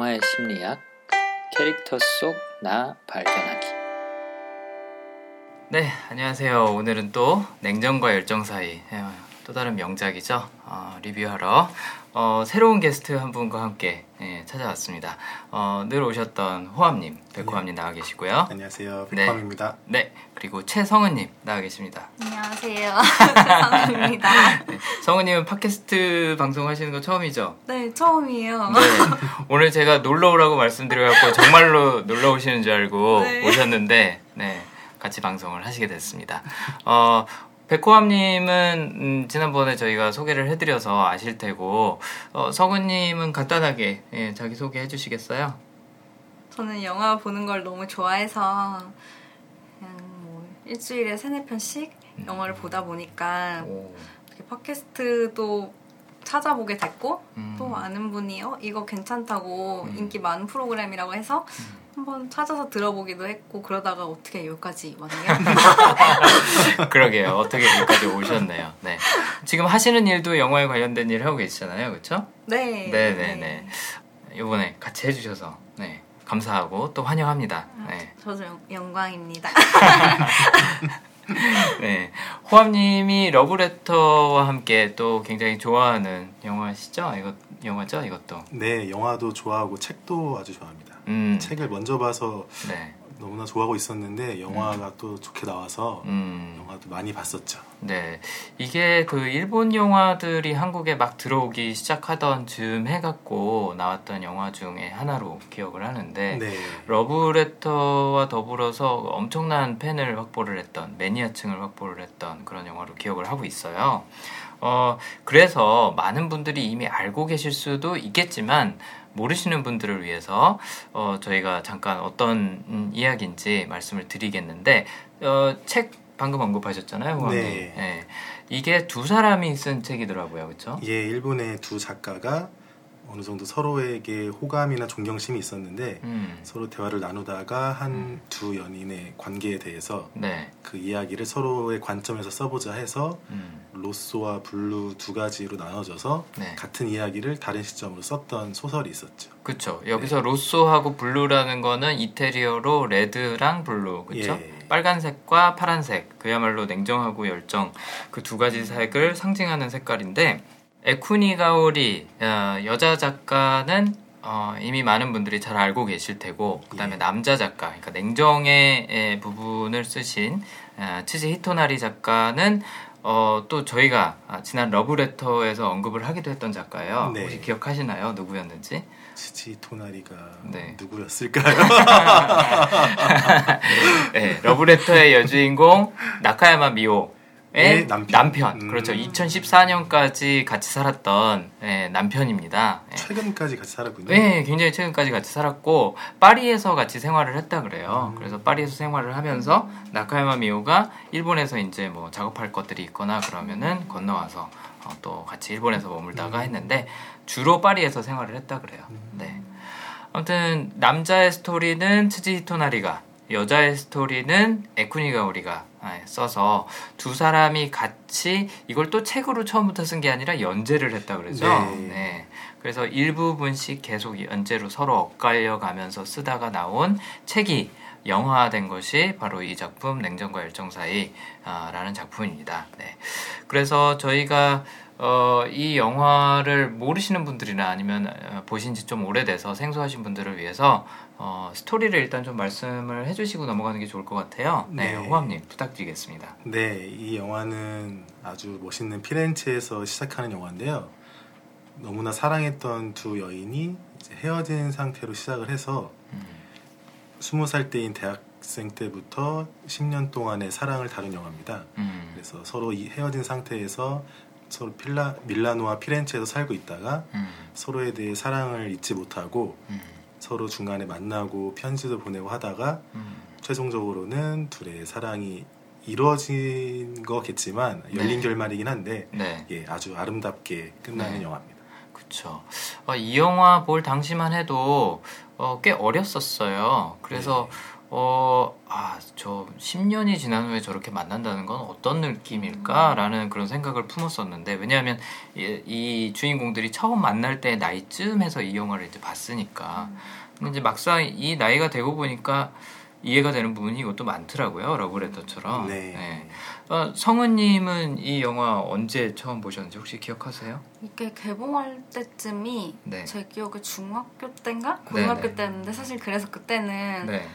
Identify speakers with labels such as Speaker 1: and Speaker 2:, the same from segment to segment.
Speaker 1: 영화의 심리학 캐릭터 속 나 발견하기. 네 안녕하세요. 오늘은 또 냉정과 열정 사이 또 다른 명작이죠 어, 리뷰하러 어, 새로운 게스트 한 분과 함께 예, 찾아왔습니다. 어, 늘 오셨던 호암님, 백호암님 네. 나와 계시고요.
Speaker 2: 안녕하세요, 백호암입니다.
Speaker 1: 네, 네, 그리고 최성은님 나와 계십니다.
Speaker 3: 안녕하세요, 최성은입니다. 네,
Speaker 1: 성은님은 팟캐스트 방송하시는 거 처음이죠?
Speaker 3: 네, 처음이에요. 네,
Speaker 1: 오늘 제가 놀러 오라고 말씀드려갖고 정말로 놀러 오시는 줄 알고 네. 오셨는데, 네, 같이 방송을 하시게 됐습니다. 어, 백호함님은 음, 지난번에 저희가 소개를 해드려서 아실 테고 어, 성은님은 간단하게 예, 자기 소개 해 주시겠어요?
Speaker 3: 저는 영화 보는 걸 너무 좋아해서 그냥 뭐 일주일에 세네 편씩 음. 영화를 보다 보니까 오. 팟캐스트도 찾아보게 됐고 음. 또 아는 분이 어 이거 괜찮다고 음. 인기 많은 프로그램이라고 해서 음. 한번 찾아서 들어보기도 했고 그러다가 어떻게 여기까지 왔네요.
Speaker 1: 그러게요. 어떻게 여기까지 오셨네요. 네. 지금 하시는 일도 영화에 관련된 일을 하고 계시잖아요. 그렇죠?
Speaker 3: 네.
Speaker 1: 네, 네, 네. 이번에 같이 해 주셔서 네. 감사하고 또 환영합니다.
Speaker 3: 아, 네. 저도 영, 광입니다
Speaker 1: 네. 호암님이 러브레터와 함께 또 굉장히 좋아하는 영화시죠? 이것 영화죠, 이것도.
Speaker 2: 네, 영화도 좋아하고 책도 아주 좋아합니다. 음. 책을 먼저 봐서 네. 너무나 좋아하고 있었는데 영화가 음. 또 좋게 나와서 음. 영화도 많이 봤었죠.
Speaker 1: 네, 이게 그 일본 영화들이 한국에 막 들어오기 시작하던 즈음 해갖고 나왔던 영화 중에 하나로 기억을 하는데 네. 러브레터와 더불어서 엄청난 팬을 확보를 했던 매니아층을 확보를 했던 그런 영화로 기억을 하고 있어요. 어, 그래서 많은 분들이 이미 알고 계실 수도 있겠지만 모르시는 분들을 위해서 어, 저희가 잠깐 어떤 음, 이야기인지 말씀을 드리겠는데 어, 책 방금 언급하셨잖아요. 네. 네. 이게 두 사람이 쓴 책이더라고요, 그렇죠?
Speaker 2: 예, 일본의 두 작가가 어느 정도 서로에게 호감이나 존경심이 있었는데 음. 서로 대화를 나누다가 한 두 음. 연인의 관계에 대해서 네. 그 이야기를 서로의 관점에서 써보자 해서 음. Rosso와 Blu 두 가지로 나눠져서 네. 같은 이야기를 다른 시점으로 썼던 소설이 있었죠.
Speaker 1: 그렇죠. 여기서 네. Rosso하고 Blu라는 거는 이태리어로 red랑 blue, 그렇죠? 예. 빨간색과 파란색, 그야말로 냉정하고 열정 그 두 가지 색을 상징하는 색깔인데 에쿠니가오리 어, 여자 작가는 어, 이미 많은 분들이 잘 알고 계실 테고 그다음에 예. 남자 작가 그러니까 냉정의 부분을 쓰신 어, 치지 히토나리 작가는 어, 또 저희가 아, 지난 러브레터에서 언급을 하기도 했던 작가예요. 네. 혹시 기억하시나요? 누구였는지?
Speaker 2: 치지 히토나리가 네. 누구였을까요?
Speaker 1: 네, 러브레터의 여주인공 나카야마 미오 의 네, 남편. 남편. 음. 그렇죠. 2014년까지 같이 살았던 예, 남편입니다.
Speaker 2: 예. 최근까지 같이 살았군요.
Speaker 1: 네, 굉장히 최근까지 같이 살았고 파리에서 같이 생활을 했다 그래요. 음. 그래서 파리에서 생활을 하면서 나카야마 미오가 일본에서 이제 뭐 작업할 것들이 있거나 그러면은 건너와서 어, 또 같이 일본에서 머물다가 음. 했는데 주로 파리에서 생활을 했다 그래요. 음. 네. 아무튼 남자의 스토리는 츠지 히토나리가 여자의 스토리는 에쿠니가 우리가 아, 써서 두 사람이 같이 이걸 또 책으로 처음부터 쓴 게 아니라 연재를 했다 그러죠. 네. 네. 그래서 일부분씩 계속 연재로 서로 엇갈려 가면서 쓰다가 나온 책이 영화된 것이 바로 이 작품 냉정과 열정 사이라는 작품입니다. 네. 그래서 저희가 어, 이 영화를 모르시는 분들이나 아니면 어, 보신 지 좀 오래돼서 생소하신 분들을 위해서 어, 스토리를 일단 좀 말씀을 해주시고 넘어가는 게 좋을 것 같아요. 네, 네. 호암님 부탁드리겠습니다.
Speaker 2: 네, 이 영화는 아주 멋있는 피렌체에서 시작하는 영화인데요. 너무나 사랑했던 두 여인이 헤어진 상태로 시작을 해서 음. 20살 때인 대학생 때부터 10년 동안의 사랑을 다룬 영화입니다. 음. 그래서 서로 헤어진 상태에서 서로 필라, 밀라노와 피렌체에서 살고 있다가 음. 서로에 대해 사랑을 잊지 못하고 음. 서로 중간에 만나고 편지도 보내고 하다가 음. 최종적으로는 둘의 사랑이 이루어진 거겠지만 열린 네. 결말이긴 한데 네. 예, 아주 아름답게 끝나는 네. 영화입니다.
Speaker 1: 그렇죠. 어, 이 영화 볼 당시만 해도 어, 꽤 어렸었어요. 그래서 네. 어, 아, 저 10년이 지난 후에 저렇게 만난다는 건 어떤 느낌일까라는 그런 생각을 품었었는데, 왜냐하면 이, 이 주인공들이 처음 만날 때 나이쯤에서 이 영화를 이제 봤으니까. 근데 이제 막상 이 나이가 되고 보니까 이해가 되는 부분이 이것도 많더라고요. 러브레터처럼.
Speaker 2: 네.
Speaker 1: 네. 어, 성은님은 이 영화 언제 처음 보셨는지 혹시 기억하세요?
Speaker 3: 이게 개봉할 때쯤이
Speaker 1: 네.
Speaker 3: 제 기억에 중학교 때인가 고등학교
Speaker 1: 네네.
Speaker 3: 때였는데 사실 그래서 그때는
Speaker 1: 네.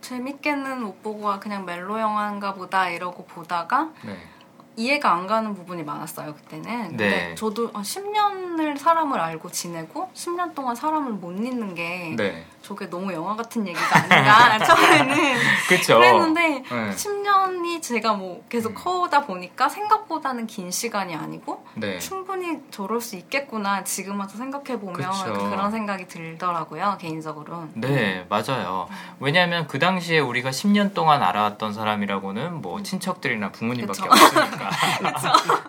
Speaker 3: 재밌게는 못 보고 아, 그냥 멜로 영화인가 보다 이러고 보다가
Speaker 1: 네.
Speaker 3: 이해가 안 가는 부분이 많았어요 그때는.
Speaker 1: 네.
Speaker 3: 근데 저도 한 10년을 사람을 알고 지내고 10년 동안 사람을 못 잊는 게
Speaker 1: 네.
Speaker 3: 저게 너무 영화 같은 얘기가 아닌가 처음에는
Speaker 1: 그쵸.
Speaker 3: 그랬는데
Speaker 1: 네.
Speaker 3: 10년이 제가 뭐 계속
Speaker 1: 음.
Speaker 3: 커오다 보니까 생각보다는 긴 시간이 아니고
Speaker 1: 네.
Speaker 3: 충분히 저럴 수 있겠구나 지금 와서 생각해 보면. 그런 생각이 들더라고요 개인적으로.
Speaker 1: 네, 맞아요. 왜냐하면 그 당시에 우리가 10년 동안 알아왔던 사람이라고는 뭐 친척들이나 부모님밖에
Speaker 3: 그쵸.
Speaker 1: 없으니까.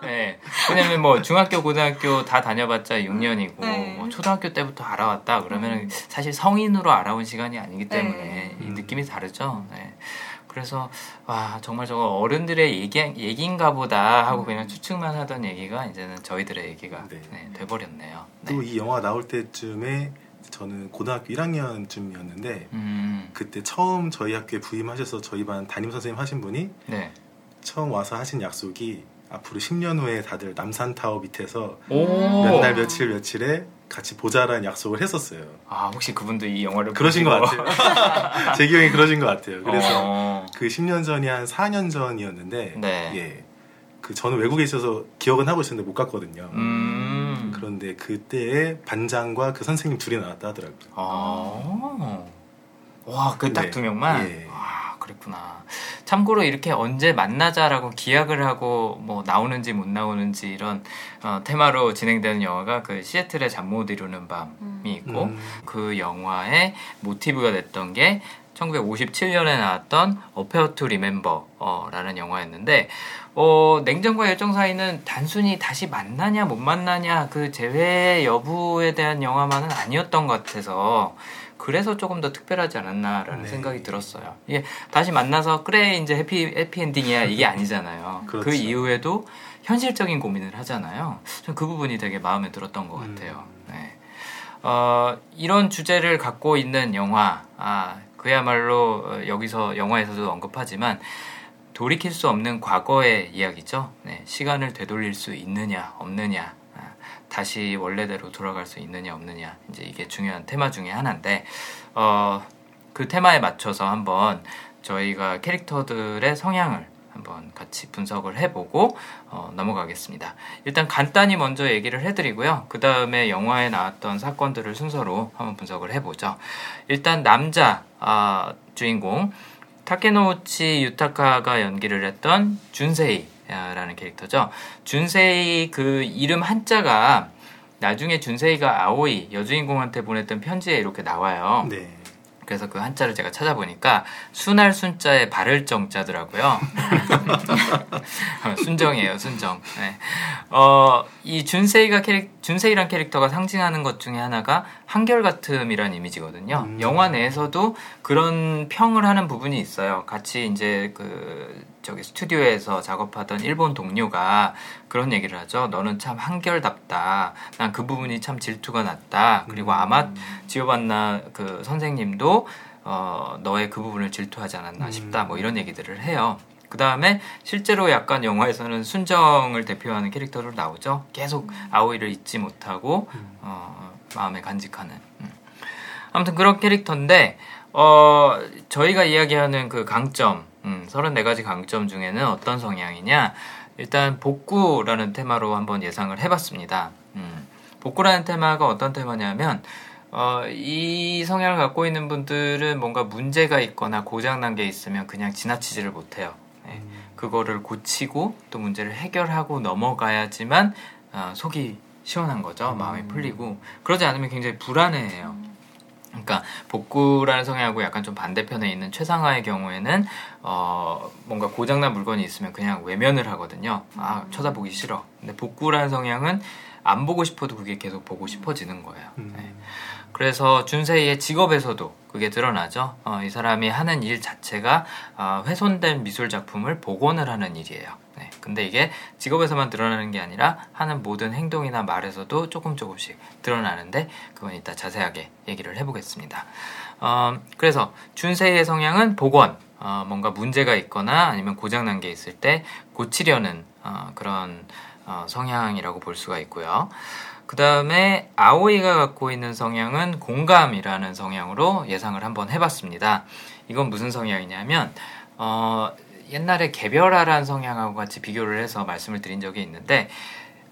Speaker 1: 네. 왜냐면 뭐 중학교, 고등학교 다 다녀봤자 6년이고
Speaker 3: 네.
Speaker 1: 뭐 초등학교 때부터 알아왔다 그러면 사실 성인으로 알아온 시간이 아니기 때문에
Speaker 3: 네.
Speaker 1: 이 느낌이 다르죠. 네. 그래서 와 정말 저거 어른들의 얘기 얘기인가 보다 하고 그냥 추측만 하던 얘기가 이제는 저희들의 얘기가
Speaker 2: 네.
Speaker 1: 네, 돼버렸네요. 네.
Speaker 2: 또이 영화 나올 때쯤에 저는 고등학교 1학년쯤이었는데
Speaker 1: 음,
Speaker 2: 그때 처음 저희 학교에 부임하셔서 저희 반 담임 선생님 하신 분이
Speaker 1: 네.
Speaker 2: 처음 와서 하신 약속이 앞으로 10년 후에 다들 남산 타워 밑에서
Speaker 1: 오.
Speaker 2: 몇날 며칠 며칠에 같이 보자라는 약속을 했었어요.
Speaker 1: 아 혹시 그분도 이 영화를
Speaker 2: 그러신 것
Speaker 1: 보시고-
Speaker 2: 같아요. 제 기억에 그러신 것 같아요. 그래서
Speaker 1: 어,
Speaker 2: 그 10년 전이 한 4년 전이었는데
Speaker 1: 네.
Speaker 2: 예. 그 저는 외국에 있어서 기억은 하고 있었는데 못 갔거든요.
Speaker 1: 음.
Speaker 2: 그런데 그때에 반장과 그 선생님 둘이 나왔다 하더라고요.
Speaker 1: 아. 와, 그 딱
Speaker 2: 네.
Speaker 1: 두 명만?
Speaker 2: 예.
Speaker 1: 와, 그랬구나. 참고로 이렇게 언제 만나자라고 기약을 하고 뭐 나오는지 못 나오는지 이런 어, 테마로 진행되는 영화가 그 시애틀의 잠 못 이루는 밤이 있고
Speaker 2: 음.
Speaker 1: 그 영화의 모티브가 됐던 게 1957년에 나왔던 Affair to Remember라는 영화였는데 어, 냉정과 열정 사이는 단순히 다시 만나냐 못 만나냐 그 재회 여부에 대한 영화만은 아니었던 것 같아서 그래서 조금 더 특별하지 않았나라는
Speaker 2: 네.
Speaker 1: 생각이 들었어요. 이게 다시 만나서 그래 이제 해피 해피 엔딩이야 이게 아니잖아요. 그
Speaker 2: 그렇죠.
Speaker 1: 이후에도 현실적인 고민을 하잖아요. 전그 부분이 되게 마음에 들었던 것
Speaker 2: 음.
Speaker 1: 같아요. 네. 어, 이런 주제를 갖고 있는 영화, 아, 그야말로 어, 여기서 영화에서도 언급하지만 돌이킬 수 없는 과거의 이야기죠. 네, 시간을 되돌릴 수 있느냐, 없느냐, 아, 다시 원래대로 돌아갈 수 있느냐, 없느냐, 이제 이게 중요한 테마 중에 하나인데, 어, 그 테마에 맞춰서 한번 저희가 캐릭터들의 성향을 한번 같이 분석을 해보고 어, 넘어가겠습니다. 일단 간단히 먼저 얘기를 해드리고요. 그 다음에 영화에 나왔던 사건들을 순서로 한번 분석을 해보죠. 일단 남자 아, 주인공 타케노우치 유타카가 연기를 했던 준세이 라는 캐릭터죠. 준세이 그 이름 한자가 나중에 준세이가 아오이 여주인공한테 보냈던 편지에 이렇게 나와요.
Speaker 2: 네.
Speaker 1: 그래서 그 한자를 제가 찾아보니까 순할 순자에 바를 정자더라고요. 순정이에요, 순정. 네. 어, 이 준세이가 캐릭, 준세이란 캐릭터가 상징하는 것 중에 하나가 한결같음이란 이미지거든요.
Speaker 2: 음.
Speaker 1: 영화 내에서도 그런 평을 하는 부분이 있어요. 같이 이제 그, 저기 스튜디오에서 작업하던 일본 동료가 그런 얘기를 하죠. 너는 참 한결답다. 난 그 부분이 참 질투가 났다. 그리고
Speaker 2: 음.
Speaker 1: 아마 지오반나 그 선생님도 어, 너의 그 부분을 질투하지 않았나
Speaker 2: 음.
Speaker 1: 싶다. 뭐 이런 얘기들을 해요. 그 다음에 실제로 약간 영화에서는 순정을 대표하는 캐릭터로 나오죠. 계속 아오이를 잊지 못하고
Speaker 2: 음.
Speaker 1: 어, 마음에 간직하는. 음. 아무튼 그런 캐릭터인데 어, 저희가 이야기하는 그 강점, 음, 34가지 강점 중에는 어떤 성향이냐? 일단 복구라는 테마로 한번 예상을 해봤습니다. 음, 복구라는 테마가 어떤 테마냐면 어, 이 성향을 갖고 있는 분들은 뭔가 문제가 있거나 고장난 게 있으면 그냥 지나치지를 못해요. 네, 그거를 고치고 또 문제를 해결하고 넘어가야지만 어, 속이 시원한 거죠. 마음이 풀리고 그러지 않으면 굉장히 불안해해요. 그러니까 복구라는 성향하고 약간 좀 반대편에 있는 최상화의 경우에는 어 뭔가 고장난 물건이 있으면 그냥 외면을 하거든요. 아 쳐다보기 싫어. 근데 복구라는 성향은 안 보고 싶어도 그게 계속 보고 싶어지는 거예요.
Speaker 2: 음.
Speaker 1: 네. 그래서 준세이의 직업에서도 그 그게 드러나죠. 어, 이 사람이 하는 일 자체가 어, 훼손된 미술 작품을 복원을 하는 일이에요. 네, 근데 이게 직업에서만 드러나는 게 아니라 하는 모든 행동이나 말에서도 조금 조금씩 드러나는데 그건 이따 자세하게 얘기를 해보겠습니다. 어, 그래서 준세의 성향은 복원, 어, 뭔가 문제가 있거나 아니면 고장난 게 있을 때 고치려는 어, 그런 어, 성향이라고 볼 수가 있고요. 그 다음에 아오이가 갖고 있는 성향은 공감이라는 성향으로 예상을 한번 해봤습니다. 이건 무슨 성향이냐면 어, 옛날에 개별화란 성향하고 같이 비교를 해서 말씀을 드린 적이 있는데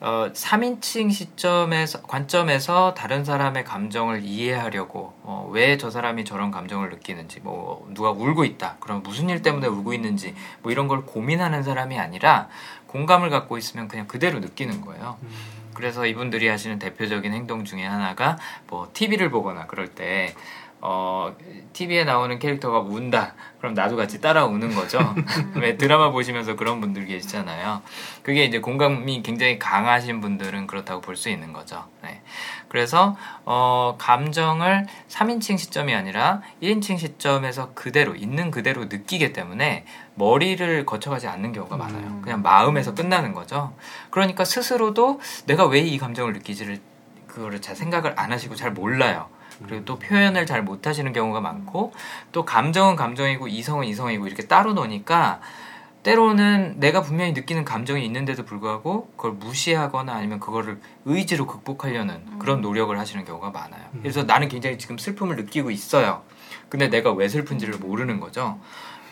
Speaker 1: 어, 3인칭 시점에서 관점에서 다른 사람의 감정을 이해하려고 어, 왜 저 사람이 저런 감정을 느끼는지 뭐 누가 울고 있다 그럼 무슨 일 때문에 울고 있는지 뭐 이런 걸 고민하는 사람이 아니라 공감을 갖고 있으면 그냥 그대로 느끼는 거예요. 음. 그래서 이분들이 하시는 대표적인 행동 중에 하나가 뭐 TV를 보거나 그럴 때 어, TV에 나오는 캐릭터가 운다. 그럼 나도 같이 따라 우는 거죠. 왜 드라마 보시면서 그런 분들 계시잖아요. 그게 이제 공감이 굉장히 강하신 분들은 그렇다고 볼 수 있는 거죠. 네. 그래서, 어, 감정을 3인칭 시점이 아니라 1인칭 시점에서 그대로, 있는 그대로 느끼기 때문에 머리를 거쳐가지 않는 경우가 많아요. 음. 그냥 마음에서 끝나는 거죠. 그러니까 스스로도 내가 왜 이 감정을 느끼지를 그거를 잘 생각을 안 하시고 잘 몰라요. 그리고 또 표현을 잘 못하시는 경우가 많고 또 감정은 감정이고 이성은 이성이고 이렇게 따로 노니까 때로는 내가 분명히 느끼는 감정이 있는데도 불구하고 그걸 무시하거나 아니면 그거를 의지로 극복하려는 음. 그런 노력을 하시는 경우가 많아요. 음. 그래서 나는 굉장히 지금 슬픔을 느끼고 있어요. 근데 내가 왜 슬픈지를 모르는 거죠.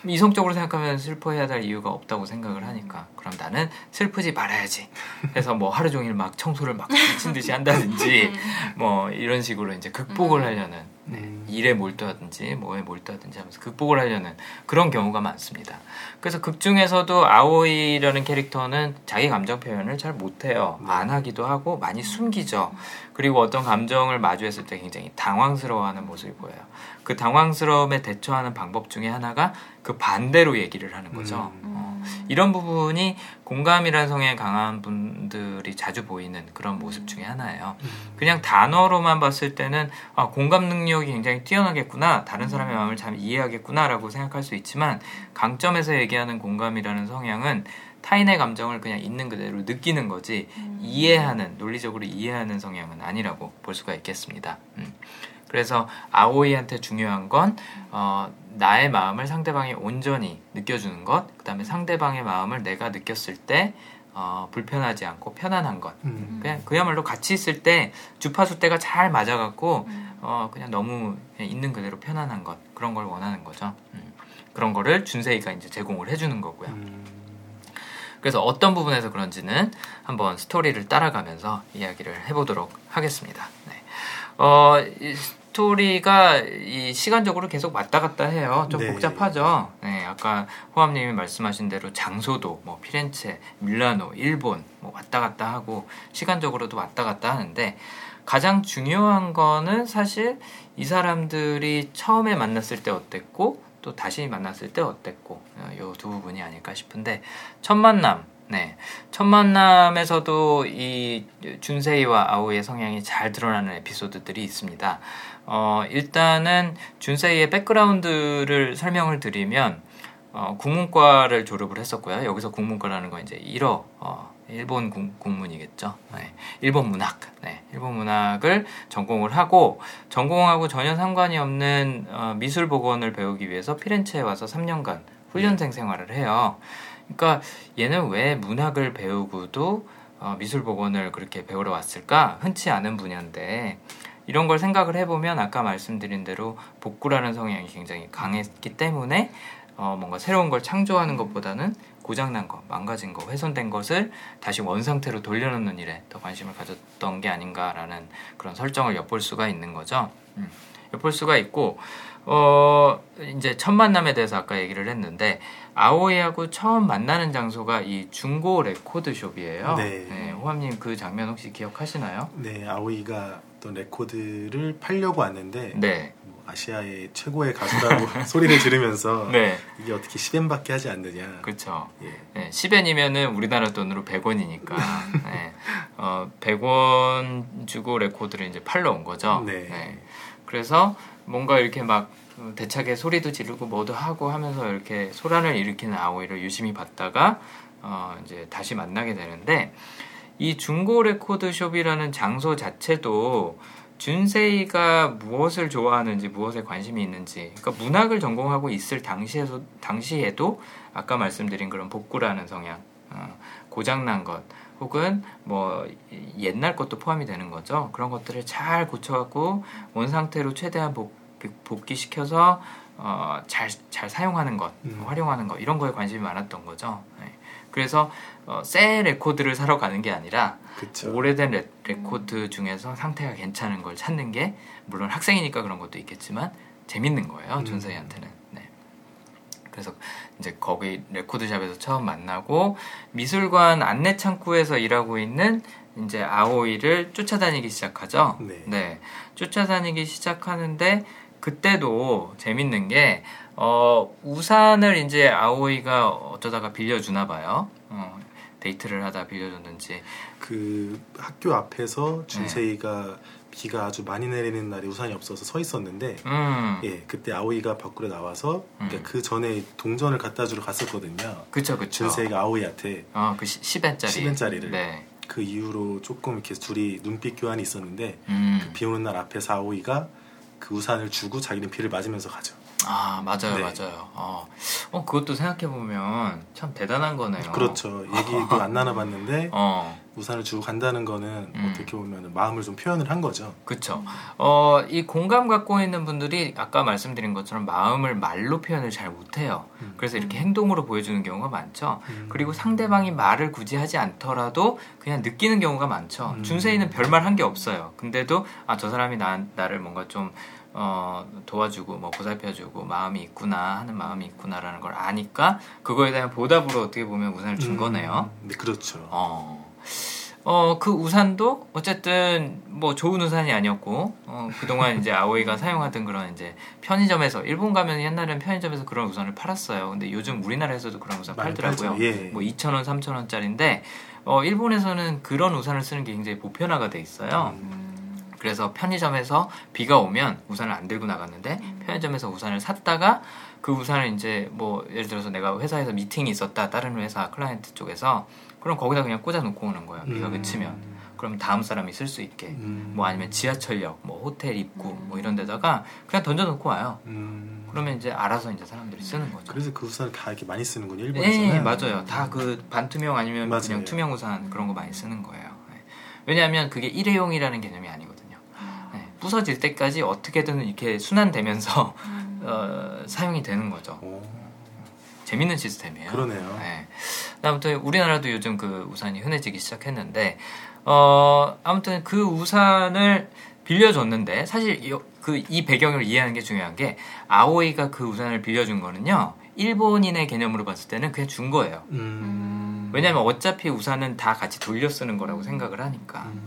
Speaker 1: 이성적으로 생각하면 슬퍼해야 될 이유가 없다고 생각을 하니까 그럼 나는 슬프지 말아야지 해서 뭐 하루 종일 막 청소를 막 미친 듯이 한다든지 음. 뭐 이런 식으로 이제 극복을 음. 하려는 네, 음. 일에 몰두하든지 뭐에 몰두하든지 하면서 극복을 하려는 그런 경우가 많습니다. 그래서 극 중에서도 아오이라는 캐릭터는 자기 감정 표현을 잘 못해요. 네. 안 하기도 하고 많이 숨기죠. 그리고 어떤 감정을 마주했을 때 굉장히 당황스러워하는 모습이 보여요. 그 당황스러움에 대처하는 방법 중에 하나가 그 반대로 얘기를 하는 거죠. 음. 어, 이런 부분이 공감이라는 성향이 강한 분들이 자주 보이는 그런 모습 중에 하나예요. 음. 그냥 단어로만 봤을 때는 아, 공감 능력이 굉장히 뛰어나겠구나, 다른 사람의 마음을 잘 이해하겠구나라고 생각할 수 있지만 강점에서 얘기하는 공감이라는 성향은 타인의 감정을 그냥 있는 그대로 느끼는 거지 음. 이해하는 논리적으로 이해하는 성향은 아니라고 볼 수가 있겠습니다. 음. 그래서 아오이한테 중요한 건 어, 나의 마음을 상대방이 온전히 느껴주는 것, 그 다음에 상대방의 마음을 내가 느꼈을 때 어, 불편하지 않고 편안한 것. 음. 그냥 그야말로 같이 있을 때 주파수 때가 잘 맞아갖고 음. 어, 그냥 너무 그냥 있는 그대로 편안한 것 그런 걸 원하는 거죠. 음. 그런 거를 준세이가 이제 제공을 해주는 거고요. 음. 그래서 어떤 부분에서 그런지는 한번 스토리를 따라가면서 이야기를 해보도록 하겠습니다. 네. 어, 스토리가 이 시간적으로 계속 왔다 갔다 해요. 좀 네. 복잡하죠. 네, 아까 호암님이 말씀하신 대로 장소도 뭐 피렌체, 밀라노, 일본 뭐 왔다 갔다 하고 시간적으로도 왔다 갔다 하는데 가장 중요한 거는 사실 이 사람들이 처음에 만났을 때 어땠고 또 다시 만났을 때 어땠고 이두 부분이 아닐까 싶은데 첫 만남 네. 첫 만남에서도 이 준세이와 아오이의 성향이 잘 드러나는 에피소드들이 있습니다. 어, 일단은 준세이의 백그라운드를 설명을 드리면 어, 국문과를 졸업을 했었고요. 여기서 국문과라는 건 이제 1어 어, 일본 국, 문이겠죠 네. 일본 문학. 네. 일본 문학을 전공을 하고 전공하고 전혀 상관이 없는 어, 미술 복원을 배우기 위해서 피렌체에 와서 3년간 훈련생 생활을 해요. 그러니까 얘는 왜 문학을 배우고도 어, 미술 복원을 그렇게 배우러 왔을까? 흔치 않은 분야인데 이런 걸 생각을 해보면 아까 말씀드린 대로 복구라는 성향이 굉장히 강했기 때문에 어, 뭔가 새로운 걸 창조하는 것보다는 고장난 것, 망가진 것, 훼손된 것을 다시 원상태로 돌려놓는 일에 더 관심을 가졌던 게 아닌가라는 그런 설정을 엿볼 수가 있는 거죠. 음, 엿볼 수가 있고 어, 이제 첫 만남에 대해서 아까 얘기를 했는데 아오이하고 처음 만나는 장소가 이 중고 레코드숍이에요. 네. 네 호함님 그 장면 혹시 기억하시나요?
Speaker 2: 네, 아오이가 어떤 레코드를 팔려고 왔는데 네. 뭐 아시아의 최고의 가수라고 소리를 지르면서 네. 이게 어떻게 10엔밖에 하지 않느냐.
Speaker 1: 그렇죠. 예. 네, 10엔이면은 우리나라 돈으로 100원이니까 네. 어, 100원 주고 레코드를 이제 팔러 온 거죠. 네. 네. 그래서 뭔가 이렇게 막 대차게 소리도 지르고 뭐도 하고 하면서 이렇게 소란을 일으키는 아오이를 유심히 봤다가 어 이제 다시 만나게 되는데 이 중고 레코드숍이라는 장소 자체도 준세이가 무엇을 좋아하는지 무엇에 관심이 있는지 그러니까 문학을 전공하고 있을 당시에서 당시에도 아까 말씀드린 그런 복구라는 성향 어, 고장난 것 혹은 뭐 옛날 것도 포함이 되는 거죠 그런 것들을 잘 고쳐갖고 원 상태로 최대한 복, 복귀시켜서 어, 잘, 잘 사용하는 것, 음. 활용하는 것, 이런 거에 관심이 많았던 거죠. 네. 그래서 어, 새 레코드를 사러 가는 게 아니라 그쵸. 오래된 레, 레코드 중에서 상태가 괜찮은 걸 찾는 게 물론 학생이니까 그런 것도 있겠지만 재밌는 거예요. 음. 준세이한테는. 네. 그래서 이제 거기 레코드샵에서 처음 만나고 미술관 안내 창구에서 일하고 있는 이제 아오이를 쫓아다니기 시작하죠. 네. 네. 쫓아다니기 시작하는데 그때도 재밌는 게 어, 우산을 이제 아오이가 어쩌다가 빌려주나 봐요. 어, 데이트를 하다 빌려줬는지.
Speaker 2: 그 학교 앞에서 준세이가 네. 비가 아주 많이 내리는 날에 우산이 없어서 서 있었는데, 음. 예, 그때 아오이가 밖으로 나와서, 그러니까 음. 그 전에 동전을 갖다 주러 갔었거든요.
Speaker 1: 그쵸, 그쵸.
Speaker 2: 준세이가 아오이한테.
Speaker 1: 어, 그 10엔짜리.
Speaker 2: 10엔짜리를. 네. 그 이후로 조금 이렇게 둘이 눈빛 교환이 있었는데, 음. 그 비 오는 날 앞에서 아오이가 그 우산을 주고 자기는 비를 맞으면서 가죠.
Speaker 1: 아 맞아요 네. 맞아요. 어. 어 그것도 생각해 보면 참 대단한 거네요.
Speaker 2: 그렇죠. 얘기도 안 나눠봤는데 어. 우산을 주고 간다는 거는 음. 어떻게 보면 마음을 좀 표현을 한 거죠.
Speaker 1: 그렇죠. 어, 이 공감 갖고 있는 분들이 아까 말씀드린 것처럼 마음을 말로 표현을 잘 못해요. 음. 그래서 이렇게 행동으로 보여주는 경우가 많죠. 음. 그리고 상대방이 말을 굳이 하지 않더라도 그냥 느끼는 경우가 많죠. 음. 준세이는 별말 한 게 없어요. 근데도 아 저 사람이 나, 나를 뭔가 좀 어, 도와주고 뭐 보살펴주고 마음이 있구나 하는 마음이 있구나라는 걸 아니까 그거에 대한 보답으로 어떻게 보면 우산을 준 음, 거네요.
Speaker 2: 네, 그렇죠.
Speaker 1: 어. 어, 그 우산도 어쨌든 뭐 좋은 우산이 아니었고, 어, 그동안 이제 아오이가 사용하던 그런 이제 편의점에서, 일본 가면 옛날엔 편의점에서 그런 우산을 팔았어요. 근데 요즘 우리나라에서도 그런 우산 팔더라고요. 예. 뭐 2,000원, 3,000원짜리인데, 어, 일본에서는 그런 우산을 쓰는 게 굉장히 보편화가 돼 있어요. 음. 그래서 편의점에서 비가 오면 우산을 안 들고 나갔는데 음. 편의점에서 우산을 샀다가 그 우산을 이제 뭐 예를 들어서 내가 회사에서 미팅이 있었다 다른 회사 클라이언트 쪽에서 그럼 거기다 그냥 꽂아 놓고 오는 거예요 비가 음. 그치면 그럼 다음 사람이 쓸 수 있게 음. 뭐 아니면 지하철역 뭐 호텔 입구 음. 뭐 이런 데다가 그냥 던져 놓고 와요 음. 그러면 이제 알아서 이제 사람들이 쓰는 거죠
Speaker 2: 그래서 그 우산을 다 이렇게 많이 쓰는군요 일본에서는
Speaker 1: 네 맞아요 다 그 반투명 아니면 맞아요. 그냥 투명 우산 그런 거 많이 쓰는 거예요 네. 왜냐하면 그게 일회용이라는 개념이 아니거든요 부서질 때까지 어떻게든 이렇게 순환되면서 음. 어, 사용이 되는 거죠. 오. 재밌는 시스템이에요.
Speaker 2: 그러네요.
Speaker 1: 네. 아무튼 우리나라도 요즘 그 우산이 흔해지기 시작했는데 어, 아무튼 그 우산을 빌려줬는데 사실 그 이 배경을 이해하는 게 중요한 게 아오이가 그 우산을 빌려준 거는요 일본인의 개념으로 봤을 때는 그냥 준 거예요. 음. 왜냐하면 어차피 우산은 다 같이 돌려 쓰는 거라고 생각을 하니까. 음.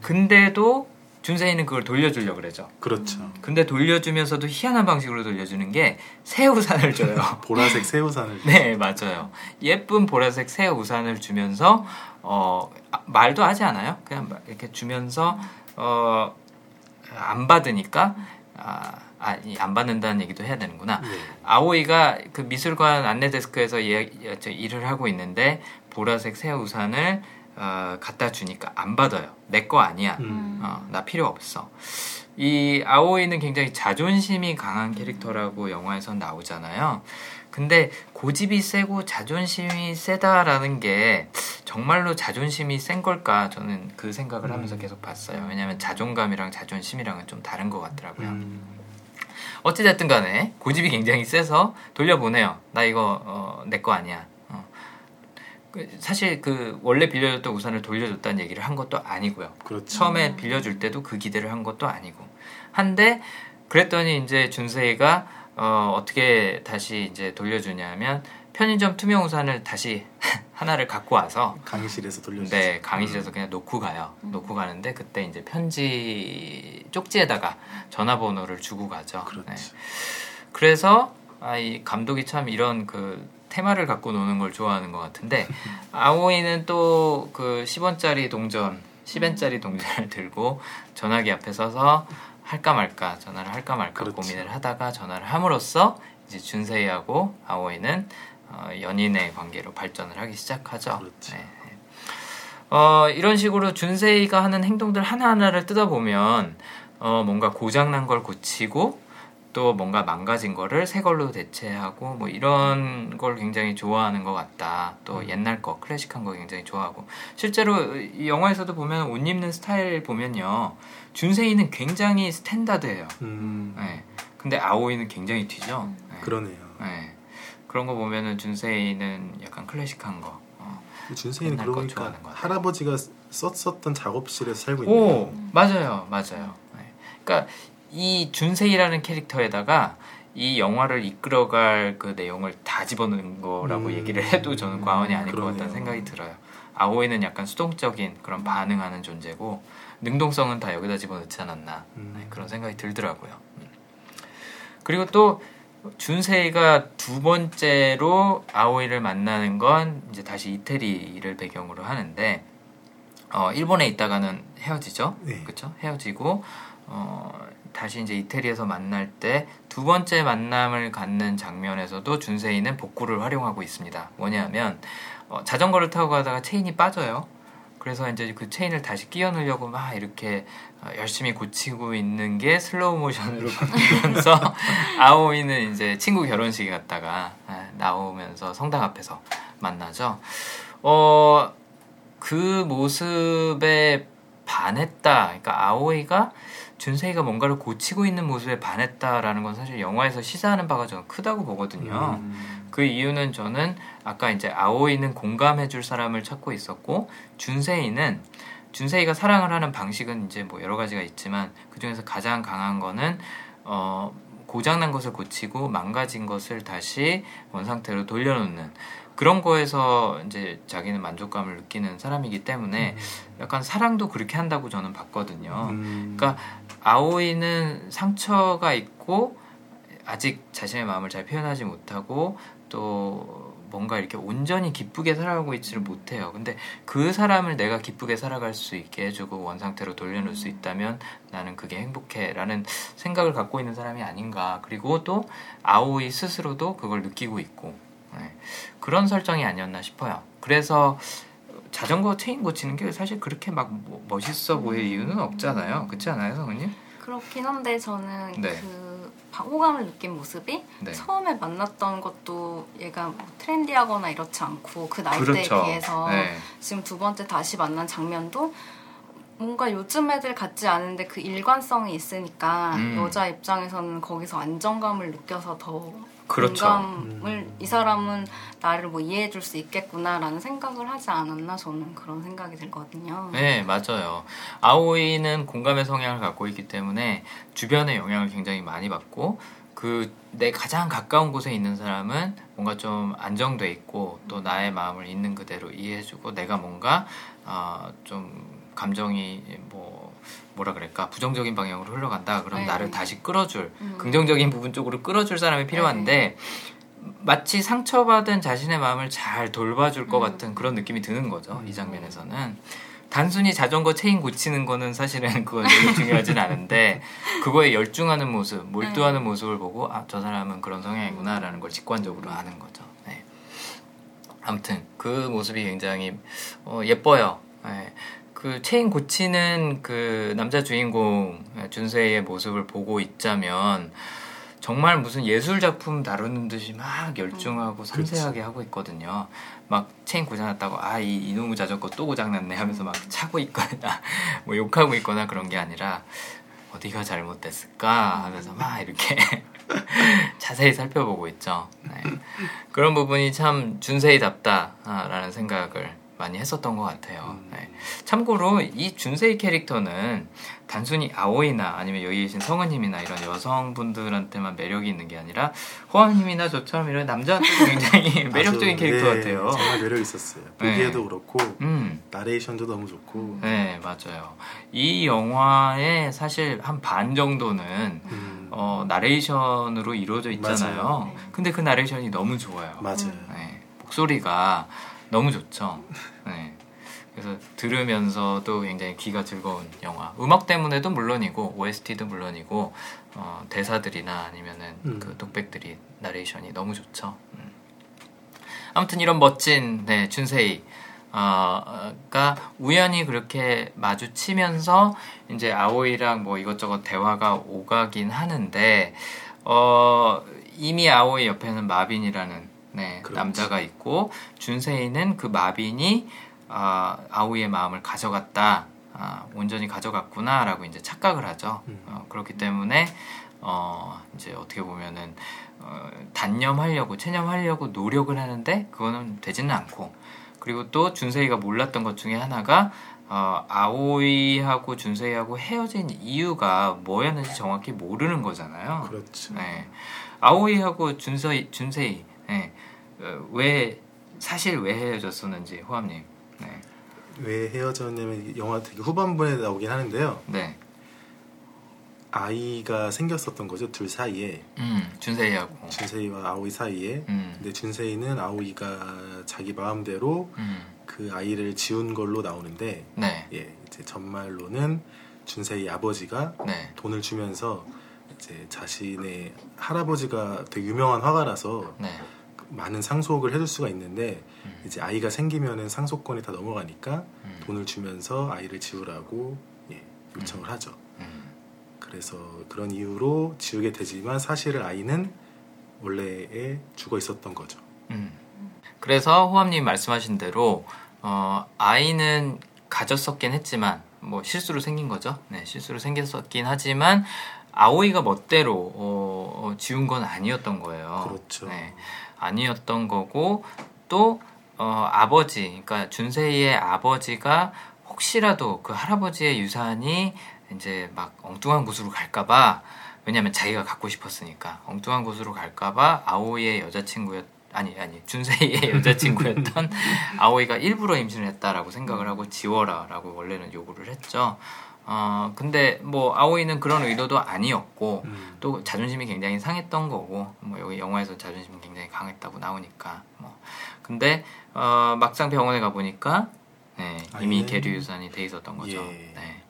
Speaker 1: 근데도 준세이는 그걸 돌려주려고 그러죠.
Speaker 2: 그렇죠.
Speaker 1: 근데 돌려주면서도 희한한 방식으로 돌려주는 게 새 우산을 줘요.
Speaker 2: 보라색 새 우산을.
Speaker 1: 네, 맞아요. 예쁜 보라색 새 우산을 주면서 어 아, 말도 하지 않아요. 그냥 이렇게 주면서 어 안 받으니까 아, 아, 안 받는다는 얘기도 해야 되는구나. 네. 아오이가 그 미술관 안내 데스크에서 예, 일을 하고 있는데 보라색 새 우산을 어, 갖다 주니까 안 받아요. 내 거 아니야. 음. 어, 나 필요 없어. 이 아오이는 굉장히 자존심이 강한 캐릭터라고 영화에서 나오잖아요. 근데 고집이 세고 자존심이 세다라는 게 정말로 자존심이 센 걸까 저는 그 생각을 하면서 음. 계속 봤어요. 왜냐하면 자존감이랑 자존심이랑은 좀 다른 것 같더라고요. 음. 어찌됐든 간에 고집이 굉장히 세서 돌려보내요. 나 이거 어, 내 거 아니야. 그 사실 그 원래 빌려줬던 우산을 돌려줬다는 얘기를 한 것도 아니고요. 그렇죠. 처음에 빌려줄 때도 그 기대를 한 것도 아니고 한데 그랬더니 이제 준세이가 어, 어떻게 다시 이제 돌려주냐면 편의점 투명 우산을 다시 하나를 갖고 와서
Speaker 2: 강의실에서 돌려주
Speaker 1: 네, 강의실에서 그냥 놓고 가요. 음. 놓고 가는데 그때 이제 편지 쪽지에다가 전화번호를 주고 가죠.
Speaker 2: 그렇죠. 네.
Speaker 1: 그래서 아, 이 감독이 참 이런 그 테마를 갖고 노는 걸 좋아하는 것 같은데 아오이는 또 그 10원짜리 동전, 10엔짜리 동전을 들고 전화기 앞에 서서 할까 말까 전화를 할까 말까
Speaker 2: 그렇죠.
Speaker 1: 고민을 하다가 전화를 함으로써 이제 준세이하고 아오이는 어, 연인의 관계로 발전을 하기 시작하죠.
Speaker 2: 그렇죠.
Speaker 1: 네, 네. 어, 이런 식으로 준세이가 하는 행동들 하나하나를 뜯어보면 어, 뭔가 고장난 걸 고치고 또 뭔가 망가진 거를 새 걸로 대체하고 뭐 이런 걸 굉장히 좋아하는 것 같다. 또
Speaker 2: 음.
Speaker 1: 옛날 거 클래식한 거 굉장히 좋아하고 실제로 이 영화에서도 보면 옷 입는 스타일 보면요 준세이는 굉장히 스탠다드해요.
Speaker 2: 음,
Speaker 1: 네. 근데 아오이는 굉장히 튀죠. 네.
Speaker 2: 그러네요.
Speaker 1: 네. 그런 거 보면은 준세이는 약간 클래식한 거. 어.
Speaker 2: 준세이는
Speaker 1: 같아요.
Speaker 2: 할아버지가 썼었던 작업실에서 살고 있네요.
Speaker 1: 오 맞아요 맞아요 네. 그러니까 이 준세이라는 캐릭터에다가 이 영화를 이끌어갈 그 내용을 다 집어넣은 거라고
Speaker 2: 음.
Speaker 1: 얘기를 해도 저는 과언이 아닐 것
Speaker 2: 그러네요.
Speaker 1: 같다는 생각이 들어요 아오이는 약간 수동적인 그런 반응하는 존재고 능동성은 다 여기다 집어넣지 않았나
Speaker 2: 음.
Speaker 1: 네, 그런 생각이 들더라고요 음. 그리고 또 준세이가 두 번째로 아오이를 만나는 건 이제 다시 이태리를 배경으로 하는데 어, 일본에 있다가는 헤어지죠.
Speaker 2: 네.
Speaker 1: 그렇죠? 헤어지고 어, 다시 이제 이태리에서 만날 때 두 번째 만남을 갖는 장면에서도 준세이는 복구를 활용하고 있습니다. 뭐냐면 어, 자전거를 타고 가다가 체인이 빠져요. 그래서 이제 그 체인을 다시 끼워 넣으려고 막 이렇게 어, 열심히 고치고 있는 게 슬로우 모션으로 바뀌면서 아오이는 이제 친구 결혼식에 갔다가 아, 나오면서 성당 앞에서 만나죠. 어, 그 모습에 반했다. 그러니까 아오이가 준세이가 뭔가를 고치고 있는 모습에 반했다라는 건 사실 영화에서 시사하는 바가 저는 크다고 보거든요.
Speaker 2: 음,
Speaker 1: 그 이유는 저는 아까 이제 아오이는 공감해줄 사람을 찾고 있었고 준세이는 준세이가 사랑을 하는 방식은 이제 뭐 여러 가지가 있지만 그 중에서 가장 강한 거는 어 고장난 것을 고치고 망가진 것을 다시 원상태로 돌려놓는 그런 거에서 이제 자기는 만족감을 느끼는 사람이기 때문에 약간 사랑도 그렇게 한다고 저는 봤거든요.
Speaker 2: 음,
Speaker 1: 그러니까 아오이는 상처가 있고 아직 자신의 마음을 잘 표현하지 못하고 또 뭔가 이렇게 온전히 기쁘게 살아가고 있지를 못해요. 근데 그 사람을 내가 기쁘게 살아갈 수 있게 해주고 원상태로 돌려놓을 수 있다면 나는 그게 행복해라는 생각을 갖고 있는 사람이 아닌가. 그리고 또 아오이 스스로도 그걸 느끼고 있고 네. 그런 설정이 아니었나 싶어요. 그래서 자전거 체인 고치는 게 사실 그렇게 막 뭐- 멋있어 보일 이유는 없잖아요. 그렇지 않아요, 성은님?
Speaker 3: 그렇긴 한데 저는
Speaker 1: 네.
Speaker 3: 그 호감을 느낀 모습이
Speaker 1: 네.
Speaker 3: 처음에 만났던 것도 얘가 뭐 트렌디하거나 이렇지 않고 그 나이대에
Speaker 1: 그렇죠.
Speaker 3: 비해서
Speaker 1: 네.
Speaker 3: 지금 두 번째 다시 만난 장면도 뭔가 요즘 애들 같지 않은데 그 일관성이 있으니까
Speaker 1: 음.
Speaker 3: 여자 입장에서는 거기서 안정감을 느껴서 더
Speaker 1: 그렇죠.
Speaker 3: 공감을
Speaker 2: 음.
Speaker 3: 이 사람은 나를 뭐 이해해 줄 수 있겠구나라는 생각을 하지 않았나 저는 그런 생각이 들거든요.
Speaker 1: 네, 맞아요. 아오이는 공감의 성향을 갖고 있기 때문에 주변의 영향을 굉장히 많이 받고 그 내 가장 가까운 곳에 있는 사람은 뭔가 좀 안정돼 있고 또 나의 마음을 있는 그대로 이해해주고 내가 뭔가 어, 좀 감정이 뭐 뭐라 그럴까 부정적인 방향으로 흘러간다 그럼
Speaker 3: 네.
Speaker 1: 나를 다시 끌어줄
Speaker 3: 음.
Speaker 1: 긍정적인 부분 쪽으로 끌어줄 사람이 필요한데 마치 상처받은 자신의 마음을 잘 돌봐줄 것
Speaker 3: 음.
Speaker 1: 같은 그런 느낌이 드는 거죠 이 장면에서는 단순히 자전거 체인 고치는 거는 사실은 그건 되게 중요하진 않은데 그거에 열중하는 모습 몰두하는 모습을 보고 아 저 사람은 그런 성향이구나라는 걸 직관적으로 아는 거죠 네. 아무튼 그 모습이 굉장히 어, 예뻐요 네. 그 체인 고치는 그 남자 주인공 준세이의 모습을 보고 있자면 정말 무슨 예술 작품 다루는 듯이 막 열중하고 섬세하게 하고 있거든요. 막 체인 고장났다고 아 이 이놈의 자전거 또 고장났네 하면서 막 차고 있거나 뭐 욕하고 있거나 그런 게 아니라 어디가 잘못됐을까 하면서 막 이렇게 자세히 살펴보고 있죠. 네. 그런 부분이 참 준세이답다라는 생각을 많이 했었던 것 같아요. 네. 참고로 이 준세이 캐릭터는 단순히 아오이나 아니면 여기 계신 성우님이나 이런 여성분들한테만 매력이 있는 게 아니라 호아님이나 저처럼 이런 남자한테도 굉장히 매력적인 캐릭터
Speaker 2: 네,
Speaker 1: 같아요.
Speaker 2: 정말 매력 있었어요.
Speaker 1: 네.
Speaker 2: 보기에도 그렇고
Speaker 1: 음.
Speaker 2: 나레이션도 너무 좋고.
Speaker 1: 네, 맞아요. 이 영화의 사실 한 반 정도는
Speaker 2: 음,
Speaker 1: 어, 나레이션으로 이루어져 있잖아요.
Speaker 2: 맞아요.
Speaker 1: 근데 그 나레이션이 너무 좋아요.
Speaker 2: 맞아요.
Speaker 1: 네, 목소리가 너무 좋죠. 네. 그래서 들으면서도 굉장히 귀가 즐거운 영화. 음악 때문에도 물론이고 OST도 물론이고 어, 대사들이나 아니면은 음. 그 독백들이 나레이션이 너무 좋죠. 음. 아무튼 이런 멋진 네, 준세이 어,가 우연히 그렇게 마주치면서 이제 아오이랑 뭐 이것저것 대화가 오가긴 하는데 어, 이미 아오이 옆에는 마빈이라는 네, 남자가 있고 준세이는 그 마빈이 아, 아오이의 마음을 가져갔다. 아, 온전히 가져갔구나라고 이제 착각을 하죠. 음. 어, 그렇기 때문에 어, 이제 어떻게 보면은 어, 단념하려고 체념하려고 노력을 하는데 그거는 되지는 않고 그리고 또 준세이가 몰랐던 것 중에 하나가 어, 아오이하고 준세이하고 헤어진 이유가 뭐였는지 정확히 모르는 거잖아요.
Speaker 2: 그렇죠.
Speaker 1: 네. 아오이하고 준세이, 준세이 네. 어, 왜 사실 왜 헤어졌었는지 호암님. 네.
Speaker 2: 왜 헤어졌냐면 영화 되게 후반부에 나오긴 하는데요.
Speaker 1: 네.
Speaker 2: 아이가 생겼었던 거죠 둘 사이에.
Speaker 1: 음, 준세이하고.
Speaker 2: 준세이와 아오이 사이에. 음. 근데 준세이는 아오이가 자기 마음대로 음. 그 아이를 지운 걸로 나오는데,
Speaker 1: 네.
Speaker 2: 예, 이제 전말로는 준세이 아버지가 네. 돈을 주면서 이제 자신의 할아버지가 되게 유명한 화가라서
Speaker 1: 네.
Speaker 2: 많은 상속을 해줄 수가 있는데 음. 이제 아이가 생기면은 상속권이 다 넘어가니까 음. 돈을 주면서 아이를 지우라고 예, 요청을 음. 하죠.
Speaker 1: 음.
Speaker 2: 그래서 그런 이유로 지우게 되지만 사실은 아이는 원래에 죽어 있었던 거죠.
Speaker 1: 음. 그래서 호암님 말씀하신 대로 어, 아이는 가졌었긴 했지만 뭐 실수로 생긴 거죠. 네, 실수로 생겼었긴 하지만 아오이가 멋대로 어, 어, 지운 건 아니었던 거예요.
Speaker 2: 그렇죠.
Speaker 1: 네. 아니었던 거고 또 어, 아버지, 그러니까 준세이의 아버지가 혹시라도 그 할아버지의 유산이 이제 막 엉뚱한 곳으로 갈까봐 왜냐면 자기가 갖고 싶었으니까 엉뚱한 곳으로 갈까봐 아오이의 여자친구였 아니 아니 준세이의 여자친구였던 아오이가 일부러 임신을 했다라고 생각을 하고 지워라라고 원래는 요구를 했죠. 어, 근데 뭐 아오이는 그런 의도도 아니었고 음. 또 자존심이 굉장히 상했던 거고 뭐 여기 영화에서 자존심이 굉장히 강했다고 나오니까 뭐 근데 어, 막상 병원에 가 보니까 네, 이미 계류 유산이 돼 있었던 거죠. 예. 네.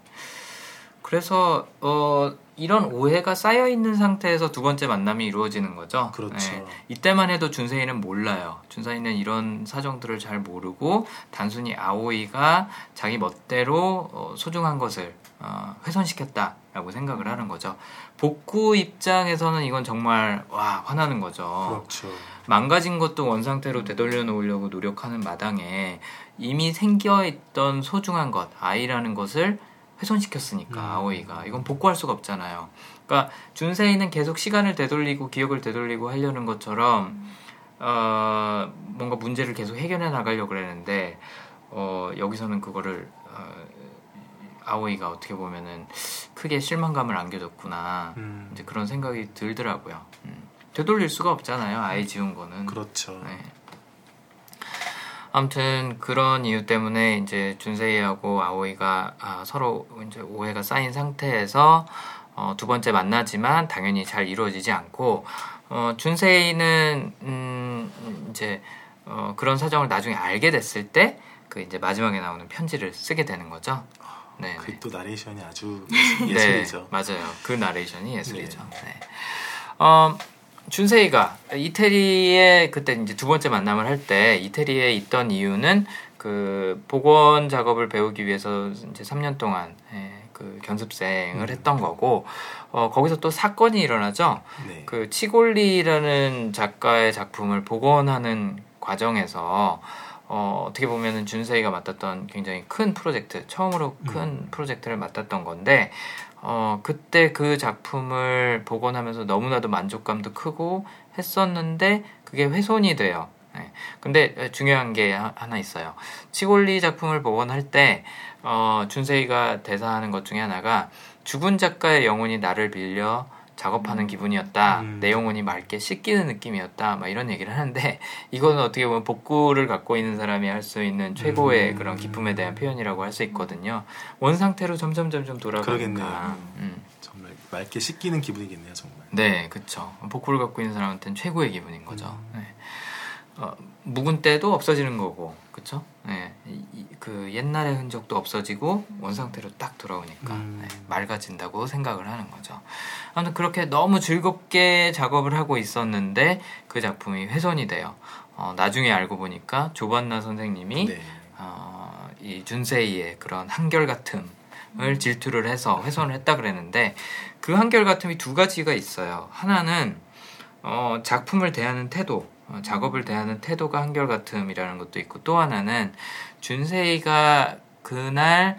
Speaker 1: 그래서 어, 이런 오해가 쌓여 있는 상태에서 두 번째 만남이 이루어지는 거죠.
Speaker 2: 그렇죠. 네.
Speaker 1: 이때만 해도 준세이는 몰라요. 준세이는 이런 사정들을 잘 모르고 단순히 아오이가 자기 멋대로 어, 소중한 것을 어, 훼손시켰다라고 생각을 하는 거죠. 복구 입장에서는 이건 정말 와 화나는 거죠.
Speaker 2: 그렇죠.
Speaker 1: 망가진 것도 원상태로 되돌려 놓으려고 노력하는 마당에 이미 생겨 있던 소중한 것 아이라는 것을 훼손시켰으니까 음. 아오이가 이건 복구할 수가 없잖아요. 그러니까 준세이는 계속 시간을 되돌리고 기억을 되돌리고 하려는 것처럼 어, 뭔가 문제를 계속 해결해 나가려고 그랬는데 어, 여기서는 그거를 어, 아오이가 어떻게 보면은 크게 실망감을 안겨줬구나 음. 이제 그런 생각이 들더라고요. 음. 되돌릴 수가 없잖아요. 아이 지운 거는.
Speaker 2: 그렇죠. 네.
Speaker 1: 아무튼 그런 이유 때문에 이제 준세이하고 아오이가 아, 서로 이제 오해가 쌓인 상태에서 어, 두 번째 만나지만 당연히 잘 이루어지지 않고 어, 준세이는 음, 이제 어, 그런 사정을 나중에 알게 됐을 때 그 이제 마지막에 나오는 편지를 쓰게 되는 거죠.
Speaker 2: 네. 그또 나레이션이 아주
Speaker 1: 네, 예술이죠. 네, 맞아요. 그 나레이션이 예술이죠. 네. 네. 어, 준세이가 이태리에 그때 이제 두 번째 만남을 할 때 이태리에 있던 이유는 그 복원 작업을 배우기 위해서 이제 3년 동안 예, 그 견습생을 음. 했던 거고 어, 거기서 또 사건이 일어나죠. 네. 그 치골리라는 작가의 작품을 복원하는 과정에서 어, 어떻게 보면은 준세이가 맡았던 굉장히 큰 프로젝트, 처음으로 큰 음. 프로젝트를 맡았던 건데, 어, 그때 그 작품을 복원하면서 너무나도 만족감도 크고 했었는데, 그게 훼손이 돼요. 네. 근데 중요한 게 하나 있어요. 치골리 작품을 복원할 때, 어, 준세이가 대사하는 것 중에 하나가, 죽은 작가의 영혼이 나를 빌려 작업하는 기분이었다. 음. 내용은이 맑게 씻기는 느낌이었다. 막 이런 얘기를 하는데 이거는 어떻게 보면 복구를 갖고 있는 사람이 할 수 있는 최고의 음. 그런 기쁨에 대한 표현이라고 할 수 있거든요. 원 상태로 점점 점점 돌아가니까.
Speaker 2: 음. 정말 맑게 씻기는 기분이겠네요, 정말.
Speaker 1: 네, 그렇죠. 복구를 갖고 있는 사람한테는 최고의 기분인 거죠. 음. 네. 어, 묵은 때도 없어지는 거고, 그쵸? 네, 이, 그 옛날의 흔적도 없어지고 원 상태로 딱 돌아오니까 음. 네, 맑아진다고 생각을 하는 거죠. 아무튼 그렇게 너무 즐겁게 작업을 하고 있었는데 그 작품이 훼손이 돼요. 어, 나중에 알고 보니까 조반나 선생님이 네. 어, 이 준세이의 그런 한결같음을 음. 질투를 해서 훼손을 했다 그랬는데 그 한결같음이 두 가지가 있어요. 하나는 어, 작품을 대하는 태도, 어, 작업을 대하는 태도가 한결같음이라는 것도 있고 또 하나는 준세이가 그날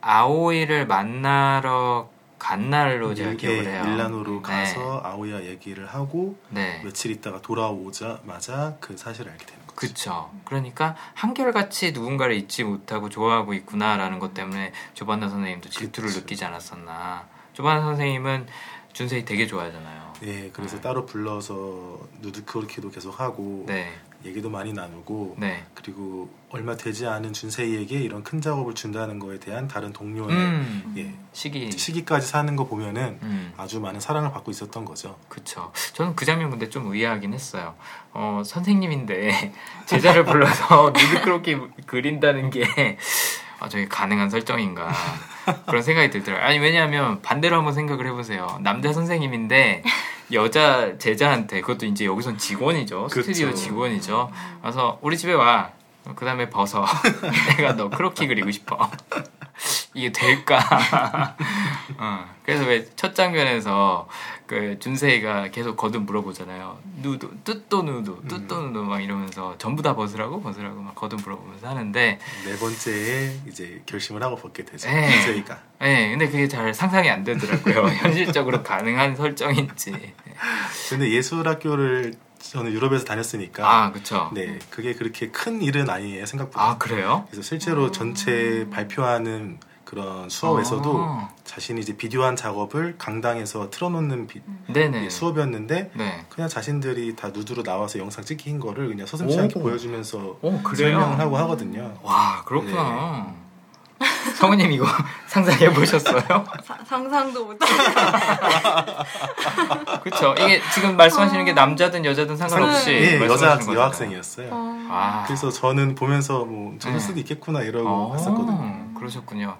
Speaker 1: 아오이를 만나러 간 날로 제가 예, 기억을 해요.
Speaker 2: 밀라노로 네. 가서 아오이와 얘기를 하고 네. 며칠 있다가 돌아오자마자 그 사실을 알게 되는 거죠.
Speaker 1: 그렇죠. 그러니까 한결같이 누군가를 잊지 못하고 좋아하고 있구나라는 것 때문에 조반나 선생님도 질투를 그쵸. 느끼지 않았었나. 조반나 선생님은 준세이 되게 좋아하잖아요.
Speaker 2: 네, 그래서 네. 따로 불러서 누드크로키도 계속 하고 네. 얘기도 많이 나누고 네. 그리고 얼마 되지 않은 준세이에게 이런 큰 작업을 준다는 거에 대한 다른 동료의 음, 예, 시기 시기까지 사는 거 보면은 음. 아주 많은 사랑을 받고 있었던 거죠.
Speaker 1: 그렇죠. 저는 그 장면 근데 좀 의아하긴 했어요. 어, 선생님인데 제자를 불러서 누드크로키 그린다는 게 아, 저게 가능한 설정인가 그런 생각이 들더라고요. 아니 왜냐하면 반대로 한번 생각을 해보세요. 남자 선생님인데 여자 제자한테 그것도 이제 여기선 직원이죠. 스튜디오 직원이죠. 그래서 우리 집에 와. 그 다음에 벗어. 내가 너 크로키 그리고 싶어. 이게 될까? 어, 그래서 왜 첫 장면에서 그 준세이가 계속 거듭 물어보잖아요. 누드, 뜻도 누드, 뜻도 누드 막 이러면서 전부 다 벗으라고 벗으라고 막 거듭 물어보면서 하는데
Speaker 2: 네 번째에 이제 결심을 하고 벗게 되죠. 네. 준세이가.
Speaker 1: 네, 근데 그게 잘 상상이 안 되더라고요. 현실적으로 가능한 설정인지.
Speaker 2: 근데 예술학교를 저는 유럽에서 다녔으니까.
Speaker 1: 아, 그렇죠.
Speaker 2: 네, 그게 그렇게 큰 일은 아니에요 생각보다.
Speaker 1: 아, 그래요?
Speaker 2: 그래서 실제로 전체 발표하는 그런 수업에서도 아~ 자신이 이제 비디오한 작업을 강당에서 틀어놓는 비, 예, 수업이었는데 네. 그냥 자신들이 다 누드로 나와서 영상 찍힌 거를 그냥 서슴지 않게 보여주면서 오, 설명을 하고 하거든요.
Speaker 1: 와 그렇구나. 네. 성우님 이거 상상해 보셨어요?
Speaker 3: 상상도 못.
Speaker 1: 그렇죠. 이게 지금 말씀하시는 게 남자든 여자든 상관없이
Speaker 2: 네, 여자 여학생이었어요. 아. 그래서 저는 보면서 뭐 저럴 네. 수도 있겠구나 이러고 아. 했었거든요.
Speaker 1: 그러셨군요.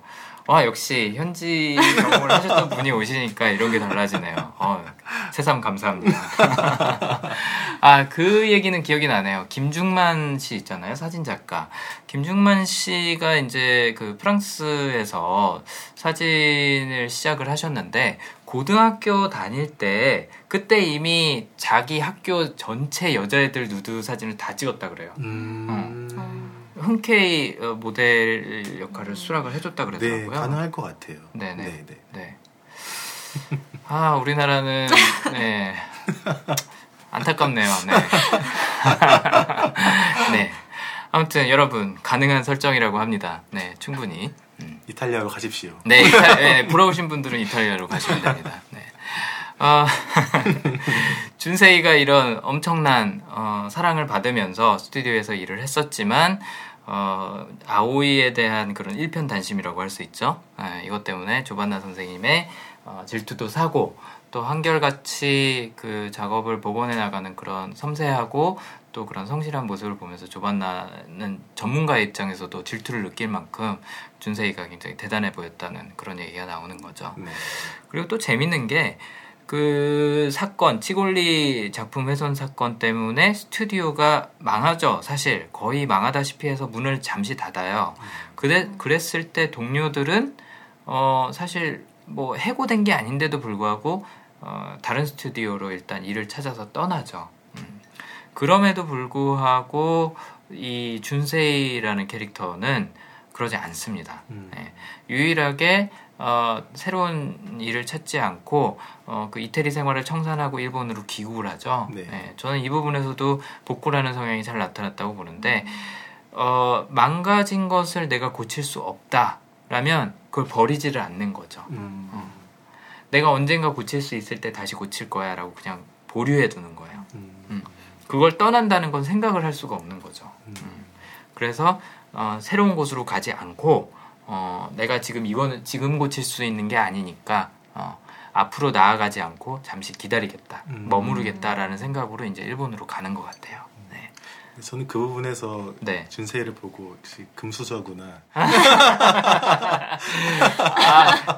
Speaker 1: 와 역시 현지 경험을 하셨던 분이 오시니까 이런 게 달라지네요. 어, 새삼 감사합니다. 아 그 얘기는 기억이 나네요. 김중만 씨 있잖아요, 사진 작가. 김중만 씨가 이제 그 프랑스에서 사진을 시작을 하셨는데 고등학교 다닐 때 그때 이미 자기 학교 전체 여자애들 누드 사진을 다 찍었다 그래요. 음... 어. 흔쾌히 어, 모델 역할을 수락을 해줬다 그랬더라고요.
Speaker 2: 네, 가능할 것 같아요.
Speaker 1: 네네. 네, 네. 네. 아, 우리나라는, 네. 안타깝네요. 네. 네. 아무튼 여러분, 가능한 설정이라고 합니다. 네, 충분히.
Speaker 2: 음. 이탈리아로 가십시오.
Speaker 1: 네, 이탈, 네, 부러우신 분들은 이탈리아로 가시면 됩니다. 네. 어, 준세이가 이런 엄청난 어, 사랑을 받으면서 스튜디오에서 일을 했었지만 어, 아오이에 대한 그런 일편단심이라고 할 수 있죠. 네, 이것 때문에 조반나 선생님의 어, 질투도 사고 또 한결같이 그 작업을 복원해 나가는 그런 섬세하고 또 그런 성실한 모습을 보면서 조반나는 전문가의 입장에서도 질투를 느낄 만큼 준세이가 굉장히 대단해 보였다는 그런 얘기가 나오는 거죠. 네. 그리고 또 재밌는 게 그 사건, 치골리 작품 훼손 사건 때문에 스튜디오가 망하죠. 사실 거의 망하다시피 해서 문을 잠시 닫아요. 그래, 그랬을 때 동료들은 어, 사실 뭐 해고된 게 아닌데도 불구하고 어, 다른 스튜디오로 일단 일을 찾아서 떠나죠. 음. 그럼에도 불구하고 이 준세이라는 캐릭터는 그러지 않습니다. 음. 네. 유일하게 어, 새로운 일을 찾지 않고 어, 그 이태리 생활을 청산하고 일본으로 귀국을 하죠. 네. 네, 저는 이 부분에서도 복구라는 성향이 잘 나타났다고 보는데 어, 망가진 것을 내가 고칠 수 없다라면 그걸 버리지를 않는 거죠. 음. 어. 내가 언젠가 고칠 수 있을 때 다시 고칠 거야라고 그냥 보류해 두는 거예요. 음. 음. 그걸 떠난다는 건 생각을 할 수가 없는 거죠. 음. 음. 그래서 어, 새로운 곳으로 가지 않고 어, 내가 지금 이거는 지금 고칠 수 있는 게 아니니까 어, 앞으로 나아가지 않고 잠시 기다리겠다, 음. 머무르겠다라는 생각으로 이제 일본으로 가는 것 같아요. 네.
Speaker 2: 저는 그 부분에서
Speaker 1: 네.
Speaker 2: 준세이를 보고 금수저구나.
Speaker 1: 아,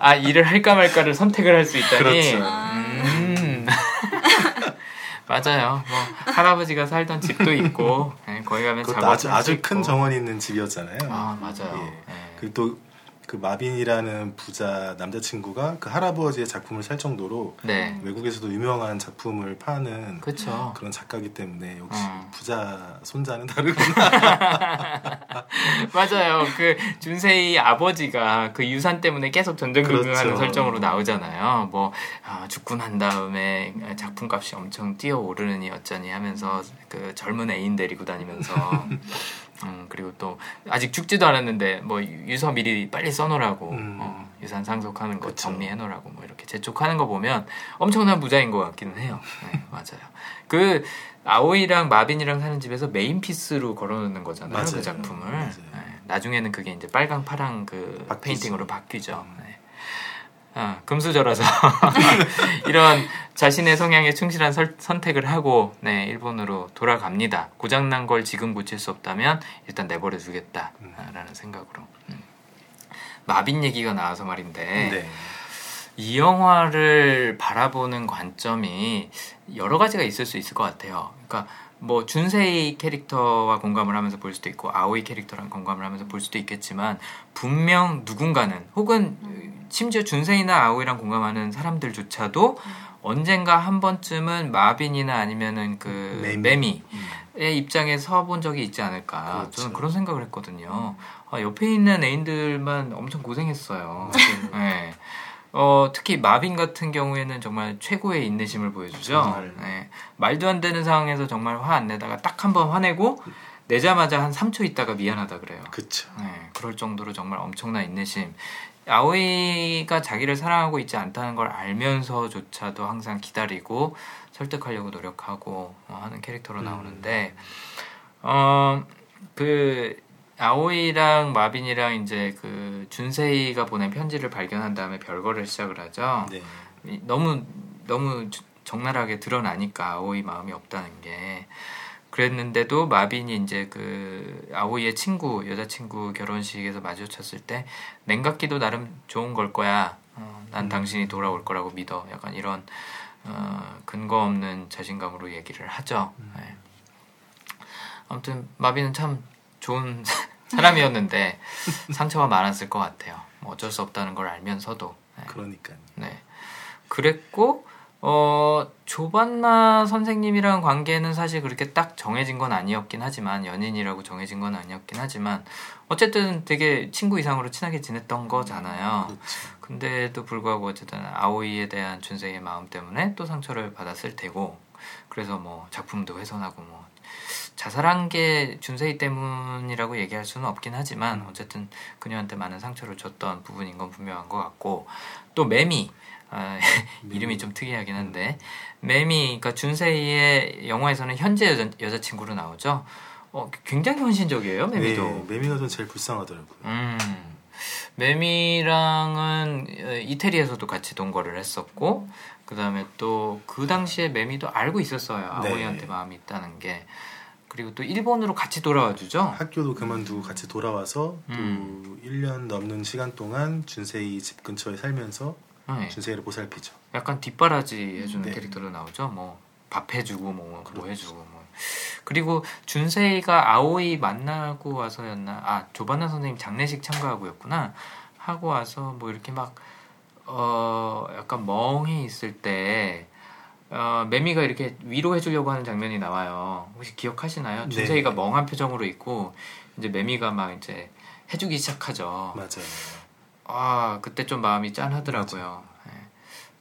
Speaker 1: 아, 일을 할까 말까를 선택을 할 수 있다니.
Speaker 2: 그렇죠.
Speaker 1: 음. 맞아요. 뭐 할아버지가 살던 집도 있고 네, 거기 가면
Speaker 2: 아주
Speaker 1: 수
Speaker 2: 아주. 큰 정원이 있는 집이었잖아요.
Speaker 1: 아 맞아요.
Speaker 2: 예.
Speaker 1: 네.
Speaker 2: 그리고 또 그 마빈이라는 부자 남자친구가 그 할아버지의 작품을 살 정도로
Speaker 1: 네.
Speaker 2: 외국에서도 유명한 작품을 파는
Speaker 1: 그렇죠.
Speaker 2: 그런 작가기 때문에 역시
Speaker 1: 음.
Speaker 2: 부자 손자는 다르구나.
Speaker 1: 맞아요. 그 준세이 아버지가 그 유산 때문에 계속 전전긍긍하는
Speaker 2: 그렇죠.
Speaker 1: 설정으로 나오잖아요. 뭐 아, 죽고 난 다음에 작품값이 엄청 뛰어오르느니 어쩌니 하면서 그 젊은 애인 데리고 다니면서 음, 그리고 또 아직 죽지도 않았는데 뭐 유서 미리 빨리 써놓으라고
Speaker 2: 음.
Speaker 1: 어, 유산 상속하는 거
Speaker 2: 그쵸.
Speaker 1: 정리해놓으라고 뭐 이렇게 재촉하는 거 보면 엄청난 부자인 것 같기는 해요. 네, 맞아요. 그 아오이랑 마빈이랑 사는 집에서 main piece로 걸어놓는 거잖아요.
Speaker 2: 맞아요.
Speaker 1: 그 작품을.
Speaker 2: 맞아요.
Speaker 1: 네, 나중에는 그게 이제 빨강 파랑 그
Speaker 2: 바뀌죠.
Speaker 1: painting으로 바뀌죠. 네. 아, 금수저라서 이런 자신의 성향에 충실한 설- 선택을 하고 네, 일본으로 돌아갑니다. 고장난 걸 지금 고칠 수 없다면 일단 내버려 두겠다라는 생각으로. 음. 마빈 얘기가 나와서 말인데
Speaker 2: 네.
Speaker 1: 이 영화를 바라보는 관점이 여러 가지가 있을 수 있을 것 같아요. 그러니까 뭐 준세이 캐릭터와 공감을 하면서 볼 수도 있고 아오이 캐릭터랑 공감을 하면서 볼 수도 있겠지만 분명 누군가는 혹은 심지어 준세이나 아오이랑 공감하는 사람들조차도 언젠가 한 번쯤은 마빈이나 아니면은 그
Speaker 2: 매미.
Speaker 1: 매미의
Speaker 2: 음.
Speaker 1: 입장에 서본 적이 있지 않을까
Speaker 2: 그렇죠.
Speaker 1: 저는 그런 생각을 했거든요. 아, 옆에 있는 애인들만 엄청 고생했어요. 네. 어, 특히 마빈 같은 경우에는 정말 최고의 인내심을 보여주죠.
Speaker 2: 정말.
Speaker 1: 네. 말도 안 되는 상황에서 정말 화 안 내다가 딱 한 번 화내고 내자마자 한 3초 있다가 미안하다 그래요.
Speaker 2: 그쵸.
Speaker 1: 네, 그럴 정도로 정말 엄청난 인내심. 아오이가 자기를 사랑하고 있지 않다는 걸 알면서조차도 항상 기다리고 설득하려고 노력하고 어, 하는 캐릭터로
Speaker 2: 음.
Speaker 1: 나오는데, 어, 그, 아오이랑 마빈이랑 이제 그 준세이가 보낸 편지를 발견한 다음에 별거를 시작을 하죠.
Speaker 2: 네.
Speaker 1: 이- 너무 너무 주- 적나라하게 드러나니까 아오이 마음이 없다는 게 그랬는데도 마빈이 이제 그 아오이의 친구 여자친구 결혼식에서 마주쳤을 때 냉각기도 나름 좋은 걸 거야 어, 난
Speaker 2: 음.
Speaker 1: 당신이 돌아올 거라고 믿어 약간 이런 어, 근거 없는 자신감으로 얘기를 하죠
Speaker 2: 음.
Speaker 1: 네. 아무튼 마빈은 참 좋은 사람이었는데 상처가 많았을 것 같아요 뭐 어쩔 수 없다는 걸 알면서도 네.
Speaker 2: 그러니까요.
Speaker 1: 네. 그랬고 어 조반나 선생님이랑 관계는 사실 그렇게 딱 정해진 건 아니었긴 하지만 연인이라고 정해진 건 아니었긴 하지만 어쨌든 되게 친구 이상으로 친하게 지냈던 거잖아요.
Speaker 2: 그렇죠.
Speaker 1: 근데도 불구하고 어쨌든 아오이에 대한 준세의 마음 때문에 또 상처를 받았을 테고 그래서 뭐 작품도 훼손하고 뭐 자살한 게 준세이 때문이라고 얘기할 수는 없긴 하지만 어쨌든 그녀한테 많은 상처를 줬던 부분인 건 분명한 것 같고 또 매미 아, 이름이 좀 특이하긴 한데 매미 그러니까 준세이의 영화에서는 현재 여자, 여자친구로 나오죠. 어, 굉장히 헌신적이에요 매미도.
Speaker 2: 네, 매미가 좀 제일 불쌍하더라고요.
Speaker 1: 음. 매미랑은 어, 이태리에서도 같이 동거를 했었고 그다음에 또 그 당시에 매미도 알고 있었어요
Speaker 2: 네.
Speaker 1: 아오이한테 마음이 있다는 게 그리고 또 일본으로 같이 돌아와 주죠
Speaker 2: 학교도 그만두고 같이 돌아와서
Speaker 1: 음.
Speaker 2: 또 1년 넘는 시간 동안 준세이 집 근처에 살면서
Speaker 1: 네.
Speaker 2: 준세이를 보살피죠.
Speaker 1: 약간 뒷바라지 해주는
Speaker 2: 네.
Speaker 1: 캐릭터로 나오죠 뭐 밥 해주고 뭐, 뭐
Speaker 2: 그렇죠.
Speaker 1: 해주고 뭐 그리고 준세이가 아오이 만나고 와서였나 아 조반나 선생님 장례식 참가하고였구나 하고 와서 뭐 이렇게 막 어 약간 멍해 있을 때 어, 매미가 이렇게 위로해 주려고 하는 장면이 나와요. 혹시 기억하시나요?
Speaker 2: 네.
Speaker 1: 준세이가 멍한 표정으로 있고 이제 매미가 막 이제 해주기 시작하죠.
Speaker 2: 맞아요.
Speaker 1: 아 그때 좀 마음이 짠하더라고요. 예.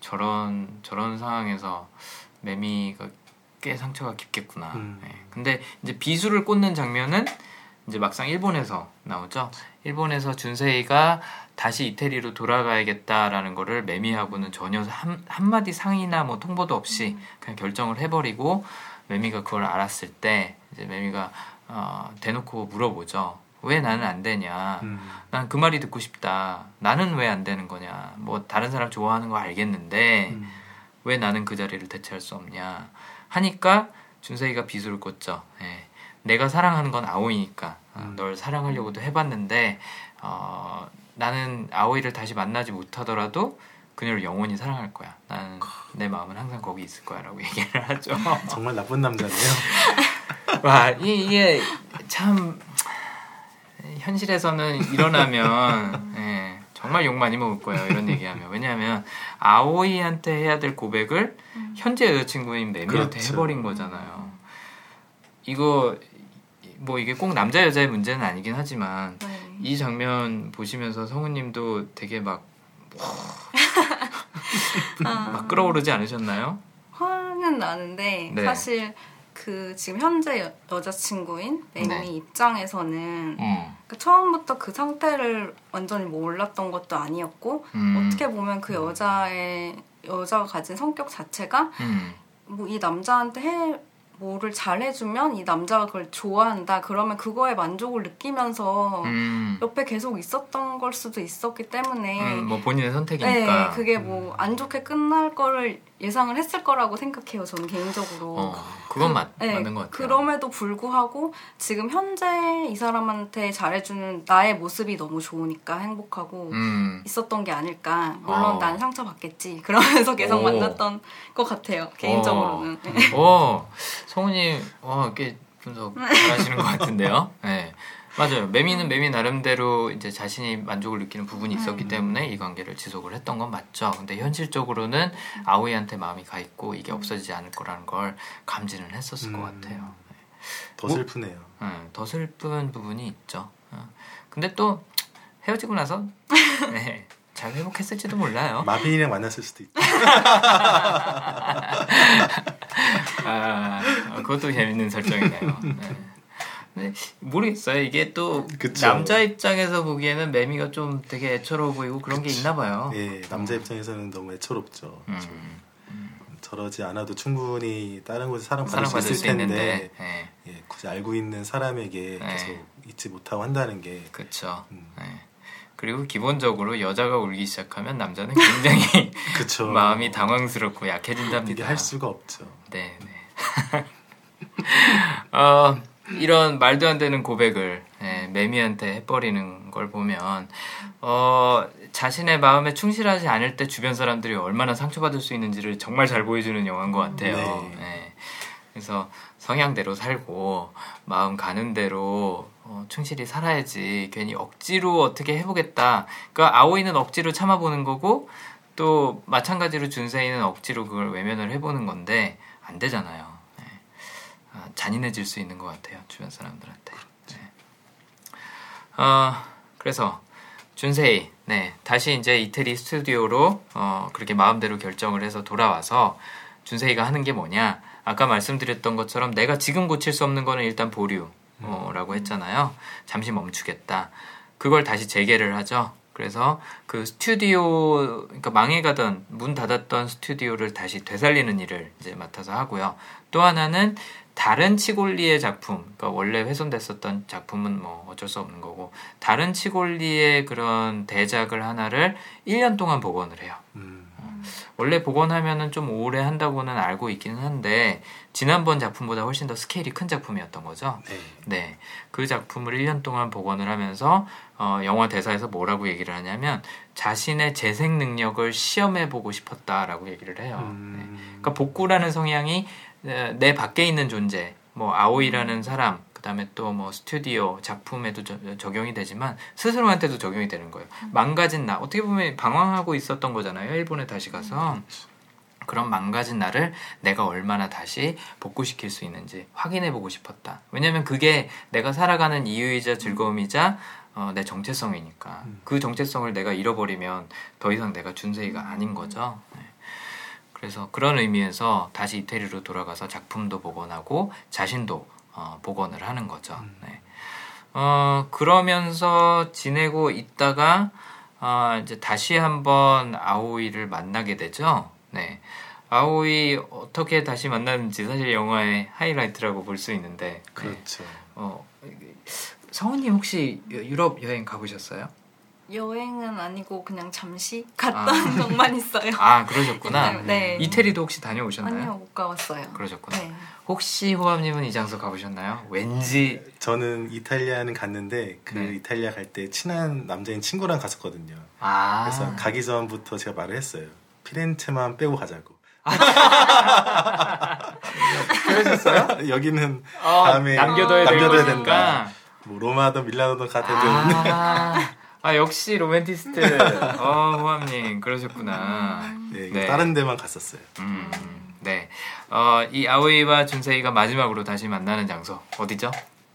Speaker 1: 저런 저런 상황에서 매미가 꽤 상처가 깊겠구나.
Speaker 2: 음.
Speaker 1: 예. 근데 이제 비수를 꽂는 장면은 이제 막상 일본에서 나오죠. 일본에서 준세이가 다시 이태리로 돌아가야겠다라는 거를 매미하고는 전혀 한, 한마디 상의나 뭐 통보도 없이 그냥 결정을 해버리고 매미가 그걸 알았을 때 이제 매미가 어, 대놓고 물어보죠. 왜 나는 안 되냐?
Speaker 2: 음.
Speaker 1: 난그 말이 듣고 싶다. 나는 왜 안 되는 거냐? 뭐 다른 사람 좋아하는 거 알겠는데
Speaker 2: 음.
Speaker 1: 왜 나는 그 자리를 대체할 수 없냐? 하니까 준세이가 비수를 꽂죠. 예. 내가 사랑하는 건 아오이니까 어,
Speaker 2: 음.
Speaker 1: 널 사랑하려고도 해봤는데 어, 나는 아오이를 다시 만나지 못하더라도 그녀를 영원히 사랑할 거야. 나는 내 마음은 항상 거기 있을 거야라고 얘기를 하죠.
Speaker 2: 정말 나쁜 남자네요.
Speaker 1: 와 이- 이게 참 현실에서는 일어나면 예, 정말 욕 많이 먹을 거예요 이런 얘기하면 왜냐하면 아오이한테 해야 될 고백을 현재 여자친구인 매미한테
Speaker 2: 그렇죠.
Speaker 1: 해버린 거잖아요. 이거 뭐 이게 꼭 남자 여자의 문제는 아니긴 하지만
Speaker 3: 네.
Speaker 1: 이 장면 보시면서 성우님도 되게 막,
Speaker 3: 아,
Speaker 1: 막 끌어오르지 않으셨나요?
Speaker 3: 화는 나는데
Speaker 1: 네.
Speaker 3: 사실 그 지금 현재 여, 여자친구인 매미
Speaker 1: 네.
Speaker 3: 입장에서는
Speaker 1: 음.
Speaker 3: 그 처음부터 그 상태를 완전히 몰랐던 것도 아니었고
Speaker 1: 음.
Speaker 3: 어떻게 보면 그 여자의 여자가 가진 성격 자체가
Speaker 1: 음.
Speaker 3: 뭐이 남자한테 해 뭐를 잘해주면 이 남자가 그걸 좋아한다 그러면 그거에 만족을 느끼면서
Speaker 1: 음.
Speaker 3: 옆에 계속 있었던 걸 수도 있었기 때문에
Speaker 1: 음, 뭐 본인의 선택이니까.
Speaker 3: 네, 그게 뭐 안 좋게 끝날 거를 예상을 했을 거라고 생각해요. 저는 개인적으로.
Speaker 1: 어, 그건 맞,
Speaker 3: 네,
Speaker 1: 맞는 것 같아요.
Speaker 3: 그럼에도 불구하고 지금 현재 이 사람한테 잘해주는 나의 모습이 너무 좋으니까 행복하고
Speaker 1: 음.
Speaker 3: 있었던 게 아닐까. 물론
Speaker 1: 어.
Speaker 3: 난 상처 받겠지. 그러면서 계속
Speaker 1: 오.
Speaker 3: 만났던 것 같아요. 개인적으로는. 네.
Speaker 1: 어, 성우님, 와, 꽤 분석 잘하시는 것 같은데요. 네. 맞아요. 매미는 매미 나름대로 이제 자신이 만족을 느끼는 부분이 있었기
Speaker 3: 음.
Speaker 1: 때문에 이 관계를 지속을 했던 건 맞죠. 근데 현실적으로는 아오이한테 마음이 가 있고 이게 없어지지 않을 거라는 걸 감지는 했었을 것
Speaker 2: 음.
Speaker 1: 같아요.
Speaker 2: 더
Speaker 1: 뭐?
Speaker 2: 슬프네요.
Speaker 1: 네, 더 슬픈 부분이 있죠. 어. 근데 또 헤어지고 나서 네, 잘 회복했을지도 몰라요.
Speaker 2: 마빈이랑 만났을 수도 있다.
Speaker 1: 아, 그것도 재밌는 설정이네요. 네. 근데 모르겠어요. 이게 또
Speaker 2: 그쵸.
Speaker 1: 남자 입장에서 보기에는 매미가 좀 되게 애처로워 보이고 그런 게 있나 봐요.
Speaker 2: 예, 남자 입장에서는 너무 애처롭죠.
Speaker 1: 음,
Speaker 2: 저러지 않아도 충분히 다른 곳에 사랑받을 수
Speaker 1: 사랑받을
Speaker 2: 있을
Speaker 1: 수
Speaker 2: 텐데
Speaker 1: 네,
Speaker 2: 예, 굳이 알고 있는 사람에게
Speaker 1: 네.
Speaker 2: 계속 잊지 못하고 한다는 게
Speaker 1: 그렇죠.
Speaker 2: 음.
Speaker 1: 네. 그리고 기본적으로 여자가 울기 시작하면 남자는 굉장히. 마음이 당황스럽고 약해진답니다.
Speaker 2: 되게 할 수가 없죠.
Speaker 1: 네, 네. 어, 이런 말도 안 되는 고백을 예, 매미한테 해버리는 걸 보면 어, 자신의 마음에 충실하지 않을 때 주변 사람들이 얼마나 상처받을 수 있는지를 정말 잘 보여주는 영화인 것 같아요.
Speaker 2: 네.
Speaker 1: 예. 그래서 성향대로 살고 마음 가는 대로 어, 충실히 살아야지 괜히 억지로 어떻게 해보겠다. 그러니까 아오이는 억지로 참아보는 거고 또 마찬가지로 준세이는 억지로 그걸 외면을 해보는 건데 안 되잖아요. 네. 아, 잔인해질 수 있는 것 같아요 주변 사람들한테. 네. 어, 그래서 준세이 네 다시 이제 이태리 스튜디오로 어, 그렇게 마음대로 결정을 해서 돌아와서 준세이가 하는 게 뭐냐 아까 말씀드렸던 것처럼 내가 지금 고칠 수 없는 거는 일단 보류라고 했잖아요 잠시 멈추겠다 그걸 다시 재개를 하죠 그래서 그 스튜디오 그러니까 망해가던 문 닫았던 스튜디오를 다시 되살리는 일을 이제 맡아서 하고요 또 하나는 다른 치골리의 작품, 그러니까 원래 훼손됐었던 작품은 뭐 어쩔 수 없는 거고 다른 치골리의 그런 대작을 하나를 1년 동안 복원을 해요.
Speaker 2: 음,
Speaker 1: 원래 복원하면은 좀 오래 한다고는 알고 있기는 한데 지난번 작품보다 훨씬 더 스케일이 큰 작품이었던 거죠.
Speaker 2: 네.
Speaker 1: 네, 그 작품을 1년 동안 복원을 하면서 어, 영화 대사에서 뭐라고 얘기를 하냐면 자신의 재생 능력을 시험해 보고 싶었다라고 얘기를 해요. 네.
Speaker 2: 음,
Speaker 1: 그러니까 복구라는 성향이 에, 내 밖에 있는 존재, 뭐 아오이라는 사람, 그다음에 또 뭐 스튜디오 작품에도 저- 적용이 되지만 스스로한테도 적용이 되는 거예요. 망가진 나 어떻게 보면 방황하고 있었던 거잖아요. 일본에 다시 가서 그런 망가진 나를 내가 얼마나 다시 복구시킬 수 있는지 확인해 보고 싶었다. 왜냐면 그게 내가 살아가는 이유이자 즐거움이자 어, 내 정체성이니까
Speaker 2: 음.
Speaker 1: 그 정체성을 내가 잃어버리면 더 이상 내가 준세이가 아닌 거죠. 네. 그래서 그런 의미에서 다시 이태리로 돌아가서 작품도 복원하고 자신도 어, 복원을 하는 거죠. 네. 어, 그러면서 지내고 있다가 어, 이제 다시 한번 아오이를 만나게 되죠. 네. 아오이 어떻게 다시 만나는지 사실 영화의 하이라이트라고 볼 수 있는데 네.
Speaker 2: 그렇죠.
Speaker 1: 어, 성우님 혹시 유- 유럽 여행 가보셨어요?
Speaker 3: 여행은 아니고 그냥 잠시 온 아. 적만 있어요.
Speaker 1: 아 그러셨구나. 네, 네. 이태리도 혹시 다녀오셨나요?
Speaker 3: 아니요 못 가봤어요.
Speaker 1: 그러셨구나. 네. 혹시 호암님은 이 장소 가보셨나요? 왠지
Speaker 2: 저는 이탈리아는 갔는데 그 네. 이탈리아 갈 때 친한 남자인 친구랑 갔었거든요. 아. 그래서 가기 전부터 제가 말을 했어요. 피렌체만 빼고 가자고.
Speaker 1: 그러셨어요?
Speaker 2: 여기는 어, 다음에 남겨둬야,
Speaker 1: 남겨둬야 된다.
Speaker 2: 뭐 로마든 밀라노든 가도
Speaker 1: 아, 아 역시 로맨티스트. 어 호암님 그러셨구나.
Speaker 2: 네, 네, 다른 데만 갔었어요.
Speaker 1: 음, 네. 어, 이 아오이와 준세이가 마지막으로 다시 만나는 장소 어디죠?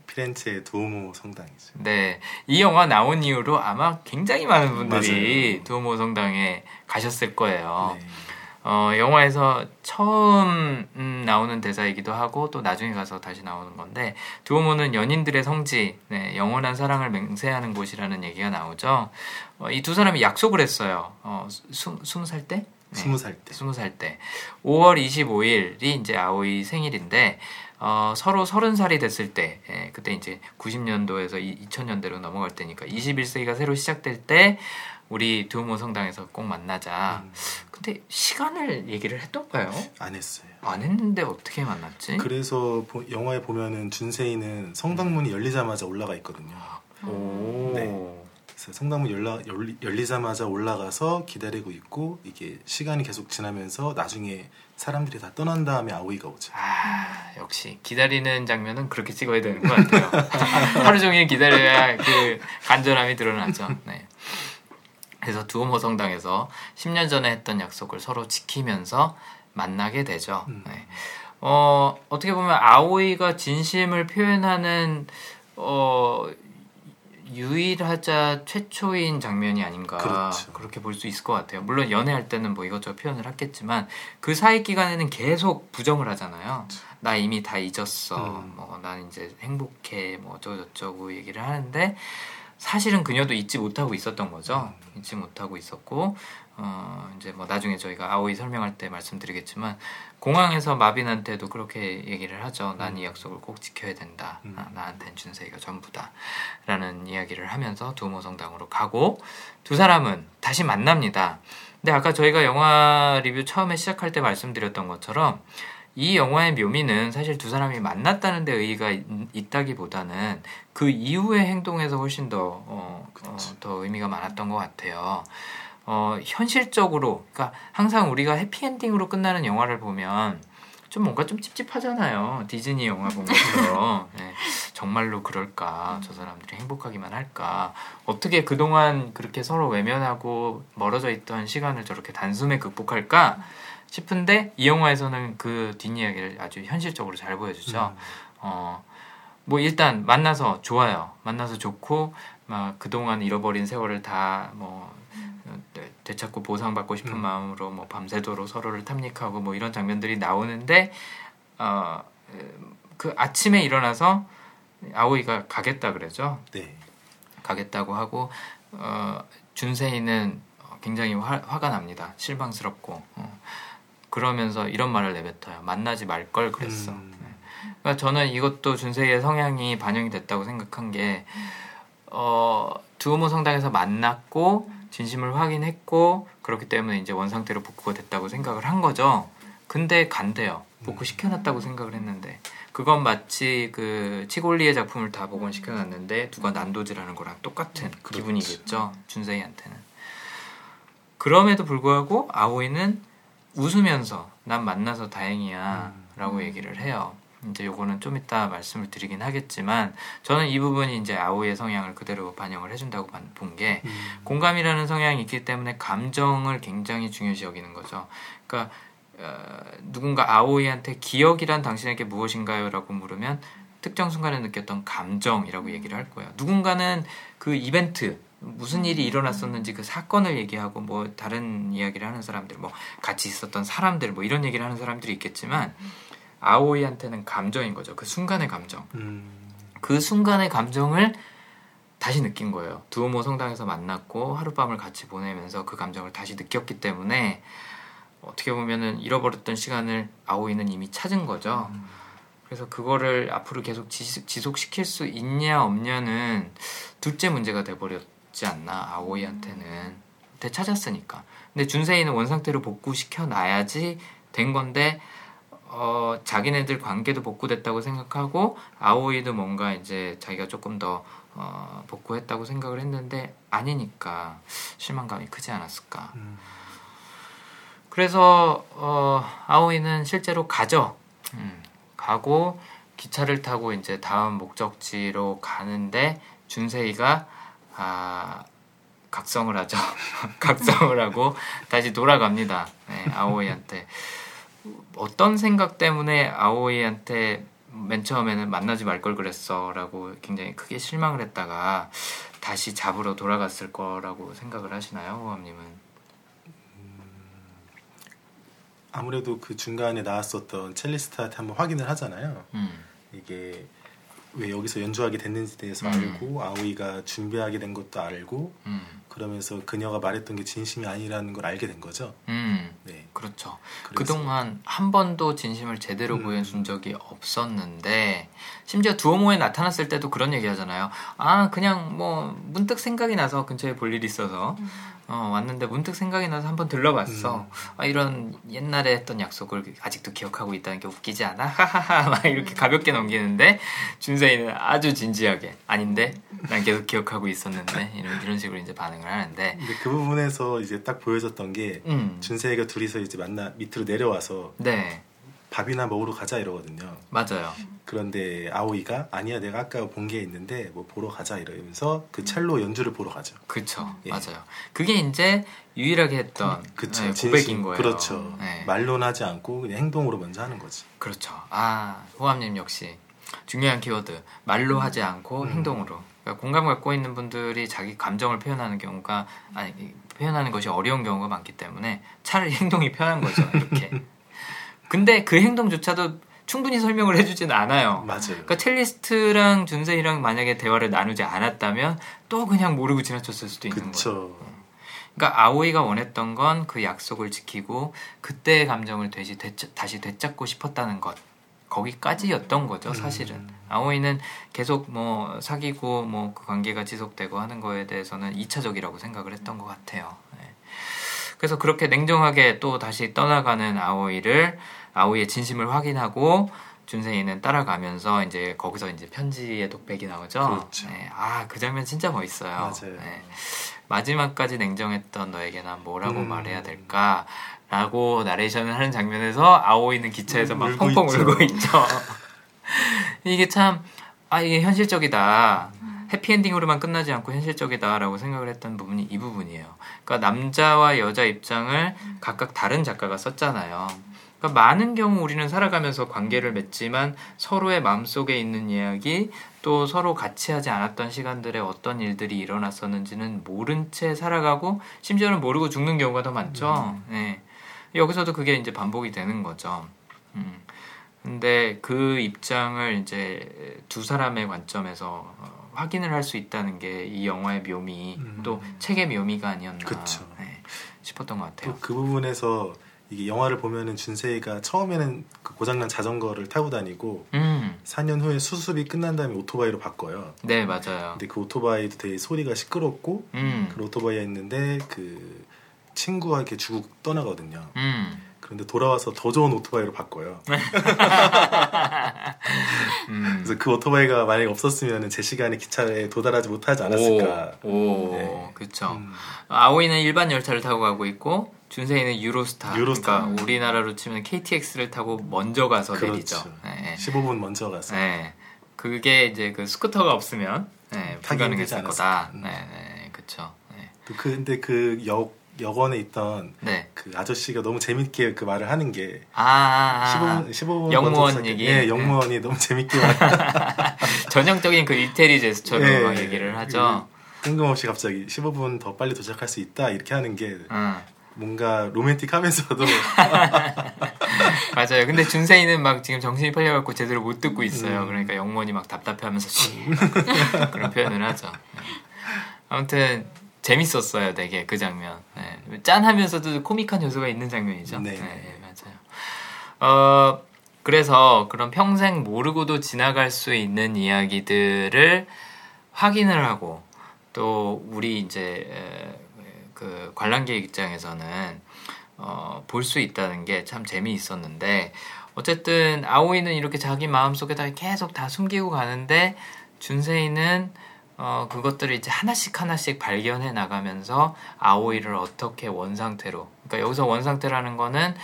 Speaker 2: 피렌체 두오모 성당이죠.
Speaker 1: 네, 이 영화 나온 이후로 아마 굉장히 많은 분들이 맞아요. 두오모 성당에 가셨을 거예요. 네. 어, 영화에서 처음 음, 나오는 대사이기도 하고 또 나중에 가서 다시 나오는 건데 두오모는 연인들의 성지, 네, 영원한 사랑을 맹세하는 곳이라는 얘기가 나오죠. 어, 이두 사람이 약속을 했어요. 어, 수, 스무 살 때?
Speaker 2: 네, 스무 살 때.
Speaker 1: 스무 살 때. 5월 25일이 이제 아오이 생일인데 어, 서로 서른 살이 됐을 때, 예, 그때 이제 90년도에서 2000년대로 넘어갈 때니까 21세기가 새로 시작될 때 우리 두오모 성당에서 꼭 만나자. 음. 근데 시간을 얘기를 했던가요?
Speaker 2: 안 했어요.
Speaker 1: 안 했는데 어떻게 만났지?
Speaker 2: 그래서 보, 영화에 보면은 준세이는 성당문이 열리자마자 올라가 있거든요. 오. 네. 그래서 성당문 열라, 열리, 열리 자마자 올라가서 기다리고 있고 이게 시간이 계속 지나면서 나중에 사람들이 다 떠난 다음에 아오이가 오죠.
Speaker 1: 아 역시 기다리는 장면은 그렇게 찍어야 되는 것 같아요. 하루 종일 기다려야 그 간절함이 드러나죠. 네. 그래서 두오모 성당에서 10년 전에 했던 약속을 서로 지키면서 만나게 되죠. 음. 네. 어, 어떻게 보면 아오이가 진심을 표현하는 어, 유일하자 최초인 장면이 아닌가 그렇죠. 그렇게 볼 수 있을 것 같아요. 물론 연애할 때는 뭐 이것저것 표현을 했겠지만 그 사이 기간에는 계속 부정을 하잖아요. 그렇죠. 나 이미 다 잊었어. 음. 뭐난 이제 행복해. 뭐 어쩌고 저쩌고 얘기를 하는데 사실은 그녀도 잊지 못하고 있었던 거죠. 잊지 못하고 있었고 어 이제 뭐 나중에 저희가 아오이 설명할 때 말씀드리겠지만 공항에서 마빈한테도 그렇게 얘기를 하죠. 난 이 약속을 꼭 지켜야 된다. 음. 아, 나한텐 준세이가 전부다.라는 이야기를 하면서 두모 성당으로 가고 두 사람은 다시 만납니다. 근데 아까 저희가 영화 리뷰 처음에 시작할 때 말씀드렸던 것처럼 이 영화의 묘미는 사실 두 사람이 만났다는 데 의의가 있, 다기보다는 그 이후의 행동에서 훨씬 더, 어, 어, 더 의미가 많았던 것 같아요. 어, 현실적으로, 그러니까 항상 우리가 해피엔딩으로 끝나는 영화를 보면 좀 뭔가 좀 찝찝하잖아요. 디즈니 영화 본 것처럼. 네, 정말로 그럴까? 저 사람들이 행복하기만 할까? 어떻게 그동안 그렇게 서로 외면하고 멀어져 있던 시간을 저렇게 단숨에 극복할까? 싶은데 이 영화에서는 그 뒷이야기를 아주 현실적으로 잘 보여주죠. 음. 어, 뭐 일단 만나서 좋아요. 만나서 좋고 막 그동안 잃어버린 세월을 다 뭐 되찾고 보상받고 싶은 음. 마음으로 뭐 밤새도록 서로를 탐닉하고 뭐 이런 장면들이 나오는데 어, 그 아침에 일어나서 아오이가 가겠다 그러죠. 네. 가겠다고 하고 어, 준세이는 굉장히 화, 가 납니다. 실망스럽고. 어. 그러면서 이런 말을 내뱉어요. 만나지 말 걸 그랬어. 음. 네. 그러니까 저는 이것도 준세이의 성향이 반영이 됐다고 생각한 게 어, 두오모 성당에서 만났고 진심을 확인했고 그렇기 때문에 이제 원상태로 복구가 됐다고 생각을 한 거죠. 근데 간대요. 복구 시켜놨다고 생각을 했는데 그건 마치 그 치골리의 작품을 다 복원시켜놨는데 누가 난도질하는 거랑 똑같은 그렇지. 기분이겠죠. 준세이한테는. 그럼에도 불구하고 아오이는 웃으면서 난 만나서 다행이야 음. 라고 얘기를 해요. 이제 요거는 좀 이따 말씀을 드리긴 하겠지만 저는 이 부분이 이제 아오이의 성향을 그대로 반영을 해준다고 본게 음. 공감이라는 성향이 있기 때문에 감정을 굉장히 중요시 여기는 거죠. 그러니까 어, 누군가 아오이한테 기억이란 당신에게 무엇인가요? 라고 물으면 특정 순간에 느꼈던 감정이라고 얘기를 할 거예요. 누군가는 그 이벤트 무슨 일이 일어났었는지 그 사건을 얘기하고 뭐 다른 이야기를 하는 사람들 뭐 같이 있었던 사람들 뭐 이런 얘기를 하는 사람들이 있겠지만 아오이한테는 감정인 거죠. 그 순간의 감정. 음. 그 순간의 감정을 다시 느낀 거예요. 두오모 성당에서 만났고 하룻밤을 같이 보내면서 그 감정을 다시 느꼈기 때문에 어떻게 보면은 잃어버렸던 시간을 아오이는 이미 찾은 거죠. 음. 그래서 그거를 앞으로 계속 지속, 지속시킬 수 있냐 없냐는 둘째 문제가 돼버렸 없지 않나 아오이한테는. 되찾았으니까. 근데 준세이는 원상태로 복구시켜 놔야지 된 건데 어, 자기네들 관계도 복구됐다고 생각하고 아오이도 뭔가 이제 자기가 조금 더 어, 복구했다고 생각을 했는데 아니니까 실망감이 크지 않았을까. 음. 그래서 어, 아오이는 실제로 가죠. 음, 가고 기차를 타고 이제 다음 목적지로 가는데 준세이가 아, 각성을 하죠. 각성을 하고 다시 돌아갑니다. 네, 아오이한테. 어떤 생각 때문에 아오이한테 맨 처음에는 만나지 말 걸 그랬어라고 굉장히 크게 실망을 했다가 다시 잡으러 돌아갔을 거라고 생각을 하시나요, 호감님은? 음,
Speaker 2: 아무래도 그 중간에 나왔었던 첼리스트한테 한번 확인을 하잖아요. 음. 이게 왜 여기서 연주하게 됐는지 대해서 음. 알고 아오이가 준비하게 된 것도 알고 음. 그러면서 그녀가 말했던 게 진심이 아니라는 걸 알게 된 거죠. 음,
Speaker 1: 네, 그렇죠. 그동안 한 번도 진심을 제대로 음. 보여준 적이 없었는데 심지어 두오모에 나타났을 때도 그런 얘기 하잖아요. 아, 그냥 뭐 문득 생각이 나서 근처에 볼 일이 있어서 음. 어, 왔는데 문득 생각이 나서 한번 들러봤어. 음. 아, 이런 옛날에 했던 약속을 아직도 기억하고 있다는 게 웃기지 않아? 하하하 막 이렇게 가볍게 넘기는데 준세이는 아주 진지하게 아닌데 난 계속 기억하고 있었는데 이런, 이런 식으로 이제 반응을 하는데
Speaker 2: 근데 그 부분에서 이제 딱 보여졌던 게 음. 준세이가 둘이서 이제 만나 밑으로 내려와서 네. 밥이나 먹으러 가자 이러거든요.
Speaker 1: 맞아요.
Speaker 2: 그런데 아오이가 아니야 내가 아까 본 게 있는데 뭐 보러 가자 이러면서 그 첼로 연주를 보러 가죠.
Speaker 1: 그렇죠. 예. 맞아요. 그게 이제 유일하게 했던 그쵸, 네, 고백인 거예요.
Speaker 2: 그렇죠. 네. 말로는 하지 않고 그냥 행동으로 먼저 하는 거지.
Speaker 1: 그렇죠. 아 호암님 역시 중요한 키워드 말로 하지 않고 음. 행동으로. 그러니까 공감 갖고 있는 분들이 자기 감정을 표현하는 경우가 아니 표현하는 것이 어려운 경우가 많기 때문에 차라리 행동이 편한 거죠. 이렇게. 근데 그 행동조차도 충분히 설명을 해주지는 않아요.
Speaker 2: 맞아요.
Speaker 1: 그러니까 첼리스트랑 준세이랑 만약에 대화를 나누지 않았다면 또 그냥 모르고 지나쳤을 수도 있는 그쵸. 거예요. 그러니까 아오이가 원했던 건 그 약속을 지키고 그때의 감정을 되시, 되찾, 다시 되찾고 싶었다는 것. 거기까지였던 거죠, 사실은. 음. 아오이는 계속 뭐 사귀고 뭐 그 관계가 지속되고 하는 거에 대해서는 2차적이라고 생각을 했던 것 같아요. 네. 그래서 그렇게 냉정하게 또 다시 떠나가는 아오이를 아오이의 진심을 확인하고 준세이는 따라가면서 이제 거기서 이제 편지의 독백이 나오죠.
Speaker 2: 그렇죠.
Speaker 1: 네. 아, 그 장면 진짜 멋있어요.
Speaker 2: 맞아요. 네.
Speaker 1: 마지막까지 냉정했던 너에게 난 뭐라고 음. 말해야 될까? 라고 나레이션을 하는 장면에서 아오이는 기차에서 막 펑펑 있죠. 울고 있죠. 이게 참, 아, 이게 현실적이다. 해피엔딩으로만 끝나지 않고 현실적이다라고 생각을 했던 부분이 이 부분이에요. 그러니까 남자와 여자 입장을 각각 다른 작가가 썼잖아요. 그러니까 많은 경우 우리는 살아가면서 관계를 맺지만 서로의 마음속에 있는 이야기 또 서로 같이 하지 않았던 시간들에 어떤 일들이 일어났었는지는 모른 채 살아가고 심지어는 모르고 죽는 경우가 더 많죠. 음. 네. 여기서도 그게 이제 반복이 되는 거죠. 음. 근데 그 입장을 이제 두 사람의 관점에서 어, 확인을 할 수 있다는 게 이 영화의 묘미 음. 또 책의 묘미가 아니었나 네, 싶었던 것 같아요.
Speaker 2: 그 부분에서 이게 영화를 보면은 준세이가 처음에는 그 고장난 자전거를 타고 다니고 음. 4년 후에 수습이 끝난 다음에 오토바이로 바꿔요.
Speaker 1: 네 맞아요.
Speaker 2: 근데 그 오토바이도 되게 소리가 시끄럽고 음. 그 오토바이에 있는데 그 친구가 이렇게 주고 떠나거든요. 음. 그런데 돌아와서 더 좋은 오토바이로 바꿔요. 음. 그래서 그 오토바이가 만약에 없었으면 제 시간에 기차에 도달하지 못하지 않았을까.
Speaker 1: 오, 오 네. 그렇죠. 음. 아오이는 일반 열차를 타고 가고 있고 준세이는 유로스타. 유로스타. 그러니까 우리나라로 치면 KTX를 타고 먼저 가서 그렇죠. 내리죠.
Speaker 2: 네. 15분 먼저 가서.
Speaker 1: 네. 그게 이제 그 스쿠터가 없으면 네, 불가능했을 거다. 음. 네, 네, 그렇죠. 네.
Speaker 2: 근데 그 역 역원에 있던 네. 그 아저씨가 너무 재밌게 그 말을 하는 게
Speaker 1: 아, 15분 15분
Speaker 2: 영무원
Speaker 1: 얘기.
Speaker 2: 네, 영무원이 네. 너무 재밌게
Speaker 1: 전형적인 그 이태리 제스처로 네. 얘기를 하죠.
Speaker 2: 뜬금없이 갑자기 15분 더 빨리 도착할 수 있다 이렇게 하는 게 음. 뭔가 로맨틱하면서도
Speaker 1: 맞아요. 근데 준세이는 막 지금 정신이 팔려갖고 제대로 못 듣고 있어요. 음. 그러니까 영원히 막 답답해하면서 그런 표현을 하죠. 아무튼 재밌었어요, 되게 그 장면. 네. 짠하면서도 코믹한 요소가 있는 장면이죠. 네, 네 맞아요. 어 그래서 그런 평생 모르고도 지나갈 수 있는 이야기들을 확인을 하고 또 우리 이제 그 관람객 입장에서는 어, 볼 수 있다는 게 참 재미있었는데 어쨌든 아오이는 이렇게 자기 마음속에 다 계속 다 숨기고 가는데 준세이는 어, 그것들을 이제 하나씩 하나씩 발견해 나가면서 아오이를 어떻게 원상태로 그러니까 여기서 원상태라는 거는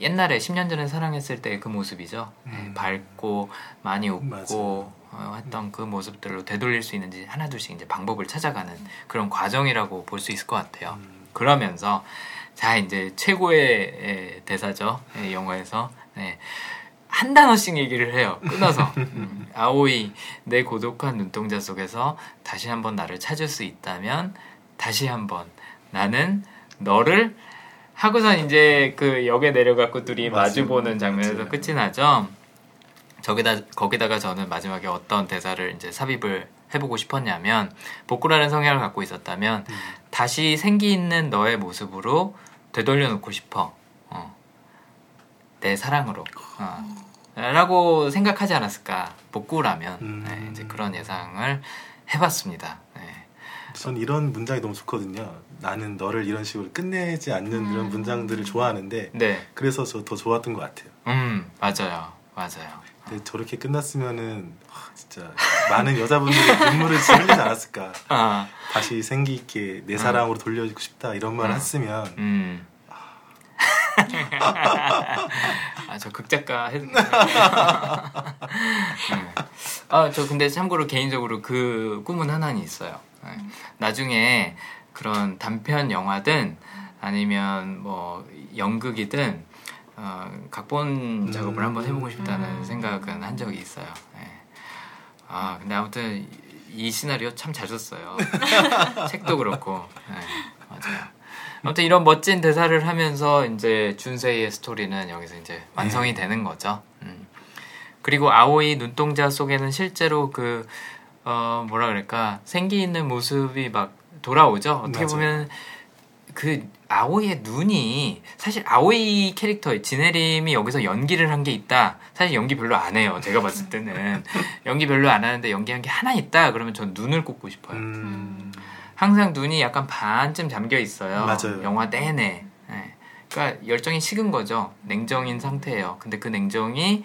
Speaker 1: 옛날에 10년 전에 사랑했을 때 그 모습이죠. 네, 음. 밝고 많이 웃고 어, 했던 그 모습들로 되돌릴 수 있는지 하나둘씩 이제 방법을 찾아가는 그런 과정이라고 볼 수 있을 것 같아요. 음. 그러면서 자 이제 최고의 대사죠 영화에서 네. 한 단어씩 얘기를 해요. 끊어서 음, 아오이 내 고독한 눈동자 속에서 다시 한번 나를 찾을 수 있다면 다시 한번 나는 너를 하고선 이제 그 역에 내려갖고 둘이 마주 보는 장면에서 끝이 나죠. 저기다 거기다가 저는 마지막에 어떤 대사를 이제 삽입을 해보고 싶었냐면 복구라는 성향을 갖고 있었다면 음. 다시 생기 있는 너의 모습으로 되돌려 놓고 싶어. 어. 내 사랑으로. 어. 라고 생각하지 않았을까. 복구라면. 음. 네, 이제 그런 예상을 해봤습니다. 네.
Speaker 2: 전 이런 문장이 너무 좋거든요. 나는 너를 이런 식으로 끝내지 않는 음. 이런 문장들을 좋아하는데. 네. 그래서 저 더 좋았던 것 같아요.
Speaker 1: 음, 맞아요. 맞아요.
Speaker 2: 근데 저렇게 끝났으면은 와, 진짜 많은 여자분들이 눈물을 흘리지 않았을까. 아. 다시 생기 있게 내 사랑으로 돌려주고 싶다 이런 말 아. 했으면. 음.
Speaker 1: 아, 저 극작가 했. 네. 아, 저 근데 참고로 개인적으로 그 꿈은 하나는 있어요. 네. 나중에 그런 단편 영화든 아니면 뭐 연극이든 어, 각본 작업을 음. 한번 해보고 싶다는 음. 생각은 한 적이 있어요. 네. 아 근데 아무튼 이 시나리오 참 잘 썼어요. 책도 그렇고 네, 맞아요. 아무튼 이런 멋진 대사를 하면서 이제 준세이의 스토리는 여기서 이제 완성이 네. 되는 거죠. 음. 그리고 아오이 눈동자 속에는 실제로 그 어, 뭐라 그럴까 생기 있는 모습이 막 돌아오죠. 어떻게 맞아요. 보면 그 아오이의 눈이 사실 아오이 캐릭터 진해림이 여기서 연기를 한 게 있다. 사실 연기 별로 안 해요. 제가 봤을 때는 연기 별로 안 하는데 연기한 게 하나 있다. 그러면 전 눈을 꼽고 싶어요. 음... 항상 눈이 약간 반쯤 잠겨 있어요. 맞아요. 영화 내내. 네. 그러니까 열정이 식은 거죠. 냉정인 상태예요. 근데 그 냉정이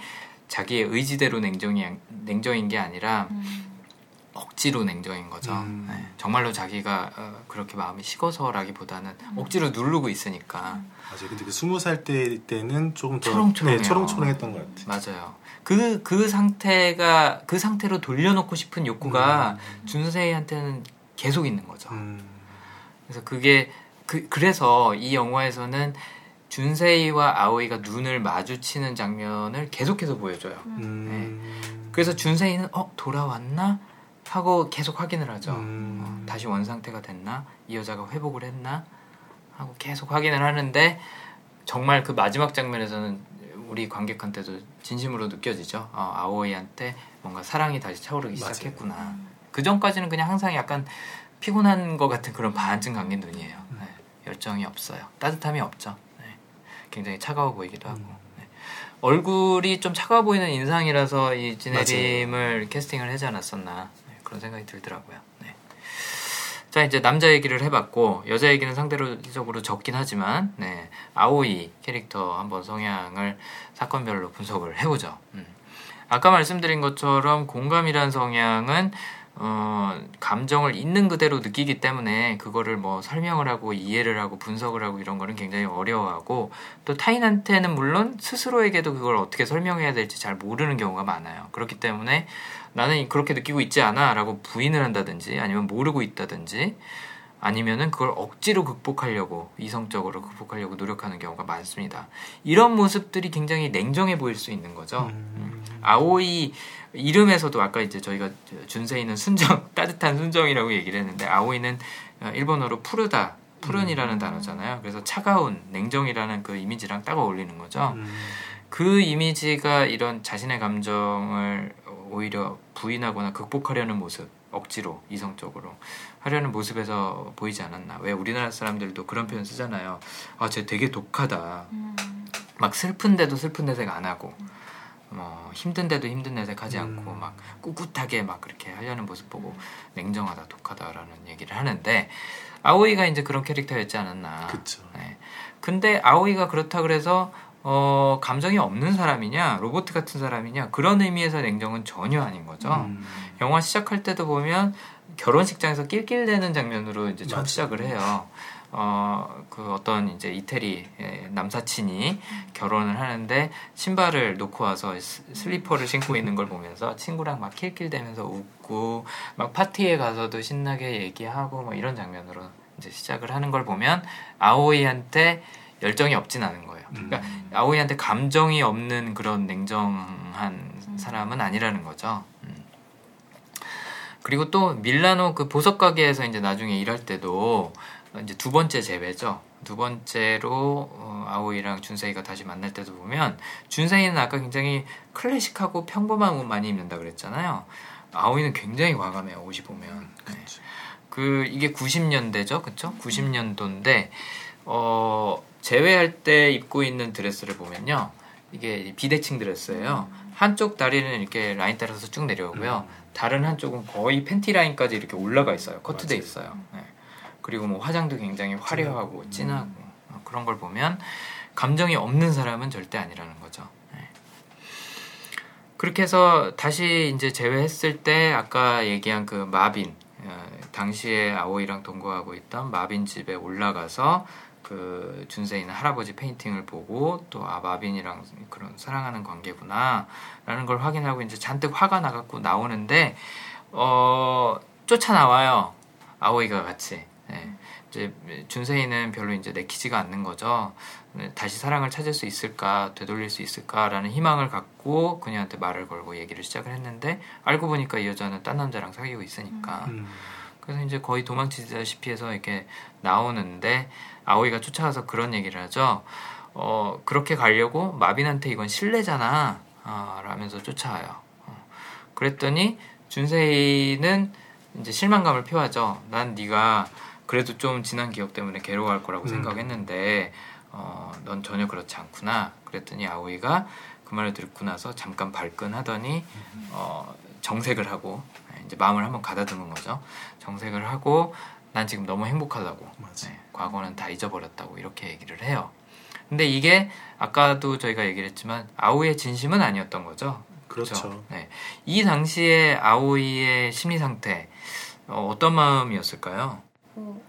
Speaker 1: 자기의 의지대로 냉정이 냉정인 게 아니라 음... 억지로 냉정인 거죠. 음. 네. 정말로 자기가 어, 그렇게 마음이 식어서라기보다는 음. 억지로 누르고 있으니까.
Speaker 2: 맞아요. 근데 그 스무 살 때 때는 조금 더
Speaker 1: 초롱초롱
Speaker 2: 네, 초롱초롱했던 것 같아요.
Speaker 1: 맞아요. 그그 그 상태가 그 상태로 돌려놓고 싶은 욕구가 음. 준세이한테는 계속 있는 거죠. 음. 그래서 그게 그 그래서 이 영화에서는 준세이와 아오이가 눈을 마주치는 장면을 계속해서 보여줘요. 음. 네. 그래서 준세이는 어 돌아왔나 하고 계속 확인을 하죠. 음. 어, 다시 원 상태가 됐나? 이 여자가 회복을 했나? 하고 계속 확인을 하는데 정말 그 마지막 장면에서는 우리 관객한테도 진심으로 느껴지죠. 어, 아오이한테 뭔가 사랑이 다시 차오르기. 시작했구나. 음. 그 전까지는 그냥 항상 약간 피곤한 것 같은 그런 반증 감긴 눈이에요. 음. 네. 열정이 없어요. 따뜻함이 없죠. 네. 굉장히 차가워 보이기도 하고. 음. 네. 얼굴이 좀 차가워 보이는 인상이라서 이 진해림을 캐스팅을 하지 않았었나. 그런 생각이 들더라고요. 네. 자 이제 남자 얘기를 해봤고 여자 얘기는 상대적으로 적긴 하지만 네, 아오이 캐릭터 한번 성향을 사건별로 분석을 해보죠. 음. 아까 말씀드린 것처럼 공감이란 성향은 어, 감정을 있는 그대로 느끼기 때문에 그거를 뭐 설명을 하고 이해를 하고 분석을 하고 이런 거는 굉장히 어려워하고 또 타인한테는 물론 스스로에게도 그걸 어떻게 설명해야 될지 잘 모르는 경우가 많아요. 그렇기 때문에 나는 그렇게 느끼고 있지 않아 라고 부인을 한다든지 아니면 모르고 있다든지 아니면은 그걸 억지로 극복하려고 이성적으로 극복하려고 노력하는 경우가 많습니다. 이런 모습들이 굉장히 냉정해 보일 수 있는 거죠. 음. 아오이 이름에서도 아까 이제 저희가 준세이는 순정 따뜻한 순정이라고 얘기를 했는데 아오이는 일본어로 푸르다 푸른이라는 음. 단어잖아요. 그래서 차가운 냉정이라는 그 이미지랑 딱 어울리는 거죠. 음. 그 이미지가 이런 자신의 감정을 오히려 부인하거나 극복하려는 모습, 억지로 이성적으로 하려는 모습에서 보이지 않았나. 왜 우리나라 사람들도 그런 표현 쓰잖아요. 아, 쟤 되게 독하다. 음. 막 슬픈데도 슬픈 내색 안 하고. 뭐 힘든데도 힘든 내색 하지 않고
Speaker 2: 음.
Speaker 1: 막 꿋꿋하게 막 그렇게 하려는 모습 보고 냉정하다 독하다라는 얘기를 하는데 아오이가 이제 그런 캐릭터였지 않았나.
Speaker 2: 그쵸.
Speaker 1: 네. 근데 아오이가 그렇다 그래서 어, 감정이 없는 사람이냐 로봇 같은 사람이냐 그런 의미에서 냉정은 전혀 아닌 거죠.
Speaker 2: 음.
Speaker 1: 영화 시작할 때도 보면 결혼식장에서 낄낄대는 장면으로 이제 처음. 시작을 해요. 어, 그 어떤 이제 이태리 의 남사친이 결혼을 하는데 신발을 놓고 와서 스- 슬리퍼를 신고 있는 걸 보면서 친구랑 막 킬킬대면서 웃고 막 파티에 가서도 신나게 얘기하고 뭐 이런 장면으로 이제 시작을 하는 걸 보면 아오이한테 열정이 없진 않은 거예요. 그러니까 아오이한테 감정이 없는 그런 냉정한 사람은 아니라는 거죠. 음. 그리고 또 밀라노 그 보석 가게에서 이제 나중에 일할 때도 이제 두 번째 재배죠. 두 번째로 어, 아오이랑 준세이가 다시 만날 때도 보면 준세이는 아까 굉장히 클래식하고 평범한 옷 많이 입는다 그랬잖아요. 아오이는 굉장히 과감해요. 옷이 보면. 네. 그 이게 90년대죠, 그쵸? 90년도인데 어 제외할 때 입고 있는 드레스를 보면요, 이게 비대칭 드레스예요. 한쪽 다리는 이렇게 라인 따라서 쭉 내려오고요, 다른 한쪽은 거의 팬티 라인까지 이렇게 올라가 있어요. 커트돼
Speaker 2: 맞아요.
Speaker 1: 있어요. 네. 그리고 뭐 화장도 굉장히 화려하고 진하고 어, 그런 걸 보면 감정이 없는 사람은 절대 아니라는 거죠. 네. 그렇게 해서 다시 이제 재회했을 때 아까 얘기한 그 마빈 어, 당시에 아오이랑 동거하고 있던 마빈 집에 올라가서 그 준세이는 할아버지 painting을 보고 또 아 마빈이랑 그런 사랑하는 관계구나라는 걸 확인하고 이제 잔뜩 화가 나갖고 나오는데 어 쫓아 나와요 아오이가 같이 네. 이제 준세이는 별로 이제 내키지가 않는 거죠. 네, 다시 사랑을 찾을 수 있을까, 되돌릴 수 있을까라는 희망을 갖고 그녀한테 말을 걸고 얘기를 시작을 했는데 알고 보니까 이 여자는 딴 남자랑 사귀고 있으니까
Speaker 2: 음.
Speaker 1: 그래서 이제 거의 도망치다시피 해서 이렇게 나오는데 아오이가 쫓아가서 그런 얘기를 하죠. 어, 그렇게 가려고 마빈한테 이건 실례잖아. 아, 라면서 쫓아와요. 어. 그랬더니 준세이는 이제 실망감을 표하죠. 난 네가 그래도 좀 지난 기억 때문에 괴로워할 거라고
Speaker 2: 음.
Speaker 1: 생각했는데 어, 넌 전혀 그렇지 않구나. 그랬더니 아오이가 그 말을 듣고 나서 잠깐 발끈하더니 어, 정색을 하고 이제 마음을 한번 가다듬은 거죠. 정색을 하고 난 지금 너무 행복하다고.
Speaker 2: 맞아.
Speaker 1: 네, 과거는 다 잊어버렸다고 이렇게 얘기를 해요. 근데 이게 아까도 저희가 얘기를 했지만 아오이의 진심은 아니었던 거죠.
Speaker 2: 그렇죠.
Speaker 1: 네. 이 당시에 아오이의 심리 상태 어, 어떤 마음이었을까요?
Speaker 3: 뭐,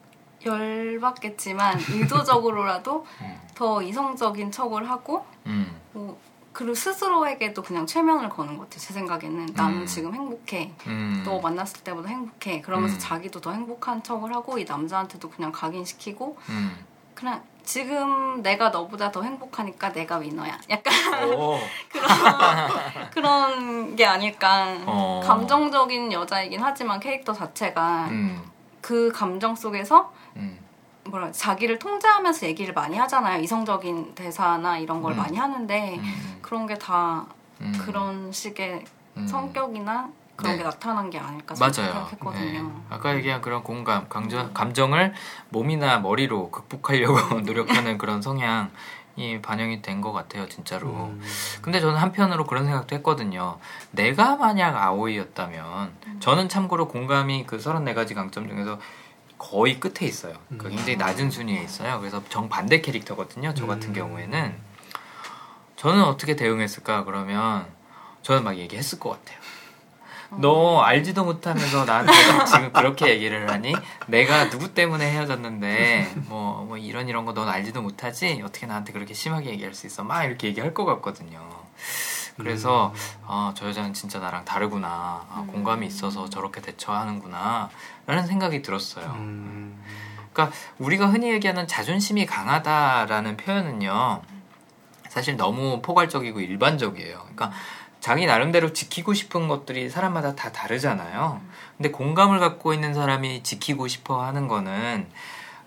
Speaker 3: 열받겠지만 의도적으로라도
Speaker 1: 음.
Speaker 3: 더 이성적인 척을 하고
Speaker 1: 음.
Speaker 3: 뭐, 그리고 스스로에게도 그냥 최면을 거는 것 같아요. 제 생각에는 나는
Speaker 1: 음.
Speaker 3: 지금 행복해.
Speaker 1: 음.
Speaker 3: 너 만났을 때보다 행복해. 그러면서
Speaker 1: 음.
Speaker 3: 자기도 더 행복한 척을 하고 이 남자한테도 그냥 각인시키고
Speaker 1: 음.
Speaker 3: 그냥 지금 내가 너보다 더 행복하니까 내가 위너야. 약간
Speaker 1: 오.
Speaker 3: 그런 그런 게 아닐까.
Speaker 1: 어.
Speaker 3: 감정적인 여자이긴 하지만 캐릭터 자체가
Speaker 1: 음.
Speaker 3: 그 감정 속에서
Speaker 1: 음.
Speaker 3: 뭐라 자기를 통제하면서 얘기를 많이 하잖아요. 이성적인 대사나 이런 걸
Speaker 1: 음.
Speaker 3: 많이 하는데
Speaker 1: 음.
Speaker 3: 그런 게다
Speaker 1: 음.
Speaker 3: 그런 식의
Speaker 1: 음.
Speaker 3: 성격이나 그런
Speaker 1: 네.
Speaker 3: 게 나타난 게 아닐까
Speaker 1: 맞아요.
Speaker 3: 생각했거든요.
Speaker 1: 네. 아까 얘기한 그런 공감, 감정, 감정을 몸이나 머리로 극복하려고 노력하는 그런 성향 이 반영이 된 것 같아요, 진짜로.
Speaker 2: 음.
Speaker 1: 근데 저는 한편으로 그런 생각도 했거든요. 내가 만약 아오이였다면, 저는 참고로 공감이 그 34가지 강점 중에서 거의 끝에 있어요. 그
Speaker 2: 음.
Speaker 1: 굉장히 낮은 순위에 있어요. 그래서 정반대 캐릭터거든요. 저 같은
Speaker 2: 음.
Speaker 1: 경우에는. 저는 어떻게 대응했을까, 그러면, 저는 막 얘기했을 것 같아요. 너 알지도 못하면서 나한테 지금 그렇게 얘기를 하니? 내가 누구 때문에 헤어졌는데, 뭐, 뭐 이런 이런 거 넌 알지도 못하지? 어떻게 나한테 그렇게 심하게 얘기할 수 있어? 막 이렇게 얘기할 것 같거든요. 그래서, 아, 저 여자는 진짜 나랑 다르구나. 아, 공감이 있어서 저렇게 대처하는구나. 라는 생각이 들었어요.
Speaker 2: 음.
Speaker 1: 그러니까 우리가 흔히 얘기하는 자존심이 강하다라는 표현은요. 사실 너무 포괄적이고 일반적이에요. 그러니까 자기 나름대로 지키고 싶은 것들이 사람마다 다 다르잖아요. 근데 공감을 갖고 있는 사람이 지키고 싶어 하는 거는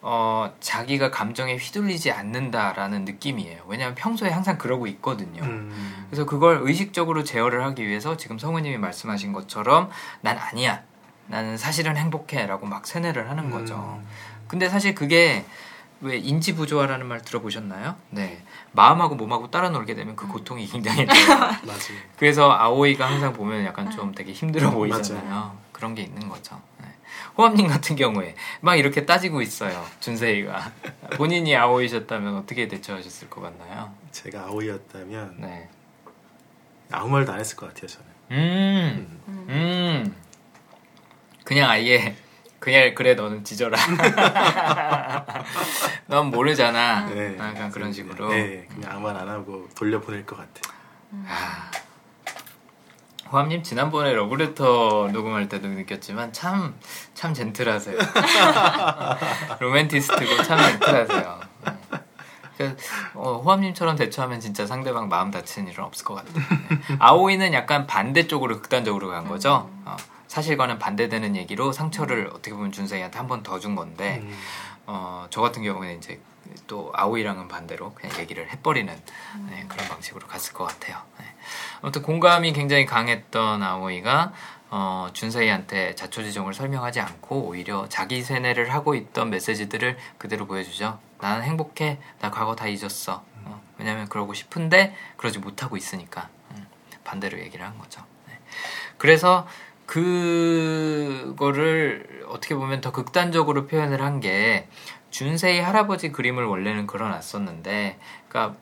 Speaker 1: 어, 자기가 감정에 휘둘리지 않는다라는 느낌이에요. 왜냐하면 평소에 항상 그러고 있거든요.
Speaker 2: 음.
Speaker 1: 그래서 그걸 의식적으로 제어를 하기 위해서 지금 성우님이 말씀하신 것처럼 난 아니야. 나는 사실은 행복해. 라고 막 세뇌를 하는 거죠.
Speaker 2: 음.
Speaker 1: 근데 사실 그게 왜 인지 부조화라는 말 들어보셨나요? 네. 마음하고 몸하고 따라 놀게 되면 그 고통이 굉장히
Speaker 2: 맞아요.
Speaker 1: 그래서 아오이가 항상 보면 약간 좀 되게 힘들어 보이잖아요. 맞아요. 그런 게 있는 거죠. 네. 호암님 같은 경우에 막 이렇게 따지고 있어요. 준세이가 본인이 아오이셨다면 어떻게 대처하셨을 것 같나요?
Speaker 2: 제가 아오이였다면 네. 아무 말도 안 했을 것 같아요. 저는.
Speaker 1: 음, 음, 음. 그냥 아예 그냥 그래 너는 지져라. 넌 모르잖아. 네, 약간 그런 식으로.
Speaker 2: 네, 그냥 아무 말 안 하고 돌려보낼 것 같아. 아.
Speaker 1: 호암님 지난번에 러브레터 녹음할 때도 느꼈지만 참 참 젠틀하세요. 로맨티스트고 참 젠틀하세요. 그 어, 호암님처럼 대처하면 진짜 상대방 마음 다치는 일은 없을 것 같아요. 네. 아오이는 약간 반대쪽으로 극단적으로 간 거죠. 어, 사실과는 반대되는 얘기로 상처를 어떻게 보면 준세이한테 한 번 더 준 건데 음. 어, 저 같은 경우는 이제 또 아오이랑은 반대로 그냥 얘기를 해버리는 네, 그런 방식으로 갔을 것 같아요. 네. 아무튼 공감이 굉장히 강했던 아오이가 어, 준세이한테 자초지종을 설명하지 않고 오히려 자기 세뇌를 하고 있던 메시지들을 그대로 보여주죠. 나는 행복해. 나 과거 다 잊었어. 어, 왜냐면 그러고 싶은데 그러지 못하고 있으니까 음, 반대로 얘기를 한 거죠. 네. 그래서 그거를 어떻게 보면 더 극단적으로 표현을 한 게 준세이 할아버지 그림을 원래는 그려놨었는데, 그러니까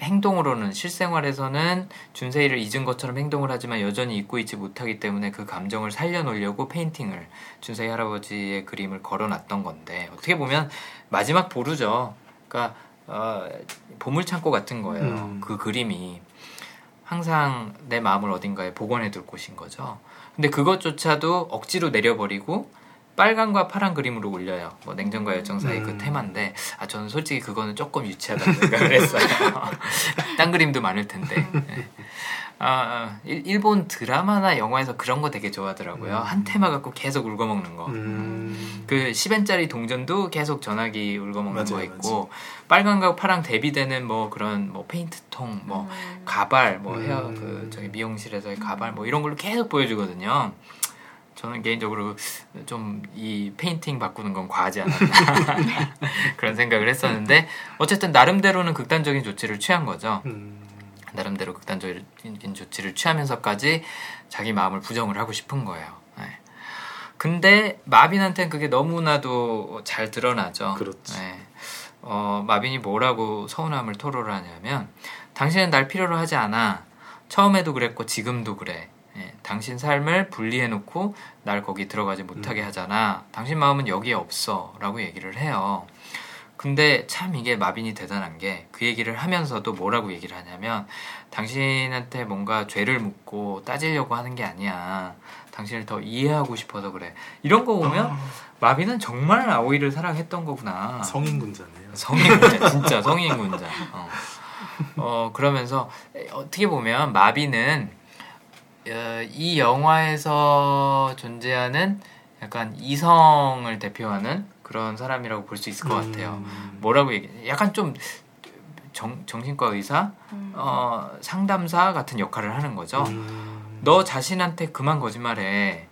Speaker 1: 행동으로는 실생활에서는 준세이를 잊은 것처럼 행동을 하지만 여전히 잊고 있지 못하기 때문에 그 감정을 살려놓으려고 painting을 준세이 할아버지의 그림을 걸어놨던 건데 어떻게 보면 마지막 보루죠. 그러니까 어, 보물창고 같은 거예요. 음. 그 그림이 항상 내 마음을 어딘가에 복원해둘 곳인 거죠. 근데 그것조차도 억지로 내려버리고 빨간과 파란 그림으로 올려요. 뭐 냉정과 열정 사이 그 음. 그 테마인데 아 저는 솔직히 그거는 조금 유치하다고 생각을 했어요. 딴 그림도 많을 텐데. 네. 아, 일본 드라마나 영화에서 그런 거 되게 좋아하더라고요. 음. 한 테마 갖고 계속 울고먹는 거. 음. 그 10엔짜리 동전도 계속 전화기 울궈먹는 맞아요, 거 있고, 맞아요. 빨강과 파랑 대비되는 뭐 그런 뭐 페인트통, 뭐 음. 가발, 뭐 헤어, 그 음. 저기 미용실에서의 가발, 뭐 이런 걸로 계속 보여주거든요. 저는 개인적으로 좀 이 painting 바꾸는 건 과하지 않았나 그런 생각을 했었는데 어쨌든 나름대로는 극단적인 조치를 취한 거죠. 음. 나름대로 극단적인 조치를 취하면서까지 자기 마음을 부정을 하고 싶은 거예요. 네. 근데 마빈한테는 그게 너무나도 잘 드러나죠.
Speaker 2: 그렇지. 네.
Speaker 1: 어, 마빈이 뭐라고 서운함을 토로를 하냐면 당신은 날 필요로 하지 않아. 처음에도 그랬고 지금도 그래. 예, 당신 삶을 분리해놓고 날 거기 들어가지 못하게 음. 하잖아. 당신 마음은 여기에 없어. 라고 얘기를 해요. 근데 참 이게 마빈이 대단한 게 그 얘기를 하면서도 뭐라고 얘기를 하냐면 당신한테 뭔가 죄를 묻고 따지려고 하는 게 아니야. 당신을 더 이해하고 싶어서 그래. 이런 거 보면 어. 마빈은 정말 아오이를 사랑했던 거구나.
Speaker 2: 성인군자네요.
Speaker 1: 성인군자, 진짜 성인군자. 어. 어, 그러면서 어떻게 보면 마빈은 어, 이 영화에서 존재하는 약간 이성을 대표하는 그런 사람이라고 볼 수 있을 것 같아요. 음. 뭐라고 얘기? 약간 좀 정, 정신과 의사, 음. 어, 상담사 같은 역할을 하는 거죠. 음. 너 자신한테 그만 거짓말해.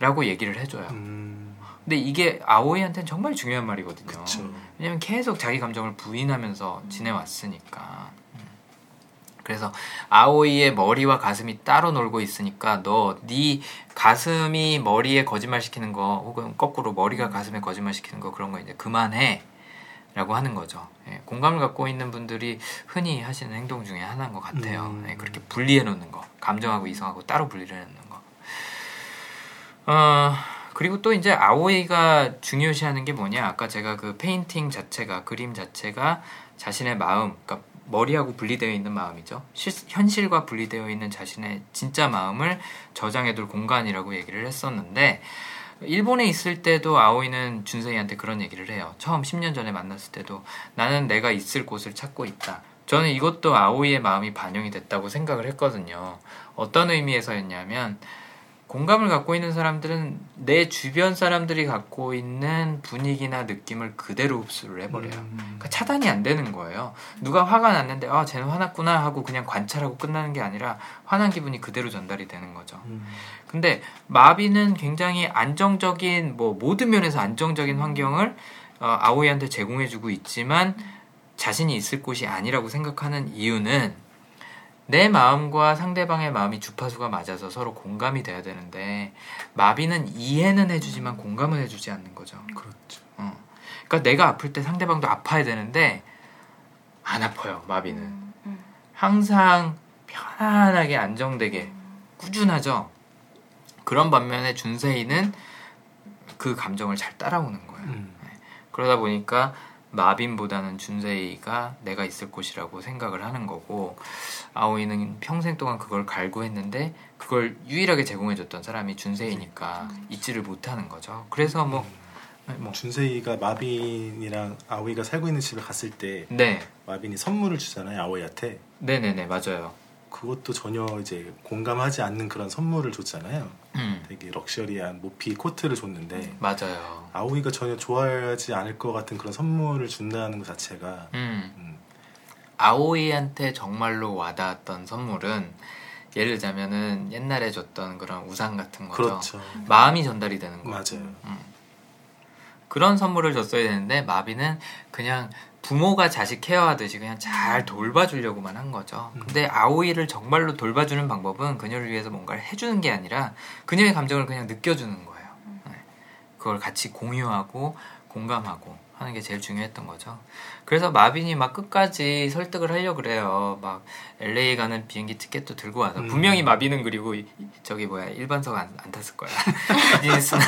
Speaker 1: 라고 얘기를 해줘요. 음. 근데 이게 아오이한테는 정말 중요한 말이거든요. 그쵸. 왜냐면 계속 자기 감정을 부인하면서 지내왔으니까. 그래서 아오이의 머리와 가슴이 따로 놀고 있으니까 너 네 가슴이 머리에 거짓말 시키는 거 혹은 거꾸로 머리가 가슴에 거짓말 시키는 거 그런 거 이제 그만해 라고 하는 거죠. 예, 공감을 갖고 있는 분들이 흔히 하시는 행동 중에 하나인 것 같아요. 음. 예, 그렇게 분리해 놓는 거, 감정하고 이성하고 따로 분리해 놓는 거. 어, 그리고 또 이제 아오이가 중요시하는 게 뭐냐? 아까 제가 그 painting 자체가 그림 자체가 자신의 마음, 그러니까 머리하고 분리되어 있는 마음이죠. 실, 현실과 분리되어 있는 자신의 진짜 마음을 저장해둘 공간이라고 얘기를 했었는데 일본에 있을 때도 아오이는 준세이한테 그런 얘기를 해요. 처음 10년 전에 만났을 때도 나는 내가 있을 곳을 찾고 있다. 저는 이것도 아오이의 마음이 반영이 됐다고 생각을 했거든요. 어떤 의미에서였냐면 공감을 갖고 있는 사람들은 내 주변 사람들이 갖고 있는 분위기나 느낌을 그대로 흡수를 해버려요. 음. 그러니까 차단이 안 되는 거예요. 누가 화가 났는데 아 쟤는 화났구나 하고 그냥 관찰하고 끝나는 게 아니라 화난 기분이 그대로 전달이 되는 거죠. 음. 근데 마비는 굉장히 안정적인 뭐 모든 면에서 안정적인 환경을 어, 아오이한테 제공해주고 있지만 자신이 있을 곳이 아니라고 생각하는 이유는 내 마음과 상대방의 마음이 주파수가 맞아서 서로 공감이 돼야 되는데 마비는 이해는 해주지만 공감을 해주지 않는 거죠.
Speaker 2: 그렇죠.
Speaker 1: 어. 그러니까 내가 아플 때 상대방도 아파야 되는데 안 아파요. 마비는
Speaker 3: 음, 음.
Speaker 1: 항상 편안하게 안정되게 꾸준하죠. 그런 반면에 준세이는 그 감정을 잘 따라오는 거예요.
Speaker 2: 음.
Speaker 1: 그러다 보니까 마빈보다는 준세이가 내가 있을 곳이라고 생각을 하는 거고 아오이는 평생 동안 그걸 갈구했는데 그걸 유일하게 제공해줬던 사람이 준세이니까 잊지를 못하는 거죠. 그래서 뭐, 뭐
Speaker 2: 준세이가 마빈이랑 아오이가 살고 있는 집에 갔을 때
Speaker 1: 네,
Speaker 2: 마빈이 선물을 주잖아요 아오이한테
Speaker 1: 네네네 맞아요.
Speaker 2: 그것도 전혀 이제 공감하지 않는 그런 선물을 줬잖아요.
Speaker 1: 음,
Speaker 2: 되게 럭셔리한 모피 코트를 줬는데
Speaker 1: 맞아요.
Speaker 2: 아오이가 전혀 좋아하지 않을 것 같은 그런 선물을 준다는 것 자체가
Speaker 1: 음,
Speaker 2: 음,
Speaker 1: 아오이한테 정말로 와닿았던 선물은 예를 들자면은 옛날에 줬던 그런 우산 같은 거죠.
Speaker 2: 그렇죠.
Speaker 1: 마음이 전달이 되는 거죠.
Speaker 2: 맞아요.
Speaker 1: 그런 선물을 줬어야 되는데 마비는 그냥 부모가 자식 케어하듯이 그냥 잘 돌봐주려고만 한 거죠.
Speaker 2: 음.
Speaker 1: 근데 아오이를 정말로 돌봐주는 방법은 그녀를 위해서 뭔가를 해주는 게 아니라 그녀의 감정을 그냥 느껴주는 거예요. 네. 그걸 같이 공유하고 공감하고 하는 게 제일 중요했던 거죠. 그래서 마빈이 막 끝까지 설득을 하려 그래요. 막 LA 가는 비행기 티켓도 들고 와서
Speaker 2: 음.
Speaker 1: 분명히 마빈은 그리고 이- 저기 뭐야 일반석 안, 안 탔을 거야. 비즈니스나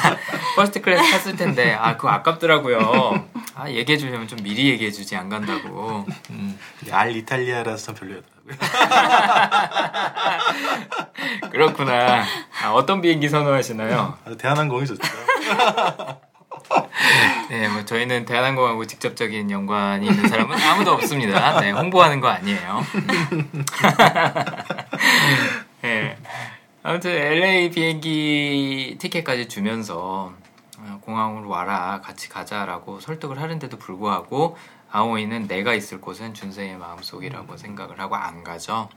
Speaker 1: first class 탔을 텐데 아 그거 아깝더라고요. 아 얘기해 주려면 좀 미리 얘기해 주지 안 간다고. 음.
Speaker 2: 알리탈리아라서 참 별로였더라고요
Speaker 1: 그렇구나. 아, 어떤 비행기 선호하시나요?
Speaker 2: 아, 대한항공이 좋죠
Speaker 1: 네, 뭐 저희는 대한항공하고 직접적인 연관이 있는 사람은 아무도 없습니다. 네, 홍보하는 거 아니에요. 네. 아무튼 LA 비행기 티켓까지 주면서 어, 공항으로 와라 같이 가자라고 설득을 하는데도 불구하고 아오이는 내가 있을 곳은 준세의 마음속이라고 생각을 하고 안 가죠.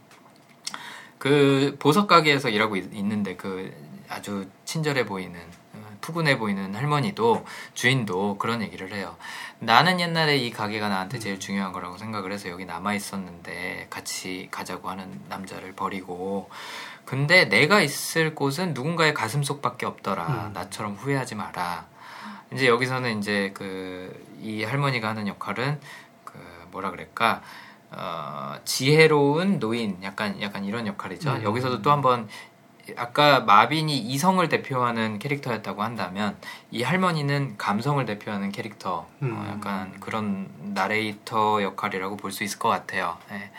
Speaker 1: 그 보석 가게에서 일하고 있, 는데그 아주 친절해 보이는 어, 푸근해 보이는 할머니도 주인도 그런 얘기를 해요. 나는 옛날에 이 가게가 나한테 제일 중요한 거라고 생각을 해서 여기 남아 있었는데 같이 가자고 하는 남자를 버리고 근데 내가 있을 곳은 누군가의 가슴 속밖에 없더라.
Speaker 2: 음.
Speaker 1: 나처럼 후회하지 마라. 이제 여기서는 이제 그 이 할머니가 하는 역할은 그 뭐라 그럴까 어, 지혜로운 노인 약간 약간 이런 역할이죠.
Speaker 2: 음.
Speaker 1: 여기서도 또 한번 아까 마빈이 이성을 대표하는 캐릭터였다고 한다면 이 할머니는 감성을 대표하는 캐릭터 어,
Speaker 2: 음.
Speaker 1: 약간 그런 나레이터 역할이라고 볼 수 있을 것 같아요. 예.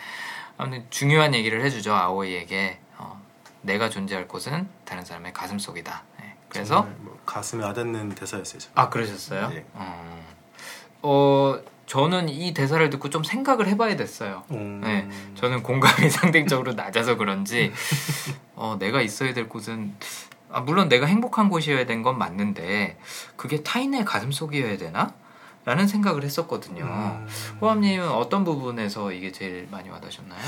Speaker 1: 아무튼 중요한 얘기를 해주죠 아오이에게 어, 내가 존재할 곳은 다른 사람의 가슴 속이다. 예. 그래서
Speaker 2: 뭐 가슴에 와닿는 대사였어요 저는.
Speaker 1: 아 그러셨어요?
Speaker 2: 네.
Speaker 1: 어, 어, 저는 이 대사를 듣고 좀 생각을 해봐야 됐어요.
Speaker 2: 음.
Speaker 1: 네, 저는 공감이 상대적으로 낮아서 그런지 어, 내가 있어야 될 곳은 아, 물론 내가 행복한 곳이어야 된 건 맞는데 그게 타인의 가슴 속이어야 되나? 라는 생각을 했었거든요.
Speaker 2: 음.
Speaker 1: 호암님은 어떤 부분에서 이게 제일 많이 와닿으셨나요?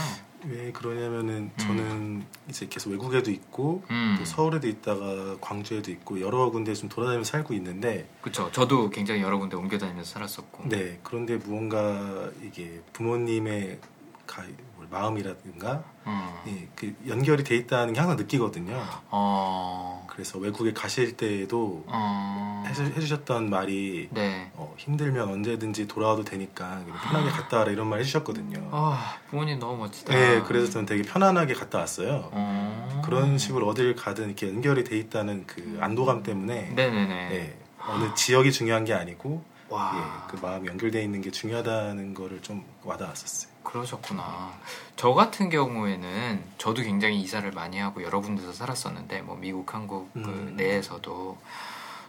Speaker 2: 왜 그러냐면은 저는 이제 계속 외국에도 있고
Speaker 1: 음,
Speaker 2: 또 서울에도 있다가 광주에도 있고 여러 군데 좀 돌아다니면서 살고 있는데
Speaker 1: 그쵸. 저도 굉장히 여러 군데 옮겨 다니면서 살았었고.
Speaker 2: 네 그런데 무언가 이게 부모님의 가, 뭐 마음이라든가
Speaker 1: 음,
Speaker 2: 예, 그 연결이 돼 있다는 게 항상 느끼거든요.
Speaker 1: 어,
Speaker 2: 그래서 외국에 가실 때에도
Speaker 1: 어,
Speaker 2: 해주, 해주 셨던 말이
Speaker 1: 네.
Speaker 2: 어, 힘들면 언제든지 돌아와도 되니까 편하게 갔다 와라 이런 말 해주셨거든요.
Speaker 1: 아, 부모님 너무 멋지다.
Speaker 2: 네, 그래서 저는 되게 편안하게 갔다 왔어요.
Speaker 1: 어.
Speaker 2: 그런 식으로 어딜 가든 이렇게 연결이 돼 있다는 그 안도감 때문에
Speaker 1: 네네네.
Speaker 2: 네, 어느 지역이 중요한 게 아니고
Speaker 1: 와,
Speaker 2: 예, 그 마음이 연결돼 있는 게 중요하다는 거를 좀 와닿았었어요.
Speaker 1: 그러셨구나. 저 같은 경우에는 저도 굉장히 이사를 많이 하고 여러 군데서 살았었는데 뭐 미국, 한국 그
Speaker 2: 음.
Speaker 1: 내에서도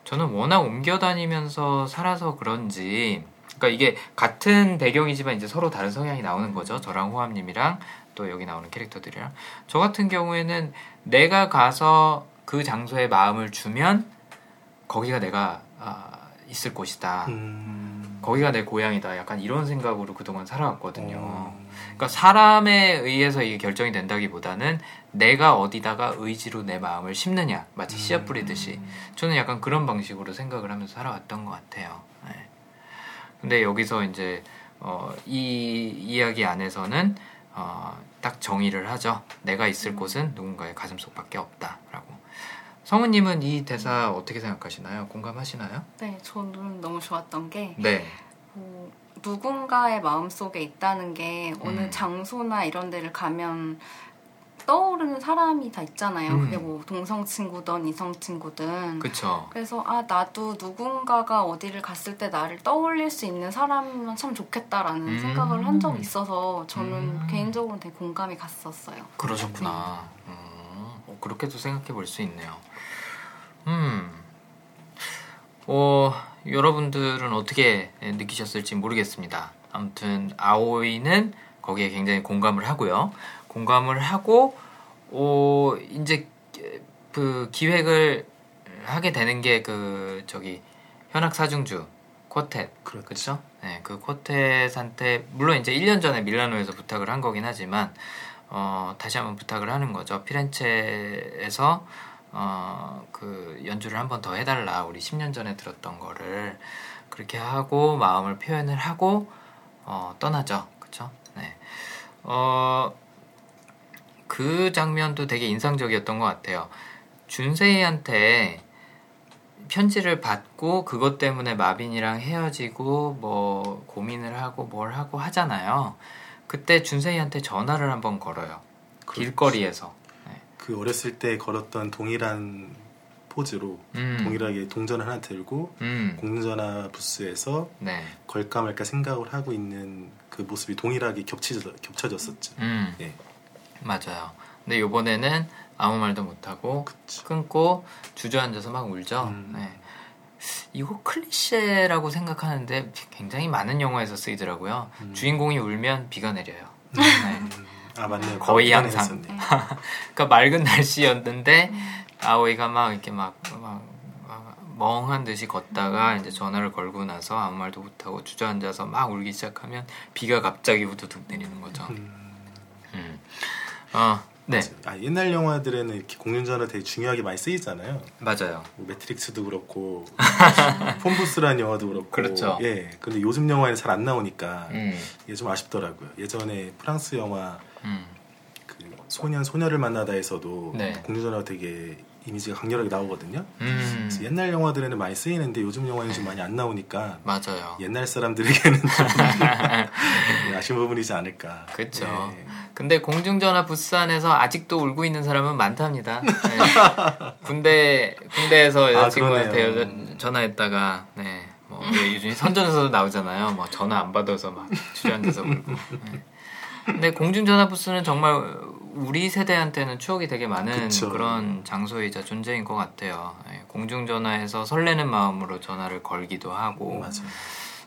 Speaker 1: 저는 워낙 옮겨 다니면서 살아서 그런지 그러니까 이게 같은 배경이지만 이제 서로 다른 성향이 나오는 거죠. 저랑 호암님이랑 또 여기 나오는 캐릭터들이랑 저 같은 경우에는 내가 가서 그 장소에 마음을 주면 거기가 내가 아, 있을 곳이다.
Speaker 2: 음,
Speaker 1: 거기가 내 고향이다. 약간 이런 생각으로 그동안 살아왔거든요.
Speaker 2: 어,
Speaker 1: 그러니까 사람에 의해서 이게 결정이 된다기보다는 내가 어디다가 의지로 내 마음을 심느냐. 마치 씨앗 뿌리듯이. 저는 약간 그런 방식으로 생각을 하면서 살아왔던 것 같아요. 네. 근데 여기서 이제 어, 이 이야기 안에서는 어, 딱 정의를 하죠. 내가 있을 곳은 누군가의 가슴속밖에 없다라고. 성우님은 이 대사 어떻게 생각하시나요? 공감하시나요?
Speaker 3: 네, 저는 너무 좋았던 게
Speaker 1: 네.
Speaker 3: 뭐, 누군가의 마음속에 있다는 게 어느
Speaker 1: 음.
Speaker 3: 장소나 이런 데를 가면 떠오르는 사람이 다 있잖아요.
Speaker 1: 음.
Speaker 3: 그게 뭐 동성 친구든 이성 친구든.
Speaker 1: 그쵸.
Speaker 3: 그래서 아 나도 누군가가 어디를 갔을 때 나를 떠올릴 수 있는 사람이면 참 좋겠다라는
Speaker 1: 음.
Speaker 3: 생각을 한 적이 있어서 저는
Speaker 1: 음.
Speaker 3: 개인적으로 되게 공감이 갔었어요.
Speaker 1: 그러셨구나. 음, 어, 그렇게도 생각해 볼 수 있네요. 음, 어, 여러분들은 어떻게 느끼셨을지 모르겠습니다. 아무튼 아오이는 거기에 굉장히 공감을 하고요. 공감을 하고, 어, 이제 그 기획을 하게 되는 게 그 저기 현악 사중주 쿼텟
Speaker 2: 그렇죠.
Speaker 1: 네, 그 쿼텟한테 물론 이제 1년 전에 밀라노에서 부탁을 한 거긴 하지만 어, 다시 한번 부탁을 하는 거죠. 피렌체에서 어, 그 연주를 한 번 더 해달라. 우리 10년 전에 들었던 거를 그렇게 하고 마음을 표현을 하고 어, 떠나죠. 그렇죠? 네. 어, 그 장면도 되게 인상적이었던 것 같아요. 준세이한테 편지를 받고 그것 때문에 마빈이랑 헤어지고 뭐 고민을 하고 뭘 하고 하잖아요. 그때 준세이한테 전화를 한번 걸어요.
Speaker 2: 그렇죠.
Speaker 1: 길거리에서. 네.
Speaker 2: 그 어렸을 때 걸었던 동일한 포즈로
Speaker 1: 음.
Speaker 2: 동일하게 동전을 하나 들고
Speaker 1: 음.
Speaker 2: 공중전화 부스에서
Speaker 1: 네.
Speaker 2: 걸까 말까 생각을 하고 있는 그 모습이 동일하게 겹치져, 겹쳐졌었죠.
Speaker 1: 음.
Speaker 2: 예.
Speaker 1: 맞아요. 근데 요번에는 아무 말도 못하고
Speaker 2: 그치.
Speaker 1: 끊고 주저앉아서 막 울죠.
Speaker 2: 음.
Speaker 1: 네. 이거 클리셰라고 생각하는데 굉장히 많은 영화에서 쓰이더라고요.
Speaker 2: 음.
Speaker 1: 주인공이 울면 비가 내려요. 네.
Speaker 2: 아 맞네요.
Speaker 1: 거의 항상. 그러니까 맑은 날씨였는데 아오이가 막 이렇게 막, 막, 막 멍한 듯이 걷다가 이제 전화를 걸고 나서 아무 말도 못하고 주저앉아서 막 울기 시작하면 비가 갑자기 후두둑 내리는 거죠.
Speaker 2: 음,
Speaker 1: 음. 어, 네,
Speaker 2: 아, 옛날 영화들에는 이렇게 공중전화 되게 중요하게 많이 쓰이잖아요.
Speaker 1: 맞아요.
Speaker 2: 뭐 매트릭스도 그렇고 폰부스라는 영화도 그렇고
Speaker 1: 그렇죠.
Speaker 2: 예 근데 요즘 영화에는 잘 안 나오니까
Speaker 1: 음,
Speaker 2: 이게 좀 아쉽더라고요 예전에 프랑스 영화
Speaker 1: 음,
Speaker 2: 그 소년 소녀를 만나다에서도
Speaker 1: 네.
Speaker 2: 공중전화가 되게 이미지가 강렬하게 나오거든요
Speaker 1: 음,
Speaker 2: 옛날 영화들에는 많이 쓰이는데 요즘 영화에는 좀 많이 안 나오니까
Speaker 1: 맞아요.
Speaker 2: 옛날 사람들에게는 좀 예, 아쉬운 부분이지 않을까
Speaker 1: 그쵸.
Speaker 2: 예.
Speaker 1: 근데 공중전화 부스 안에서 아직도 울고 있는 사람은 많답니다. 네. 군대 군대에서
Speaker 2: 아,
Speaker 1: 여자친구한테
Speaker 2: 그러네요.
Speaker 1: 여자, 전화했다가 네. 뭐왜 요즘 선전에서도 나오잖아요. 뭐 전화 안 받아서 막 주저앉아서 울고. 네. 근데 공중전화 부스는 정말 우리 세대한테는 추억이 되게 많은
Speaker 2: 그쵸.
Speaker 1: 그런 장소이자 존재인 것 같아요. 네. 공중전화에서 설레는 마음으로 전화를 걸기도 하고
Speaker 2: 맞아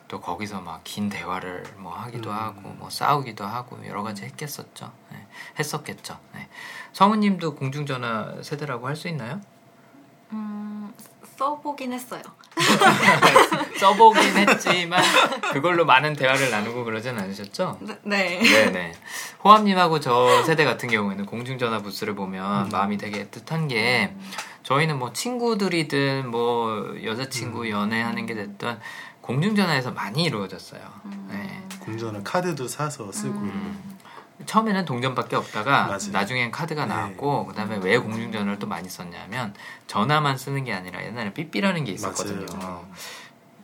Speaker 1: 또 거기서 막 긴 대화를 뭐 하기도
Speaker 2: 음.
Speaker 1: 하고 뭐 싸우기도 하고 여러 가지 했겠었죠. 네, 했었겠죠. 네. 성우님도 공중전화 세대라고 할 수 있나요?
Speaker 3: 음, 써보긴 했어요.
Speaker 1: 써보긴 했지만 그걸로 많은 대화를 나누고 그러진 않으셨죠?
Speaker 3: 네. 네.
Speaker 1: 네네. 호암님하고 저 세대 같은 경우에는 공중전화 부스를 보면
Speaker 2: 음.
Speaker 1: 마음이 되게 애틋한 게 저희는 뭐 친구들이든 뭐 여자친구
Speaker 2: 음.
Speaker 1: 연애하는 게 됐든 공중전화에서 많이 이루어졌어요.
Speaker 3: 음.
Speaker 1: 네.
Speaker 2: 공중전화 카드도 사서 쓰고
Speaker 3: 음.
Speaker 1: 처음에는 동전밖에 없다가
Speaker 2: 맞아요.
Speaker 1: 나중엔 카드가
Speaker 2: 네.
Speaker 1: 나왔고 그다음에 왜 공중전화를 또 많이 썼냐면 전화만 쓰는 게 아니라 옛날에 삐삐라는 게 있었거든요.
Speaker 2: 맞아요.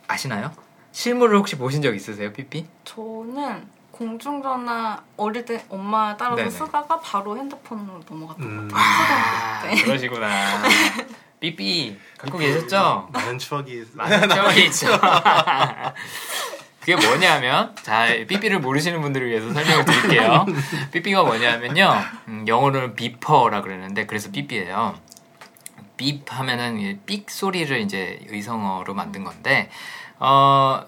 Speaker 1: 아시나요? 실물을 혹시 보신 적 있으세요, 삐삐?
Speaker 3: 저는 공중전화 어릴 때 엄마 따라서
Speaker 1: 네네.
Speaker 3: 쓰다가 바로 핸드폰으로 넘어갔던
Speaker 2: 음.
Speaker 3: 것 같아요.
Speaker 1: 아,
Speaker 3: 네.
Speaker 1: 그러시구나. 삐삐 갖고 계셨죠?
Speaker 2: 많은 추억이
Speaker 1: 많은 적이 있죠. 그게 뭐냐면, 자, 삐삐를 모르시는 분들을 위해서 설명을 드릴게요. 삐삐가 뭐냐면요, 음, 영어로는 비퍼라 그러는데, 그래서 삐삐예요. 삐 하면은 이삑 소리를 이제 의성어로 만든 건데, 어,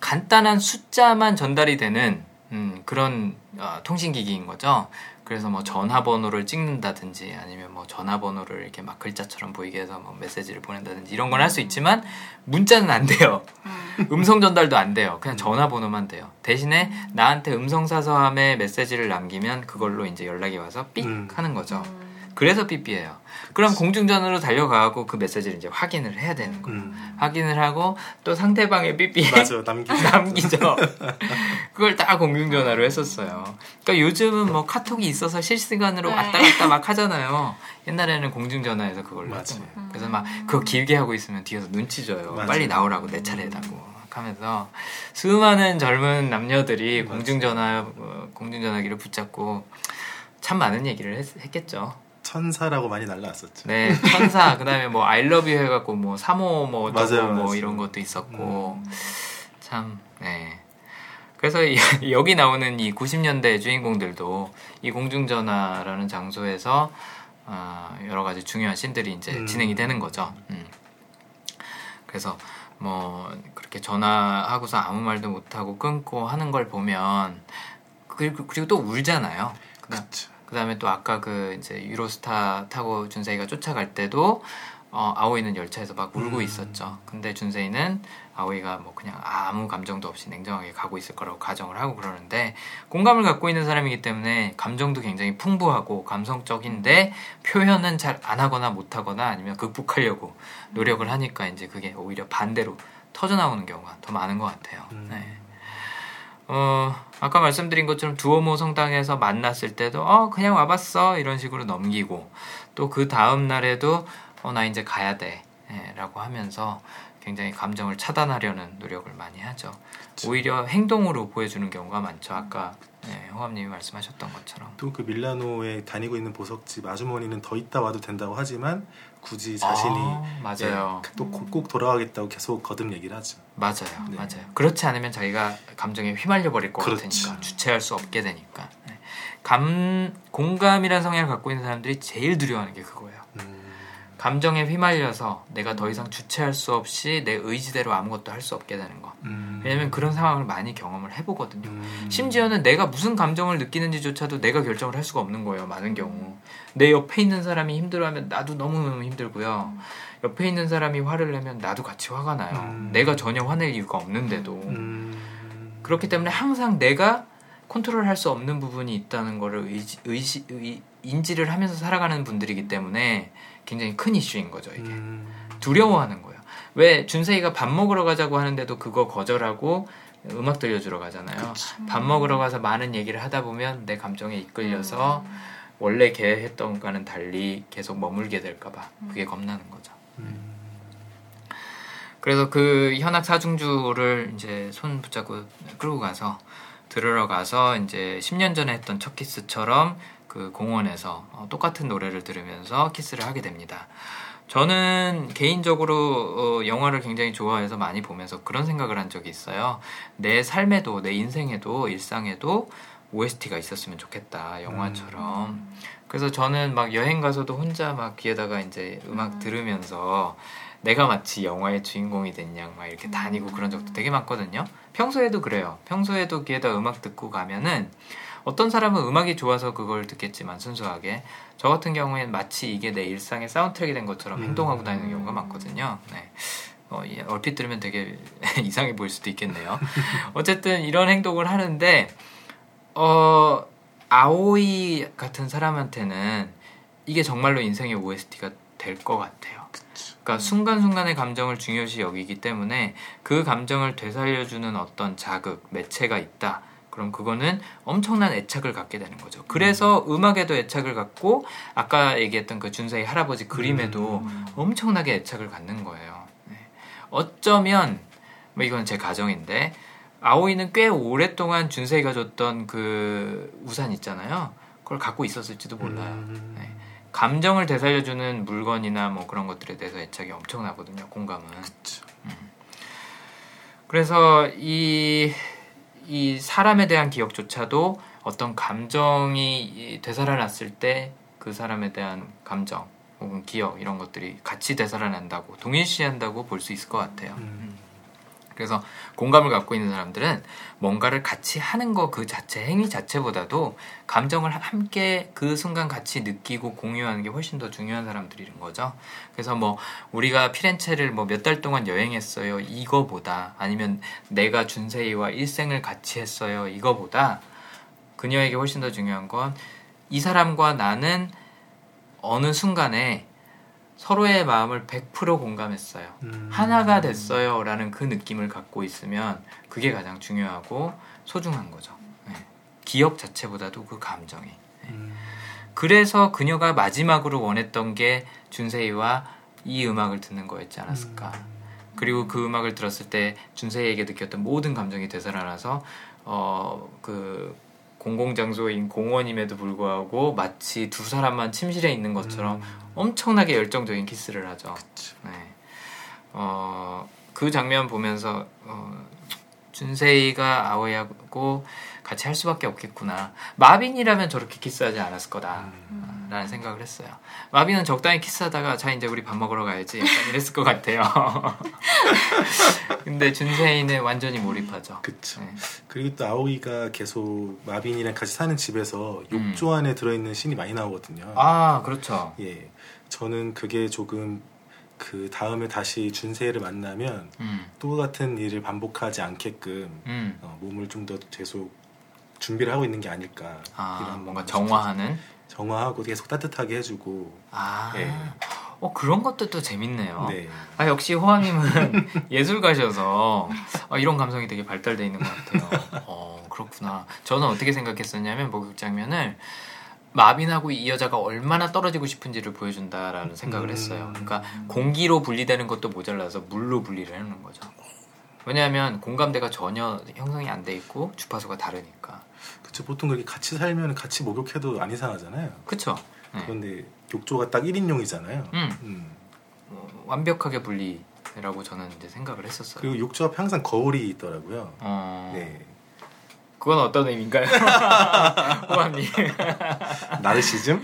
Speaker 1: 간단한 숫자만 전달이 되는 음, 그런 어, 통신기기인 거죠. 그래서 뭐 전화번호를 찍는다든지 아니면 뭐 전화번호를 이렇게 막 글자처럼 보이게 해서 뭐 메시지를 보낸다든지 이런 건 할 수 있지만 문자는 안 돼요.
Speaker 3: 음.
Speaker 1: 음성 전달도 안 돼요. 그냥 전화번호만 돼요. 대신에 나한테 음성 사서함에 메시지를 남기면 그걸로 이제 연락이 와서 삑
Speaker 2: 음.
Speaker 1: 하는 거죠.
Speaker 3: 음.
Speaker 1: 그래서 삐삐예요. 그럼 공중전화로 달려가고 그 메시지를 이제 확인을 해야 되는 거예요.
Speaker 2: 음.
Speaker 1: 확인을 하고 또 상대방의 삐삐에
Speaker 2: 맞아 남기죠.
Speaker 1: 남기죠. 그걸 다 공중전화로 했었어요. 그러니까 요즘은 뭐 카톡이 있어서 실시간으로
Speaker 3: 네.
Speaker 1: 왔다 갔다 막 하잖아요. 옛날에는 공중전화에서 그걸로
Speaker 2: 맞아요.
Speaker 1: 했던 거예요. 그래서 막 그거 길게 하고 있으면 뒤에서 눈치 줘요.
Speaker 2: 맞아요.
Speaker 1: 빨리 나오라고 내 차례다고 막 하면서 수많은 젊은 남녀들이
Speaker 2: 맞아요.
Speaker 1: 공중전화 어, 공중전화기를 붙잡고 참 많은 얘기를 했, 했겠죠.
Speaker 2: 천사라고 많이 날라왔었죠.
Speaker 1: 네, 천사 그다음에 뭐 아이러브 해갖고 뭐 3호 뭐
Speaker 2: 맞아요,
Speaker 1: 뭐
Speaker 2: 맞아요.
Speaker 1: 이런 것도 있었고 참 네. 그래서 이- 여기 나오는 이 90년대 주인공들도 이 공중전화라는 장소에서 아, 여러 가지 중요한 씬들이 이제
Speaker 2: 음.
Speaker 1: 진행이 되는 거죠. 음. 그래서 뭐 그렇게 전화하고서 아무 말도 못하고 끊고 하는 걸 보면 그리고, 그리고 또 울잖아요. 그다음. 그다음에 또 아까 그 이제 유로스타 타고 준세이가 쫓아갈 때도 어, 아오이는 열차에서 막 울고
Speaker 2: 음.
Speaker 1: 있었죠. 근데 준세이는 아오이가 뭐 그냥 아무 감정도 없이 냉정하게 가고 있을 거라고 가정을 하고 그러는데 공감을 갖고 있는 사람이기 때문에 감정도 굉장히 풍부하고 감성적인데 표현은 잘 안 하거나 못 하거나 아니면 극복하려고 노력을 하니까 이제 그게 오히려 반대로 터져 나오는 경우가 더 많은 것 같아요.
Speaker 2: 음.
Speaker 1: 네. 어, 아까 말씀드린 것처럼 두오모 성당에서 만났을 때도 어 그냥 와봤어 이런 식으로 넘기고 또 그 다음 날에도 어 나 이제 가야 돼라고 하면서 굉장히 감정을 차단하려는 노력을 많이 하죠. 오히려 행동으로 보여주는 경우가 많죠. 아까 네, 호감님이 말씀하셨던 것처럼.
Speaker 2: 또 그 밀라노에 다니고 있는 보석집 아주머니는 더 있다 와도 된다고 하지만 굳이 자신이
Speaker 1: 아, 맞아요.
Speaker 2: 또꼭 돌아가겠다고 계속 거듭 얘기를 하죠.
Speaker 1: 맞아요,
Speaker 2: 네.
Speaker 1: 맞아요. 그렇지 않으면 자기가 감정에 휘말려 버릴 것
Speaker 2: 그렇죠.
Speaker 1: 같으니까 주체할 수 없게 되니까. 네. 감 공감이라는 성향을 갖고 있는 사람들이 제일 두려워하는 게 그거예요.
Speaker 2: 음,
Speaker 1: 감정에 휘말려서 내가 더 이상 주체할 수 없이 내 의지대로 아무것도 할 수 없게 되는 거.
Speaker 2: 음,
Speaker 1: 왜냐면 그런 상황을 많이 경험을 해보거든요.
Speaker 2: 음,
Speaker 1: 심지어는 내가 무슨 감정을 느끼는지조차도 내가 결정을 할 수가 없는 거예요. 많은 경우. 내 옆에 있는 사람이 힘들어하면 나도 너무너무 힘들고요. 옆에 있는 사람이 화를 내면 나도 같이 화가 나요.
Speaker 2: 음.
Speaker 1: 내가 전혀 화낼 이유가 없는데도.
Speaker 2: 음,
Speaker 1: 그렇기 때문에 항상 내가 컨트롤 할 수 없는 부분이 있다는 거를 의지, 의시, 의, 인지를 하면서 살아가는 분들이기 때문에 굉장히 큰 이슈인 거죠, 이게.
Speaker 2: 음,
Speaker 1: 두려워하는 거예요. 왜 준세이가 밥 먹으러 가자고 하는데도 그거 거절하고 음악 들려주러 가잖아요. 밥 먹으러 가서 많은 얘기를 하다 보면 내 감정에 이끌려서 원래 계획했던 것과는 달리 계속 머물게 될까봐 그게 겁나는 거죠.
Speaker 2: 음,
Speaker 1: 그래서 그 현악 사중주를 이제 손 붙잡고 끌고 가서 들으러 가서 이제 10년 전에 했던 첫 키스처럼 그 공원에서 어, 똑같은 노래를 들으면서 키스를 하게 됩니다. 저는 개인적으로 어, 영화를 굉장히 좋아해서 많이 보면서 그런 생각을 한 적이 있어요. 내 삶에도 내 인생에도 일상에도 OST가 있었으면 좋겠다 영화처럼. 그래서 저는 막 여행 가서도 혼자 막 귀에다가 이제 음악 들으면서 내가 마치 영화의 주인공이 됐냐 막 이렇게 다니고 그런 적도 되게 많거든요. 평소에도 그래요. 평소에도 귀에다 음악 듣고 가면은 어떤 사람은 음악이 좋아서 그걸 듣겠지만 순수하게 저 같은 경우에는 마치 이게 내 일상의 사운드트랙이 된 것처럼
Speaker 2: 음.
Speaker 1: 행동하고 다니는 경우가 많거든요. 네. 어, 이- 얼핏 들으면 되게 이상해 보일 수도 있겠네요. 어쨌든 이런 행동을 하는데 어 아오이 같은 사람한테는 이게 정말로 인생의 OST가 될 것 같아요. 그러니까 순간순간의 감정을 중요시 여기기 때문에 그 감정을 되살려주는 어떤 자극, 매체가 있다. 그럼 그거는 엄청난 애착을 갖게 되는 거죠. 그래서 음 악에도 애착을 갖고 아까 얘기했던 그 준세의 할아버지 그림에도
Speaker 2: 음.
Speaker 1: 엄청나게 애착을 갖는 거예요. 네. 어쩌면 뭐 이건 제 가정인데 아오이는 꽤 오랫동안 준세이가 줬던 그 우산 있잖아요. 그걸 갖고 있었을지도 몰라요.
Speaker 2: 음,
Speaker 1: 네. 감정을 되살려주는 물건이나 뭐 그런 것들에 대해서 애착이 엄청나거든요. 공감은.
Speaker 2: 그쵸.
Speaker 1: 그래서 이, 이 사람에 대한 기억조차도 어떤 감정이 이 되살아났을 때 그 사람에 대한 감정 혹은 기억 이런 것들이 같이 되살아난다고 동일시한다고 볼 수 있을 것 같아요.
Speaker 2: 음.
Speaker 1: 그래서 공감을 갖고 있는 사람들은 뭔가를 같이 하는 거 그 자체 행위 자체보다도 감정을 함께 그 순간 같이 느끼고 공유하는 게 훨씬 더 중요한 사람들인 거죠. 그래서 뭐 우리가 피렌체를 뭐 몇 달 동안 여행했어요 이거보다 아니면 내가 준세이와 일생을 같이 했어요 이거보다 그녀에게 훨씬 더 중요한 건 이 사람과 나는 어느 순간에 서로의 마음을 100% 공감했어요.
Speaker 2: 음.
Speaker 1: 하나가 됐어요. 라는 그 느낌을 갖고 있으면 그게 가장 중요하고 소중한 거죠. 네. 기억 자체보다도 그 감정이.
Speaker 2: 음.
Speaker 1: 그래서 그녀가 마지막으로 원했던 게 준세이와 이 음악을 듣는 거였지 않았을까.
Speaker 2: 음.
Speaker 1: 그리고 그 음악을 들었을 때 준세이에게 느꼈던 모든 감정이 되살아나서 어 그 공공장소인 공원임에도 불구하고 마치 두 사람만 침실에 있는 것처럼
Speaker 2: 음.
Speaker 1: 엄청나게 열정적인 키스를 하죠.
Speaker 2: 그쵸.
Speaker 1: 네. 어, 그 장면 보면서 어, 준세이가 아오이하고 같이 할 수밖에 없겠구나. 마빈이라면 저렇게 키스하지 않았을 거다.
Speaker 2: 음.
Speaker 1: 라는 생각을 했어요. 마빈은 적당히 키스하다가 자 이제 우리 밥 먹으러 가야지 약간 이랬을 것 같아요. 근데 준세이는 완전히 몰입하죠.
Speaker 2: 그쵸.
Speaker 1: 네.
Speaker 2: 그리고 또 아오이가 계속 마빈이랑 같이 사는 집에서
Speaker 1: 음.
Speaker 2: 욕조 안에 들어있는 신이 많이 나오거든요.
Speaker 1: 아 그렇죠.
Speaker 2: 예. 저는 그게 조금 그 다음에 다시 준세이를 만나면
Speaker 1: 음,
Speaker 2: 또 같은 일을 반복하지 않게끔
Speaker 1: 음.
Speaker 2: 어, 몸을 좀 더 계속 준비를 하고 있는 게 아닐까.
Speaker 1: 아
Speaker 2: 이런
Speaker 1: 뭔가 정화하는.
Speaker 2: 정화하고 계속 따뜻하게 해주고.
Speaker 1: 아,
Speaker 2: 예.
Speaker 1: 어 그런 것도 또 재밌네요.
Speaker 2: 네.
Speaker 1: 아 역시 호황님은 예술가셔서 아, 이런 감성이 되게 발달돼 있는 것 같아요. 어 그렇구나. 저는 어떻게 생각했었냐면 목욕 장면을 마빈하고 이 여자가 얼마나 떨어지고 싶은지를 보여준다라는 생각을
Speaker 2: 음.
Speaker 1: 했어요. 그러니까 공기로 분리되는 것도 모자라서 물로 분리를 해놓는 거죠. 왜냐하면 공감대가 전혀 형성이 안 돼 있고 주파수가 다르니까.
Speaker 2: 그쵸. 보통 그렇게 같이 살면 같이 목욕해도 안 이상하잖아요.
Speaker 1: 그쵸? 네.
Speaker 2: 그런데 욕조가 딱 1인용이잖아요.
Speaker 1: 음, 어, 완벽하게 분리라고 저는 이제 생각을 했었어요.
Speaker 2: 그리고 욕조 앞에 항상 거울이 있더라고요.
Speaker 1: 어,
Speaker 2: 네.
Speaker 1: 그건 어떤 의미인가요? 호감님.
Speaker 2: 나르시즘?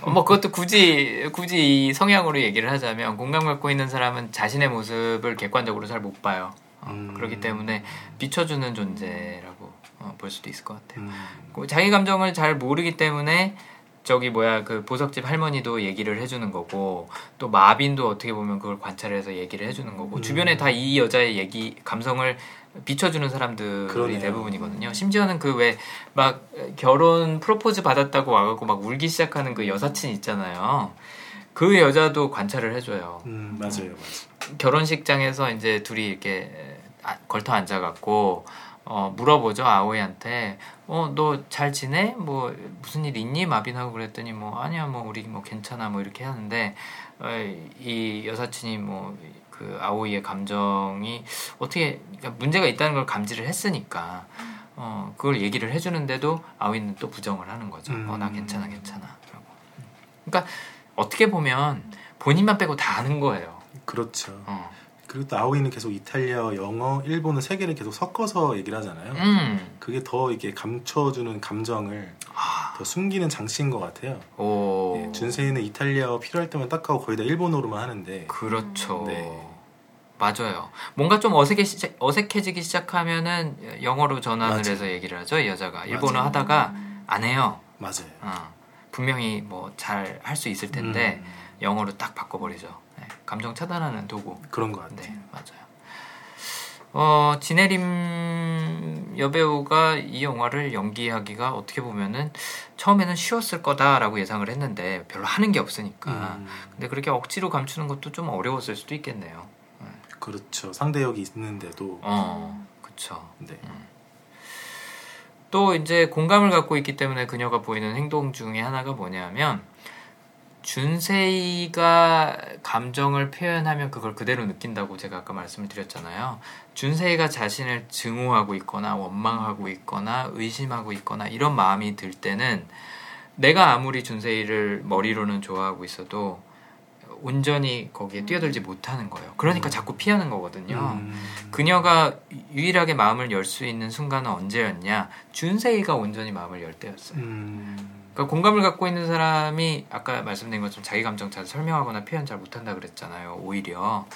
Speaker 1: 어, 뭐 그것도 굳이 굳이 이 성향으로 얘기를 하자면 공감 갖고 있는 사람은 자신의 모습을 객관적으로 잘 못 봐요. 어,
Speaker 2: 음.
Speaker 1: 그렇기 때문에 비춰주는 존재라고 어, 볼 수도 있을 것 같아요.
Speaker 2: 음.
Speaker 1: 그 자기 감정을 잘 모르기 때문에 저기 뭐야 그 보석집 할머니도 얘기를 해주는 거고 또 마빈도 어떻게 보면 그걸 관찰해서 얘기를 해주는 거고
Speaker 2: 음.
Speaker 1: 주변에 다 이 여자의 얘기 감성을 비춰주는 사람들이
Speaker 2: 그러네요.
Speaker 1: 대부분이거든요. 심지어는 그 왜 막 결혼 프로포즈 받았다고 와갖고 막 울기 시작하는 그 여사친 있잖아요. 그 여자도 관찰을 해줘요.
Speaker 2: 음, 맞아요, 맞아요.
Speaker 1: 결혼식장에서 이제 둘이 이렇게 아- 걸터 앉아갖고 어, 물어보죠 아오이한테 어 너 잘 지내 뭐 무슨 일 있니 마빈하고 그랬더니 뭐 아니야 뭐 우리 뭐 괜찮아 뭐 이렇게 하는데 어, 이 여사친이 뭐 그 아오이의 감정이 어떻게 그러니까 문제가 있다는 걸 감지를 했으니까 어 그걸 얘기를 해주는데도 아오이는 또 부정을 하는 거죠 어나
Speaker 2: 음.
Speaker 1: 괜찮아 괜찮아 라고 그러니까 어떻게 보면 본인만 빼고 다 아는 거예요
Speaker 2: 그렇죠.
Speaker 1: 어.
Speaker 2: 그리고 또 아오이는 계속 이탈리아, 영어, 일본어 세 개를 계속 섞어서 얘기를 하잖아요.
Speaker 1: 음.
Speaker 2: 그게 더 이게 감춰주는 감정을 더 숨기는 장치인 것 같아요.
Speaker 1: 오.
Speaker 2: 예, 준세이는 이탈리아어 필요할 때만 딱 하고 거의 다 일본어로만 하는데
Speaker 1: 그렇죠.
Speaker 2: 네.
Speaker 1: 맞아요. 뭔가 좀 어색해 시작, 어색해지기 시작하면은 영어로 전환을
Speaker 2: 맞아요.
Speaker 1: 해서 얘기를 하죠. 이 여자가 일본어
Speaker 2: 맞아요.
Speaker 1: 하다가 안 해요.
Speaker 2: 맞아요.
Speaker 1: 어. 분명히 뭐 잘 할 수 있을 텐데
Speaker 2: 음,
Speaker 1: 영어로 딱 바꿔버리죠. 네. 감정 차단하는 도구.
Speaker 2: 그런 것 같아요.
Speaker 1: 네, 맞아요. 어, 진혜림 여배우가 이 영화를 연기하기가 어떻게 보면은 처음에는 쉬웠을 거다라고 예상을 했는데 별로 하는 게 없으니까.
Speaker 2: 음,
Speaker 1: 근데 그렇게 억지로 감추는 것도 좀 어려웠을 수도 있겠네요.
Speaker 2: 그렇죠. 상대역이 있는데도
Speaker 1: 어, 그쵸.
Speaker 2: 네.
Speaker 1: 또 이제 공감을 갖고 있기 때문에 그녀가 보이는 행동 중에 하나가 뭐냐면 준세이가 감정을 표현하면 그걸 그대로 느낀다고 제가 아까 말씀을 드렸잖아요. 준세이가 자신을 증오하고 있거나 원망하고 있거나 의심하고 있거나 이런 마음이 들 때는 내가 아무리 준세이를 머리로는 좋아하고 있어도 온전히 거기에 뛰어들지 못하는 거예요. 그러니까 자꾸 피하는 거거든요.
Speaker 2: 음,
Speaker 1: 그녀가 유일하게 마음을 열 수 있는 순간은 언제였냐? 준세이가 온전히 마음을 열 때였어요.
Speaker 2: 음,
Speaker 1: 그러니까 공감을 갖고 있는 사람이 아까 말씀드린 것처럼 자기 감정 잘 설명하거나 표현 잘 못한다 그랬잖아요. 오히려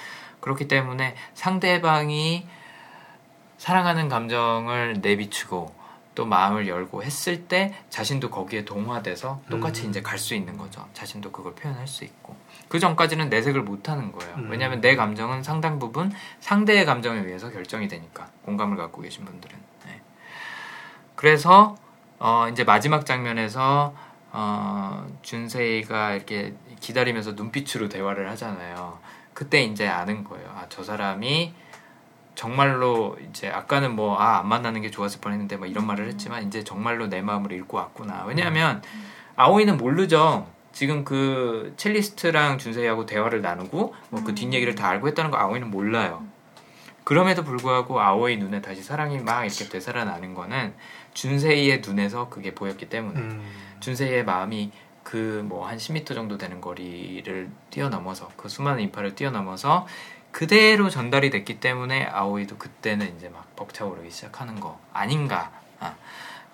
Speaker 1: 그렇기 때문에 상대방이 사랑하는 감정을 내비추고 또 마음을 열고 했을 때 자신도 거기에 동화돼서 똑같이
Speaker 2: 음.
Speaker 1: 이제 갈 수 있는 거죠. 자신도 그걸 표현할 수 있고 그 전까지는 내색을 못 하는 거예요.
Speaker 2: 음.
Speaker 1: 왜냐하면 내 감정은 상당 부분 상대의 감정에 의해서 결정이 되니까 공감을 갖고 계신 분들은. 네. 그래서 어, 이제 마지막 장면에서 어, 준세이가 이렇게 기다리면서 눈빛으로 대화를 하잖아요. 그때 이제 아는 거예요. 아, 저 사람이 정말로 이제 아까는 뭐 아 안 만나는 게 좋았을 뻔했는데 뭐 이런 말을 했지만 이제 정말로 내 마음을 읽고 왔구나. 왜냐하면 아오이는 모르죠. 지금 그 첼리스트랑 준세이하고 대화를 나누고 뭐그 뒷얘기를 다 알고 했다는 거 아오이는 몰라요. 그럼에도 불구하고 아오이 눈에 다시 사랑이 막 이렇게 되살아나는 거는 준세이의 눈에서 그게 보였기 때문에
Speaker 2: 음.
Speaker 1: 준세이의 마음이 그 뭐 한 10m 정도 되는 거리를 뛰어넘어서 그 수많은 인파를 뛰어넘어서 그대로 전달이 됐기 때문에 아오이도 그때는 이제 막 벅차오르기 시작하는 거 아닌가 아,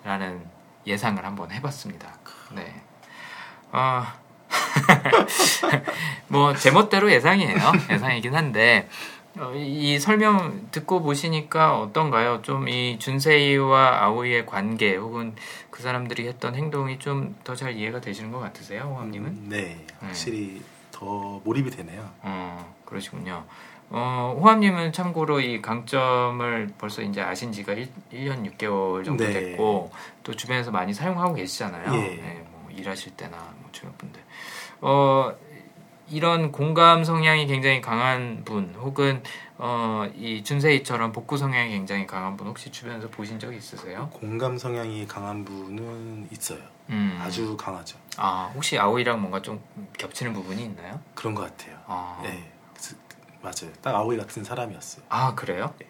Speaker 1: 라는 예상을 한번 해봤습니다. 네. 어, 뭐 제멋대로 예상이에요. 예상이긴 한데 어, 이 설명 듣고 보시니까 어떤가요? 좀 이 준세이와 아오이의 관계 혹은 그 사람들이 했던 행동이 좀 더 잘 이해가 되시는 것 같으세요, 호함님은?
Speaker 2: 네, 확실히 더 몰입이 되네요.
Speaker 1: 어, 그러시군요. 어, 호함님은 참고로 이 강점을 벌써 이제 아신 지가 1, 년 6개월 정도
Speaker 2: 네.
Speaker 1: 됐고 또 주변에서 많이 사용하고 계시잖아요.
Speaker 2: 예.
Speaker 1: 네, 뭐 일하실 때나 뭐 주변 분들. 어, 이런 공감 성향이 굉장히 강한 분 혹은 어, 이 준세이처럼 복구 성향이 굉장히 강한 분 혹시 주변에서 보신 적 있으세요?
Speaker 2: 공감 성향이 강한 분은 있어요.
Speaker 1: 음.
Speaker 2: 아주 강하죠.
Speaker 1: 아, 혹시 아오이랑 뭔가 좀 겹치는 부분이 있나요?
Speaker 2: 그런 것 같아요.
Speaker 1: 아,
Speaker 2: 네, 맞아요. 딱 아오이 같은 사람이었어요.
Speaker 1: 아 그래요?
Speaker 2: 네.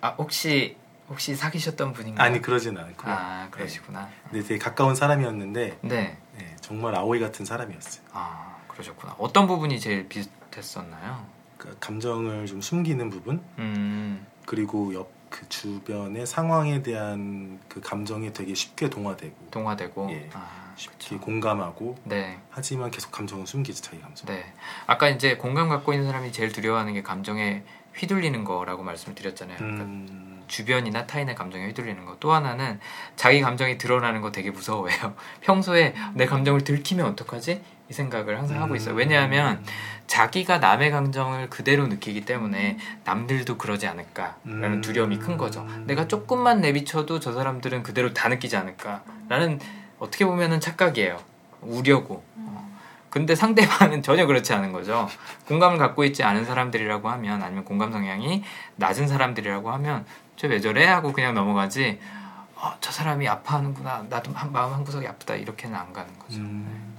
Speaker 1: 아 혹시 혹시 사귀셨던 분인가요?
Speaker 2: 아니 그러진 않고.
Speaker 1: 아 그러시구나.
Speaker 2: 네, 되게 가까운 사람이었는데
Speaker 1: 네.
Speaker 2: 네, 정말 아오이 같은 사람이었어요.
Speaker 1: 아 그러셨구나. 어떤 부분이 제일 비슷했었나요?
Speaker 2: 그 감정을 좀 숨기는 부분
Speaker 1: 음.
Speaker 2: 그리고 옆 그 주변의 상황에 대한 그 감정이 되게 쉽게 동화되고
Speaker 1: 동화되고.
Speaker 2: 예.
Speaker 1: 아
Speaker 2: 쉽게
Speaker 1: 그쵸.
Speaker 2: 공감하고
Speaker 1: 네.
Speaker 2: 하지만 계속 감정을 숨기지 자기 감정.
Speaker 1: 네. 아까 이제 공감 갖고 있는 사람이 제일 두려워하는 게 감정에 휘둘리는 거라고 말씀을 드렸잖아요. 그러니까
Speaker 2: 음,
Speaker 1: 주변이나 타인의 감정에 휘둘리는 거. 또 하나는 자기 감정이 드러나는 거 되게 무서워해요. 평소에 내 감정을 들키면 어떡하지? 이 생각을 항상 하고 있어요. 왜냐하면 자기가 남의 감정을 그대로 느끼기 때문에 남들도 그러지 않을까라는
Speaker 2: 음.
Speaker 1: 두려움이 큰 거죠. 내가 조금만 내비쳐도 저 사람들은 그대로 다 느끼지 않을까라는 어떻게 보면은 착각이에요. 우려고. 어. 근데 상대방은 전혀 그렇지 않은 거죠. 공감을 갖고 있지 않은 사람들이라고 하면 아니면 공감 성향이 낮은 사람들이라고 하면 저왜 저래 하고 그냥 넘어가지. 어, 저 사람이 아파하는구나. 나도 한, 마음 한 구석이 아프다. 이렇게는 안 가는 거죠.
Speaker 2: 음,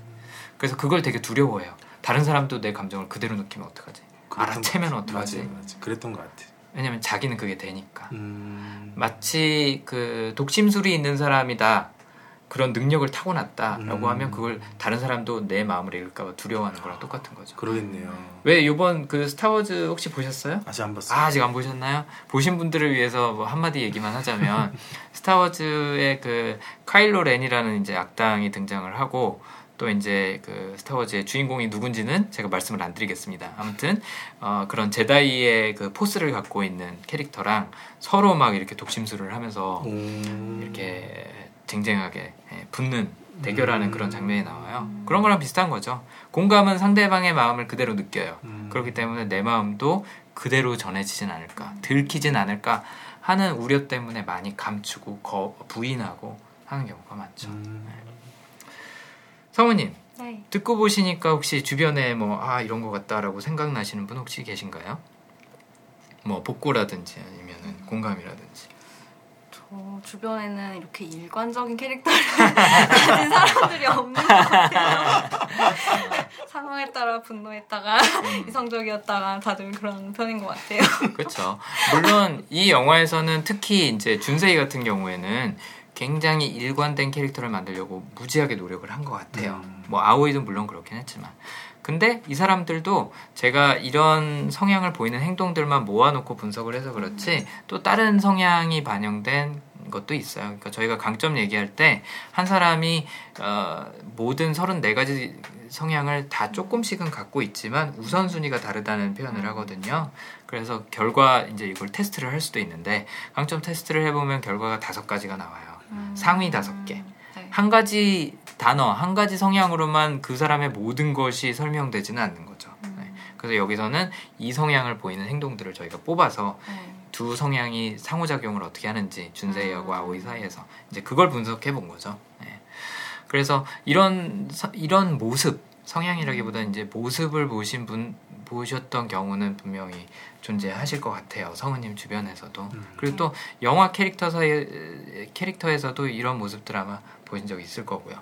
Speaker 1: 그래서 그걸 되게 두려워해요. 다른 사람도 내 감정을 그대로 느끼면 어떡하지? 알아채면
Speaker 2: 것-
Speaker 1: 어떡하지?
Speaker 2: 맞아요, 맞아요. 그랬던 것 같아요.
Speaker 1: 왜냐면 자기는 그게 되니까.
Speaker 2: 음,
Speaker 1: 마치 그 독심술이 있는 사람이다. 그런 능력을 타고났다라고
Speaker 2: 음.
Speaker 1: 하면 그걸 다른 사람도 내 마음을 읽을까봐 두려워하는 거랑 똑같은 거죠.
Speaker 2: 그러겠네요.
Speaker 1: 왜 이번 그 스타워즈 혹시 보셨어요?
Speaker 2: 아직 안 봤어요.
Speaker 1: 아, 아직 안 보셨나요? 보신 분들을 위해서 뭐 한마디 얘기만 하자면 스타워즈의 그 카일로 렌이라는 이제 악당이 등장을 하고 또 이제 그 스타워즈의 주인공이 누군지는 제가 말씀을 안 드리겠습니다. 아무튼 어, 그런 제다이의 그 포스를 갖고 있는 캐릭터랑 서로 막 이렇게 독심술을 하면서
Speaker 2: 음,
Speaker 1: 이렇게 쟁쟁하게 예, 붙는 대결하는
Speaker 2: 음.
Speaker 1: 그런 장면이 나와요. 그런 거랑 비슷한 거죠. 공감은 상대방의 마음을 그대로 느껴요.
Speaker 2: 음.
Speaker 1: 그렇기 때문에 내 마음도 그대로 전해지진 않을까, 들키진 않을까 하는 우려 때문에 많이 감추고 거, 부인하고 하는 경우가 많죠.
Speaker 2: 음,
Speaker 1: 성우님
Speaker 3: 네.
Speaker 1: 듣고 보시니까 혹시 주변에 뭐 아 이런 것 같다라고 생각나시는 분 혹시 계신가요? 뭐 복고라든지 아니면은 공감이라든지.
Speaker 3: 저 주변에는 이렇게 일관적인 캐릭터를 가진 사람들이 없는 것 같아요. 상황에 따라 분노했다가
Speaker 1: 음.
Speaker 3: 이성적이었다가 다들 그런 편인 것 같아요.
Speaker 1: 그렇죠. 물론 이 영화에서는 특히 이제 준세이 같은 경우에는 굉장히 일관된 캐릭터를 만들려고 무지하게 노력을 한 것 같아요.
Speaker 2: 음.
Speaker 1: 뭐 아오이도 물론 그렇긴 했지만. 근데 이 사람들도 제가 이런 성향을 보이는 행동들만 모아놓고 분석을 해서 그렇지 또 다른 성향이 반영된 것도 있어요. 그러니까 저희가 강점 얘기할 때 한 사람이 어, 모든 34가지 성향을 다 조금씩은 갖고 있지만 우선순위가 다르다는 표현을 하거든요. 그래서 결과 이제 이걸 테스트를 할 수도 있는데 강점 테스트를 해보면 결과가 다섯 가지가 나와요. 상위 다섯 개.
Speaker 3: 네.
Speaker 1: 한 가지 단어, 한 가지 성향으로만 그 사람의 모든 것이 설명되지는 않는 거죠. 네. 그래서 여기서는 이 성향을 보이는 행동들을 저희가 뽑아서
Speaker 3: 네.
Speaker 1: 두 성향이 상호작용을 어떻게 하는지 준세이하고
Speaker 3: 음.
Speaker 1: 아오이 사이에서 이제 그걸 분석해 본 거죠. 네. 그래서 이런 이런 모습 성향이라기보다는 이제 모습을 보신 분 보셨던 경우는 분명히 존재하실 것 같아요. 성우님 주변에서도. 음. 그리고 또 영화 캐릭터 사이 캐릭터에서도 이런 모습들 아마 보신 적 있을 거고요.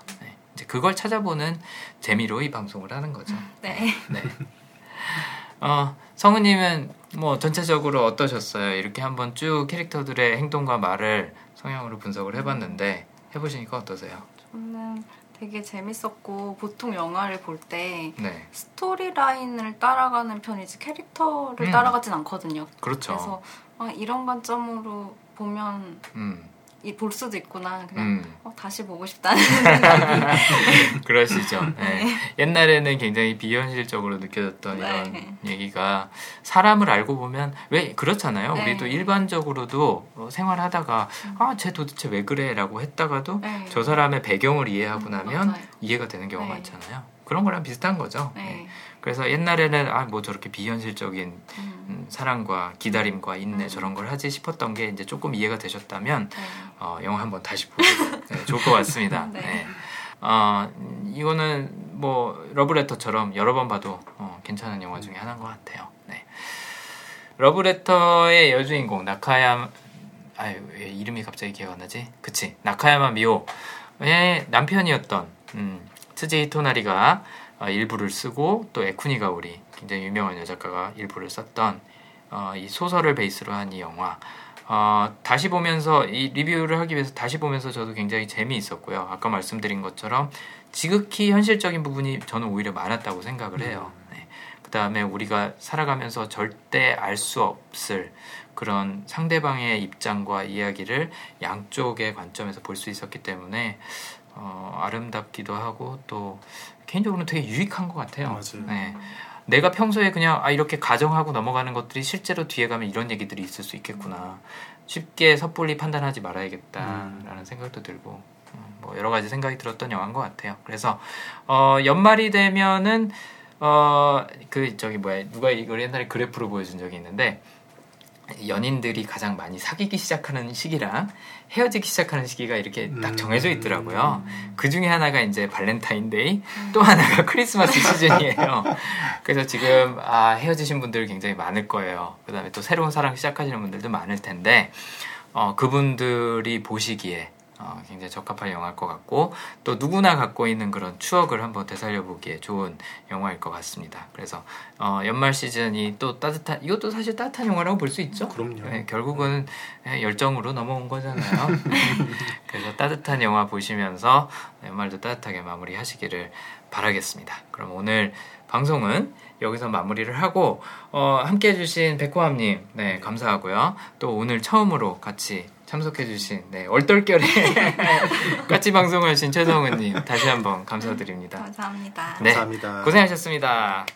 Speaker 1: 네. 이제 그걸 찾아보는 재미로 이 방송을 하는 거죠.
Speaker 3: 네.
Speaker 1: 네. 어, 성우님은 뭐 전체적으로 어떠셨어요? 이렇게 한번 쭉 캐릭터들의 행동과 말을 성향으로 분석을 해봤는데 해보시니까 어떠세요?
Speaker 3: 저는 되게 재밌었고 보통 영화를 볼때 네. 스토리 라인을 따라가는 편이지 캐릭터를 음. 따라가진 않거든요.
Speaker 1: 그렇죠.
Speaker 3: 그래서 아, 이런 관점으로 보면 음. 볼 수도 있구나. 그냥 음. 어, 다시 보고 싶다는 생각이.
Speaker 1: 그러시죠. 네. 네. 옛날에는 굉장히 비현실적으로 느껴졌던 네. 이런 얘기가 사람을 알고 보면 왜 그렇잖아요. 네. 우리도 일반적으로도 어, 생활하다가 음. 아쟤 도대체 왜 그래라고 했다가도 네. 저 사람의 배경을 이해하고 음, 나면 맞아요. 이해가 되는 경우가 네. 많잖아요. 그런 거랑 비슷한 거죠. 그래서 옛날에는 아 뭐 저렇게 비현실적인 음. 음. 사랑과 기다림과 인내 음. 저런 걸 하지 싶었던 게 이제 조금 이해가 되셨다면 네. 어, 영화 한번 다시 보셔도 네, 좋을 것 같습니다. 네. 네. 어, 이거는 뭐 러브레터처럼 여러 번 봐도 어, 괜찮은 영화 중에 하나인 것 같아요. 네. 러브레터의 여주인공 나카야 아유 왜 이름이 갑자기 기억 안 나지? 그치 나카야마 미오의 남편이었던 음, 츠지 히토나리가 어, 일부를 쓰고 또 에쿠니 가오리 굉장히 유명한 여작가가 일부를 썼던 어, 이 소설을 베이스로 한 이 영화 어, 다시 보면서 이 리뷰를 하기 위해서 다시 보면서 저도 굉장히 재미있었고요. 아까 말씀드린 것처럼 지극히 현실적인 부분이 저는 오히려 많았다고 생각을 해요. 음. 네. 그 다음에 우리가 살아가면서 절대 알 수 없을 그런 상대방의 입장과 이야기를 양쪽의 관점에서 볼 수 있었기 때문에 어, 아름답기도 하고 또 개인적으로는 되게 유익한 것 같아요.
Speaker 2: 맞아요.
Speaker 1: 네. 내가 평소에 그냥 아 이렇게 가정하고 넘어가는 것들이 실제로 뒤에 가면 이런 얘기들이 있을 수 있겠구나. 쉽게 섣불리 판단하지 말아야겠다라는 음. 생각도 들고 음, 뭐 여러 가지 생각이 들었던 영화인 것 같아요. 그래서 어, 연말이 되면은 어 그 저기 뭐야 누가 이걸 옛날에 그래프로 보여준 적이 있는데 연인들이 가장 많이 사귀기 시작하는 시기랑 헤어지기 시작하는 시기가 이렇게 딱 음. 정해져 있더라고요. 음. 그 중에 하나가 이제 발렌타인데이, 또 하나가 크리스마스 시즌이에요. 그래서 지금 아, 헤어지신 분들 굉장히 많을 거예요. 그 다음에 또 새로운 사랑 시작하시는 분들도 많을 텐데, 어, 그분들이 보시기에 어, 굉장히 적합한 영화일 것 같고 또 누구나 갖고 있는 그런 추억을 한번 되살려 보기에 좋은 영화일 것 같습니다. 그래서 어, 연말 시즌이 또 따뜻한 이것도 사실 따뜻한 영화라고 볼 수 있죠.
Speaker 2: 그럼요.
Speaker 1: 네, 결국은 열정으로 넘어온 거잖아요. 그래서 따뜻한 영화 보시면서 연말도 따뜻하게 마무리하시기를 바라겠습니다. 그럼 오늘 방송은 여기서 마무리를 하고 어, 함께 해주신 백호함님 네 감사하고요. 또 오늘 처음으로 같이 참석해주신 네, 얼떨결에 같이 방송하신 최성은님 다시 한번 감사드립니다.
Speaker 3: 감사합니다.
Speaker 1: 네,
Speaker 2: 감사합니다.
Speaker 1: 고생하셨습니다.